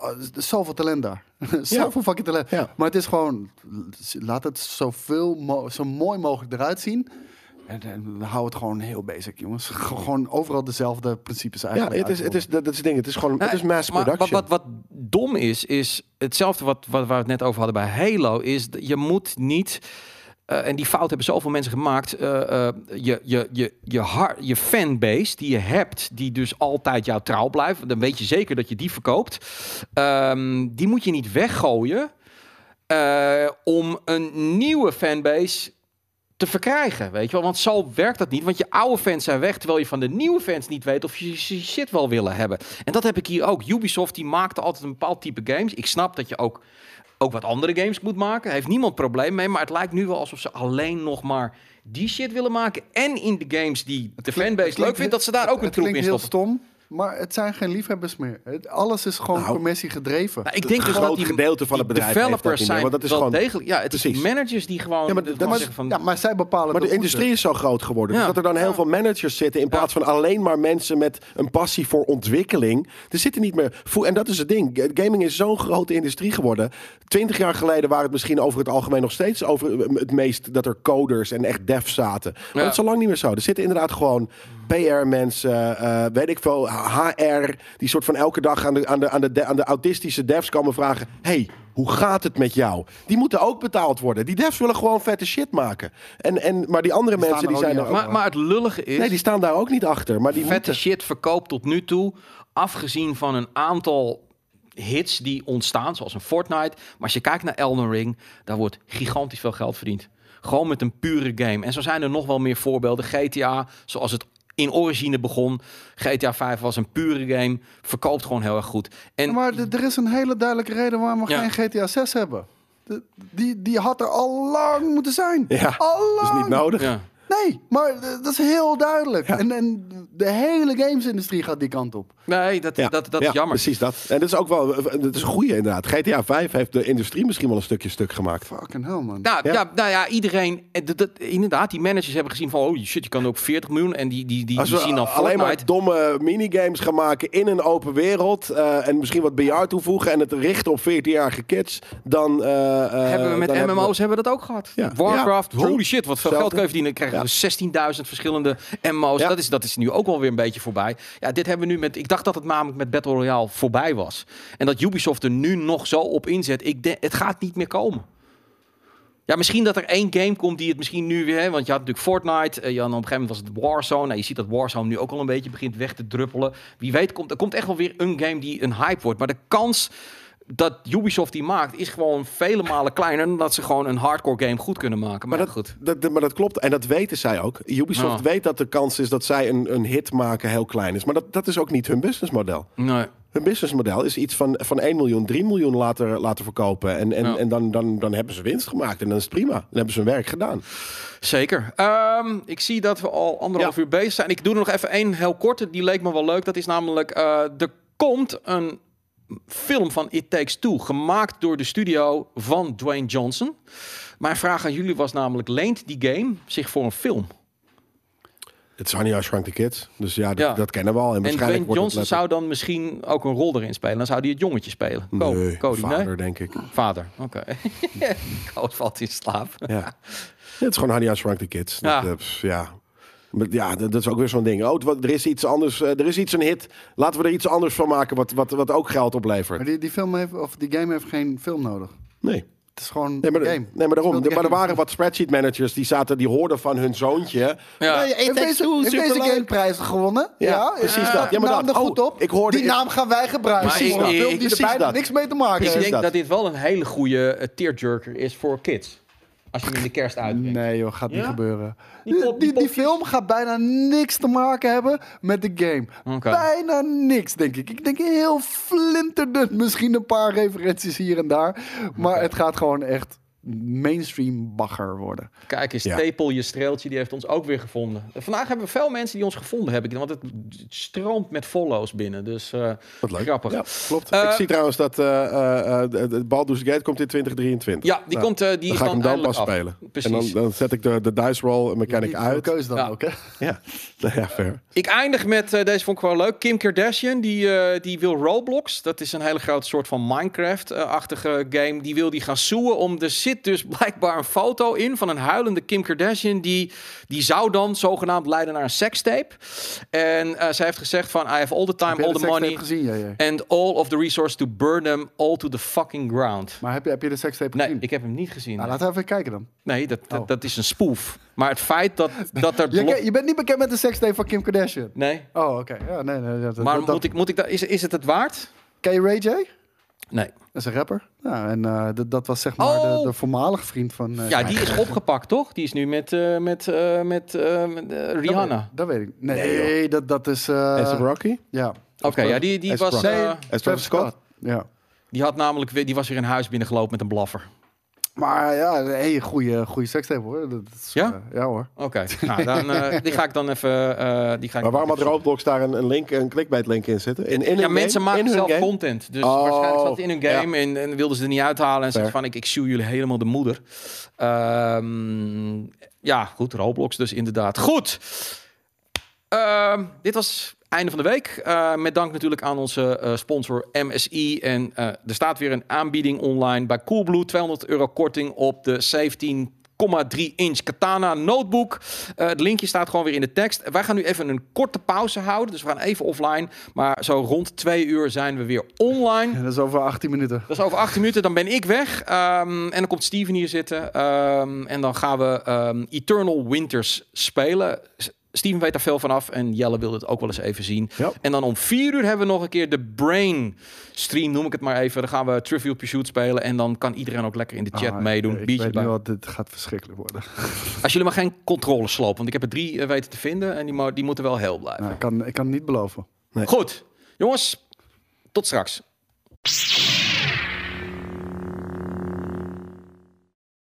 uh, zoveel talent daar. zoveel fucking talent. Ja. Maar het is gewoon, laat het zoveel mo zo mooi mogelijk eruit zien. En, en hou het gewoon heel basic, jongens. Gewoon overal dezelfde principes Ja, eigenlijk. het is, het is, dat, dat is het ding. Het is gewoon, het is mass maar production. Wat, wat, wat dom is, is hetzelfde wat, wat waar we het net over hadden bij Halo, is je moet niet. Eh, en die fout hebben zoveel mensen gemaakt. eh, eh, je, je, je, je, je fanbase die je hebt, die dus altijd jou trouw blijft. Dan weet je zeker dat je die verkoopt. Ehm, die moet je niet weggooien eh, om een nieuwe fanbase te verkrijgen, weet je wel? Want zo werkt dat niet, want je oude fans zijn weg, terwijl je van de nieuwe fans niet weet of je je shit wel willen hebben. En dat heb ik hier ook. Ubisoft die maakte altijd een bepaald type games. Ik snap dat je ook, ook wat andere games moet maken. Daar heeft niemand probleem mee, maar het lijkt nu wel alsof ze alleen nog maar die shit willen maken. En in de games die de fanbase leuk vindt, dat ze daar ook een troep in heel stoppen. stom, maar het zijn geen liefhebbers meer. Het, alles is gewoon Nou, commissie gedreven. Maar ik Het denk dus dat groot die, gedeelte van het bedrijf dat meer, zijn want dat is wel gewoon- degelijk. Ja, het is managers die gewoon, Ja, maar gewoon dat was- zeggen van. ja, maar zij bepalen Maar de industrie is zo groot geworden. Ja. Dus dat er dan heel Ja. veel managers zitten. In plaats van alleen maar mensen met een passie voor ontwikkeling. Er zitten niet meer. En dat is het ding. Gaming is zo'n grote industrie geworden. Twintig jaar geleden waren het misschien over het algemeen nog steeds over het meest dat er coders en echt devs zaten. Maar Ja. dat is al lang niet meer zo. Er zitten inderdaad gewoon PR-mensen, eh, weet ik veel, HR, die soort van elke dag aan de, aan de, aan de, de- aan de autistische devs komen vragen: hey, hoe gaat het met jou? Die moeten ook betaald worden. Die devs willen gewoon vette shit maken. En, en, maar die andere Die mensen die zijn er maar, maar het lullige is. Nee, die staan daar ook niet achter. Maar die vette moeten... shit verkoopt tot nu toe, afgezien van een aantal hits die ontstaan, zoals een Fortnite. Maar als je kijkt naar Elden Ring, daar wordt gigantisch veel geld verdiend. Gewoon met een pure game. En zo zijn er nog wel meer voorbeelden. GTA, zoals het in origine begon. GTA 5 was een pure game, verkoopt gewoon heel erg goed. En Ja, maar er is een hele duidelijke reden waarom we Ja. geen GTA 6 hebben. De- die, die had er al lang moeten zijn. Ja, al dat is niet nodig. ja. Nee, maar eh, dat is heel duidelijk. En, en de hele gamesindustrie gaat die kant op. Nee, dat, Ja, dat, dat ja, is jammer. Precies dat. En dat is ook wel, dat is een goede inderdaad. GTA 5 heeft de industrie misschien wel een stukje stuk gemaakt. Fucking hell, man. Nou ja. Ja. nou ja, iedereen, eh, dat, dat- inderdaad, die managers hebben gezien van, oh shit, je kan ook 40 miljoen en die, die, die, Als die we zien dan alleen Fortnite. maar domme minigames gaan maken in een open wereld eh, en misschien wat bejaard toevoegen en het richten op 14-jarige kids, dan eh, eh, hebben we met dan hebben we- MMO's hebben we dat ook gehad. Ja. Warcraft, holy shit, wat veel Zelfde. geld kun je verdienen. Dan we 16.000 verschillende MMO's. Ja. Dat, is, dat is nu ook wel weer een beetje voorbij. Ja, dit hebben we nu met. Ik dacht dat het namelijk met Battle Royale voorbij was. En dat Ubisoft er nu nog zo op inzet. Ik denk, het gaat niet meer komen. Ja, misschien dat er één game komt die het misschien nu weer... hè, Want je had natuurlijk Fortnite. eh, Je had, op een gegeven moment was het Warzone. Nou, je ziet dat Warzone nu ook al een beetje begint weg te druppelen. Wie weet, komt, er komt echt wel weer een game die een hype wordt. Maar de kans dat Ubisoft die maakt... is gewoon vele malen kleiner... dan dat ze gewoon een hardcore game goed kunnen maken. Maar, Maar dat, goed. dat, dat- maar dat klopt. En dat weten zij ook. Ubisoft weet dat de kans is dat zij een, een hit maken heel klein is. Maar dat, dat is ook niet hun businessmodel. Nee. Hun businessmodel is iets van, van 1 miljoen, 3 miljoen laten, laten verkopen. En, en, Ja. en dan, dan, dan hebben ze winst gemaakt. En dan is het prima. Dan hebben ze hun werk gedaan. Zeker. Ehm, ik zie dat we al anderhalf Ja. uur bezig zijn. Ik doe er nog even één heel korte. Die leek me wel leuk. Dat is namelijk... eh, er komt een film van It Takes Two. Gemaakt door de studio van Dwayne Johnson. Mijn vraag aan jullie was namelijk... Leent die game zich voor een film? Het is Honey, I Shrunk the Kids. Dus ja, dat, Ja. dat kennen we al. En, En waarschijnlijk Dwayne wordt Johnson zou dan misschien ook een rol erin spelen. Dan zou hij het jongetje spelen. Co- Nee, Cody, vader, nee? denk ik. Vader, oké. Koos valt in slaap. Ja. Het is gewoon Honey, I Shrunk the Kids. Ja. Dat, eh, ja. Maar ja, dat, dat is ook weer zo'n ding. Oh, er is iets anders. eh, er is iets een hit. Laten we er iets anders van maken wat, wat, wat ook geld oplevert. Maar die, die, film heeft, of die game heeft geen film nodig. Nee. Het is gewoon Nee, maar, een game. nee, maar daarom. Maar er game. waren wat spreadsheet managers die zaten, die hoorden van hun zoontje. Ja. Nee, It Heeft deze, heeft deze game prijzen gewonnen? Ja, precies dat. Ja, maar naam dat- er goed oh, op. ik hoorde- die naam gaan wij gebruiken. Maar ik- ik- film die er precies bijna dat. niks mee te maken Ik. Precies denk dat. dat dit wel een hele goede eh, tearjerker is voor kids. Als je hem in de kerst uitbrengt. Nee joh, gaat niet Ja? gebeuren. Die Die, pop- die, die die film gaat bijna niks te maken hebben met de game. Oké. Bijna niks, denk ik. Ik denk heel flinterdun. Misschien een paar referenties hier en daar. Maar het gaat gewoon echt mainstream bagger worden. Kijk eens, Ja. Tepel, je streeltje, die heeft ons ook weer gevonden. Vandaag hebben we veel mensen die ons gevonden hebben. Want het stroomt met follows binnen. Dus eh, Wat leuk. grappig. Ja, klopt. Eh, ik zie trouwens dat eh eh, eh, de- Baldur's Gate komt in 2023. Ja, die Nou, komt, eh, die dan is ga ik dan hem dan eindelijk pas af. spelen. Precies. En dan, dan zet ik de, de dice roll mechanic uit. keuze dan Ja. ook, hè? Ja, ja, fair. Ik eindig met, eh, deze vond ik wel leuk, Kim Kardashian. Die, eh, die wil Roblox. Dat is een hele grote soort van Minecraft-achtige game. Die wil die gaan zoeken om... Er zit dus blijkbaar een foto in van een huilende Kim Kardashian. Die, die zou dan zogenaamd leiden naar een sekstape. En eh, zij heeft gezegd van... I have all the time, all the money... gezien, ja, ja. And all of the resources to burn them all to the fucking ground. Maar heb je, heb je de sekstape Nee, gezien? ik heb hem niet gezien. Nou, laten we even kijken dan. Nee, dat, dat, Oh. dat is een spoof. Maar het feit dat, dat er... Je, blok- je bent niet bekend met de sekstape van Kim Kardashian? Nee. Oh, oké. Ja, nee, nee. dat- Maar dat- moet ik, moet ik dat, is, is het het waard? Ken je Ray J? Nee. Dat is een rapper. Ja, en eh, dat, dat was zeg maar Oh. de, de voormalige vriend van... eh, Ja, die is opgepakt, toch? Die is nu met, eh, met, eh, met dat Rihanna. weet- Dat weet ik. Nee, Nee, dat, dat is... eh, Is het Rocky? ja. Oké, ja, die, die Is was... Eh, het Travis Scott? Ja. die had namelijk weer, die was weer in huis binnengelopen met een blaffer. Maar ja, hey, goede, goede sekstape hoor. Dat is, Ja? eh, ja hoor. Oké, nou, dan, eh, die ga ik dan even... eh, die ga ik Maar waarom had Roblox daar een, een link, een clickbait link in zitten? In, in ja, hun mensen game? maken zelf game? content. Dus Oh, waarschijnlijk zat het in hun game en, en wilden ze er niet uithalen. En zeggen van, ik, ik shoe jullie helemaal de moeder. Ehm, ja, goed, Roblox dus inderdaad. Goed. Ehm, dit was einde van de week. Eh, met dank natuurlijk aan onze eh, sponsor MSI. En eh, er staat weer een aanbieding online bij Coolblue. 200 euro korting op de 17,3 inch Katana notebook. Het linkje staat gewoon weer in de tekst. Wij gaan nu even een korte pauze houden. Dus we gaan even offline. Maar zo rond twee uur zijn we weer online. En dat is over 18 minuten. Dat is over acht minuten, dan ben ik weg. Ehm, en dan komt Steven hier zitten. Ehm, en dan gaan we ehm, Eternal Winters spelen. Steven weet daar veel vanaf en Jelle wil het ook wel eens even zien. Ja. En dan om vier uur hebben we nog een keer de Brain Stream, noem ik het maar even. Dan gaan we Trivial Pursuit spelen en dan kan iedereen ook lekker in de chat Ah, meedoen. Ik Biertje weet bij. nu al, dit gaat verschrikkelijk worden. Als jullie maar geen controles slopen, want ik heb er drie eh, weten te vinden en die, mo- die moeten wel heel blijven. Nou, ik, kan, ik kan het niet beloven. Goed, jongens, tot straks.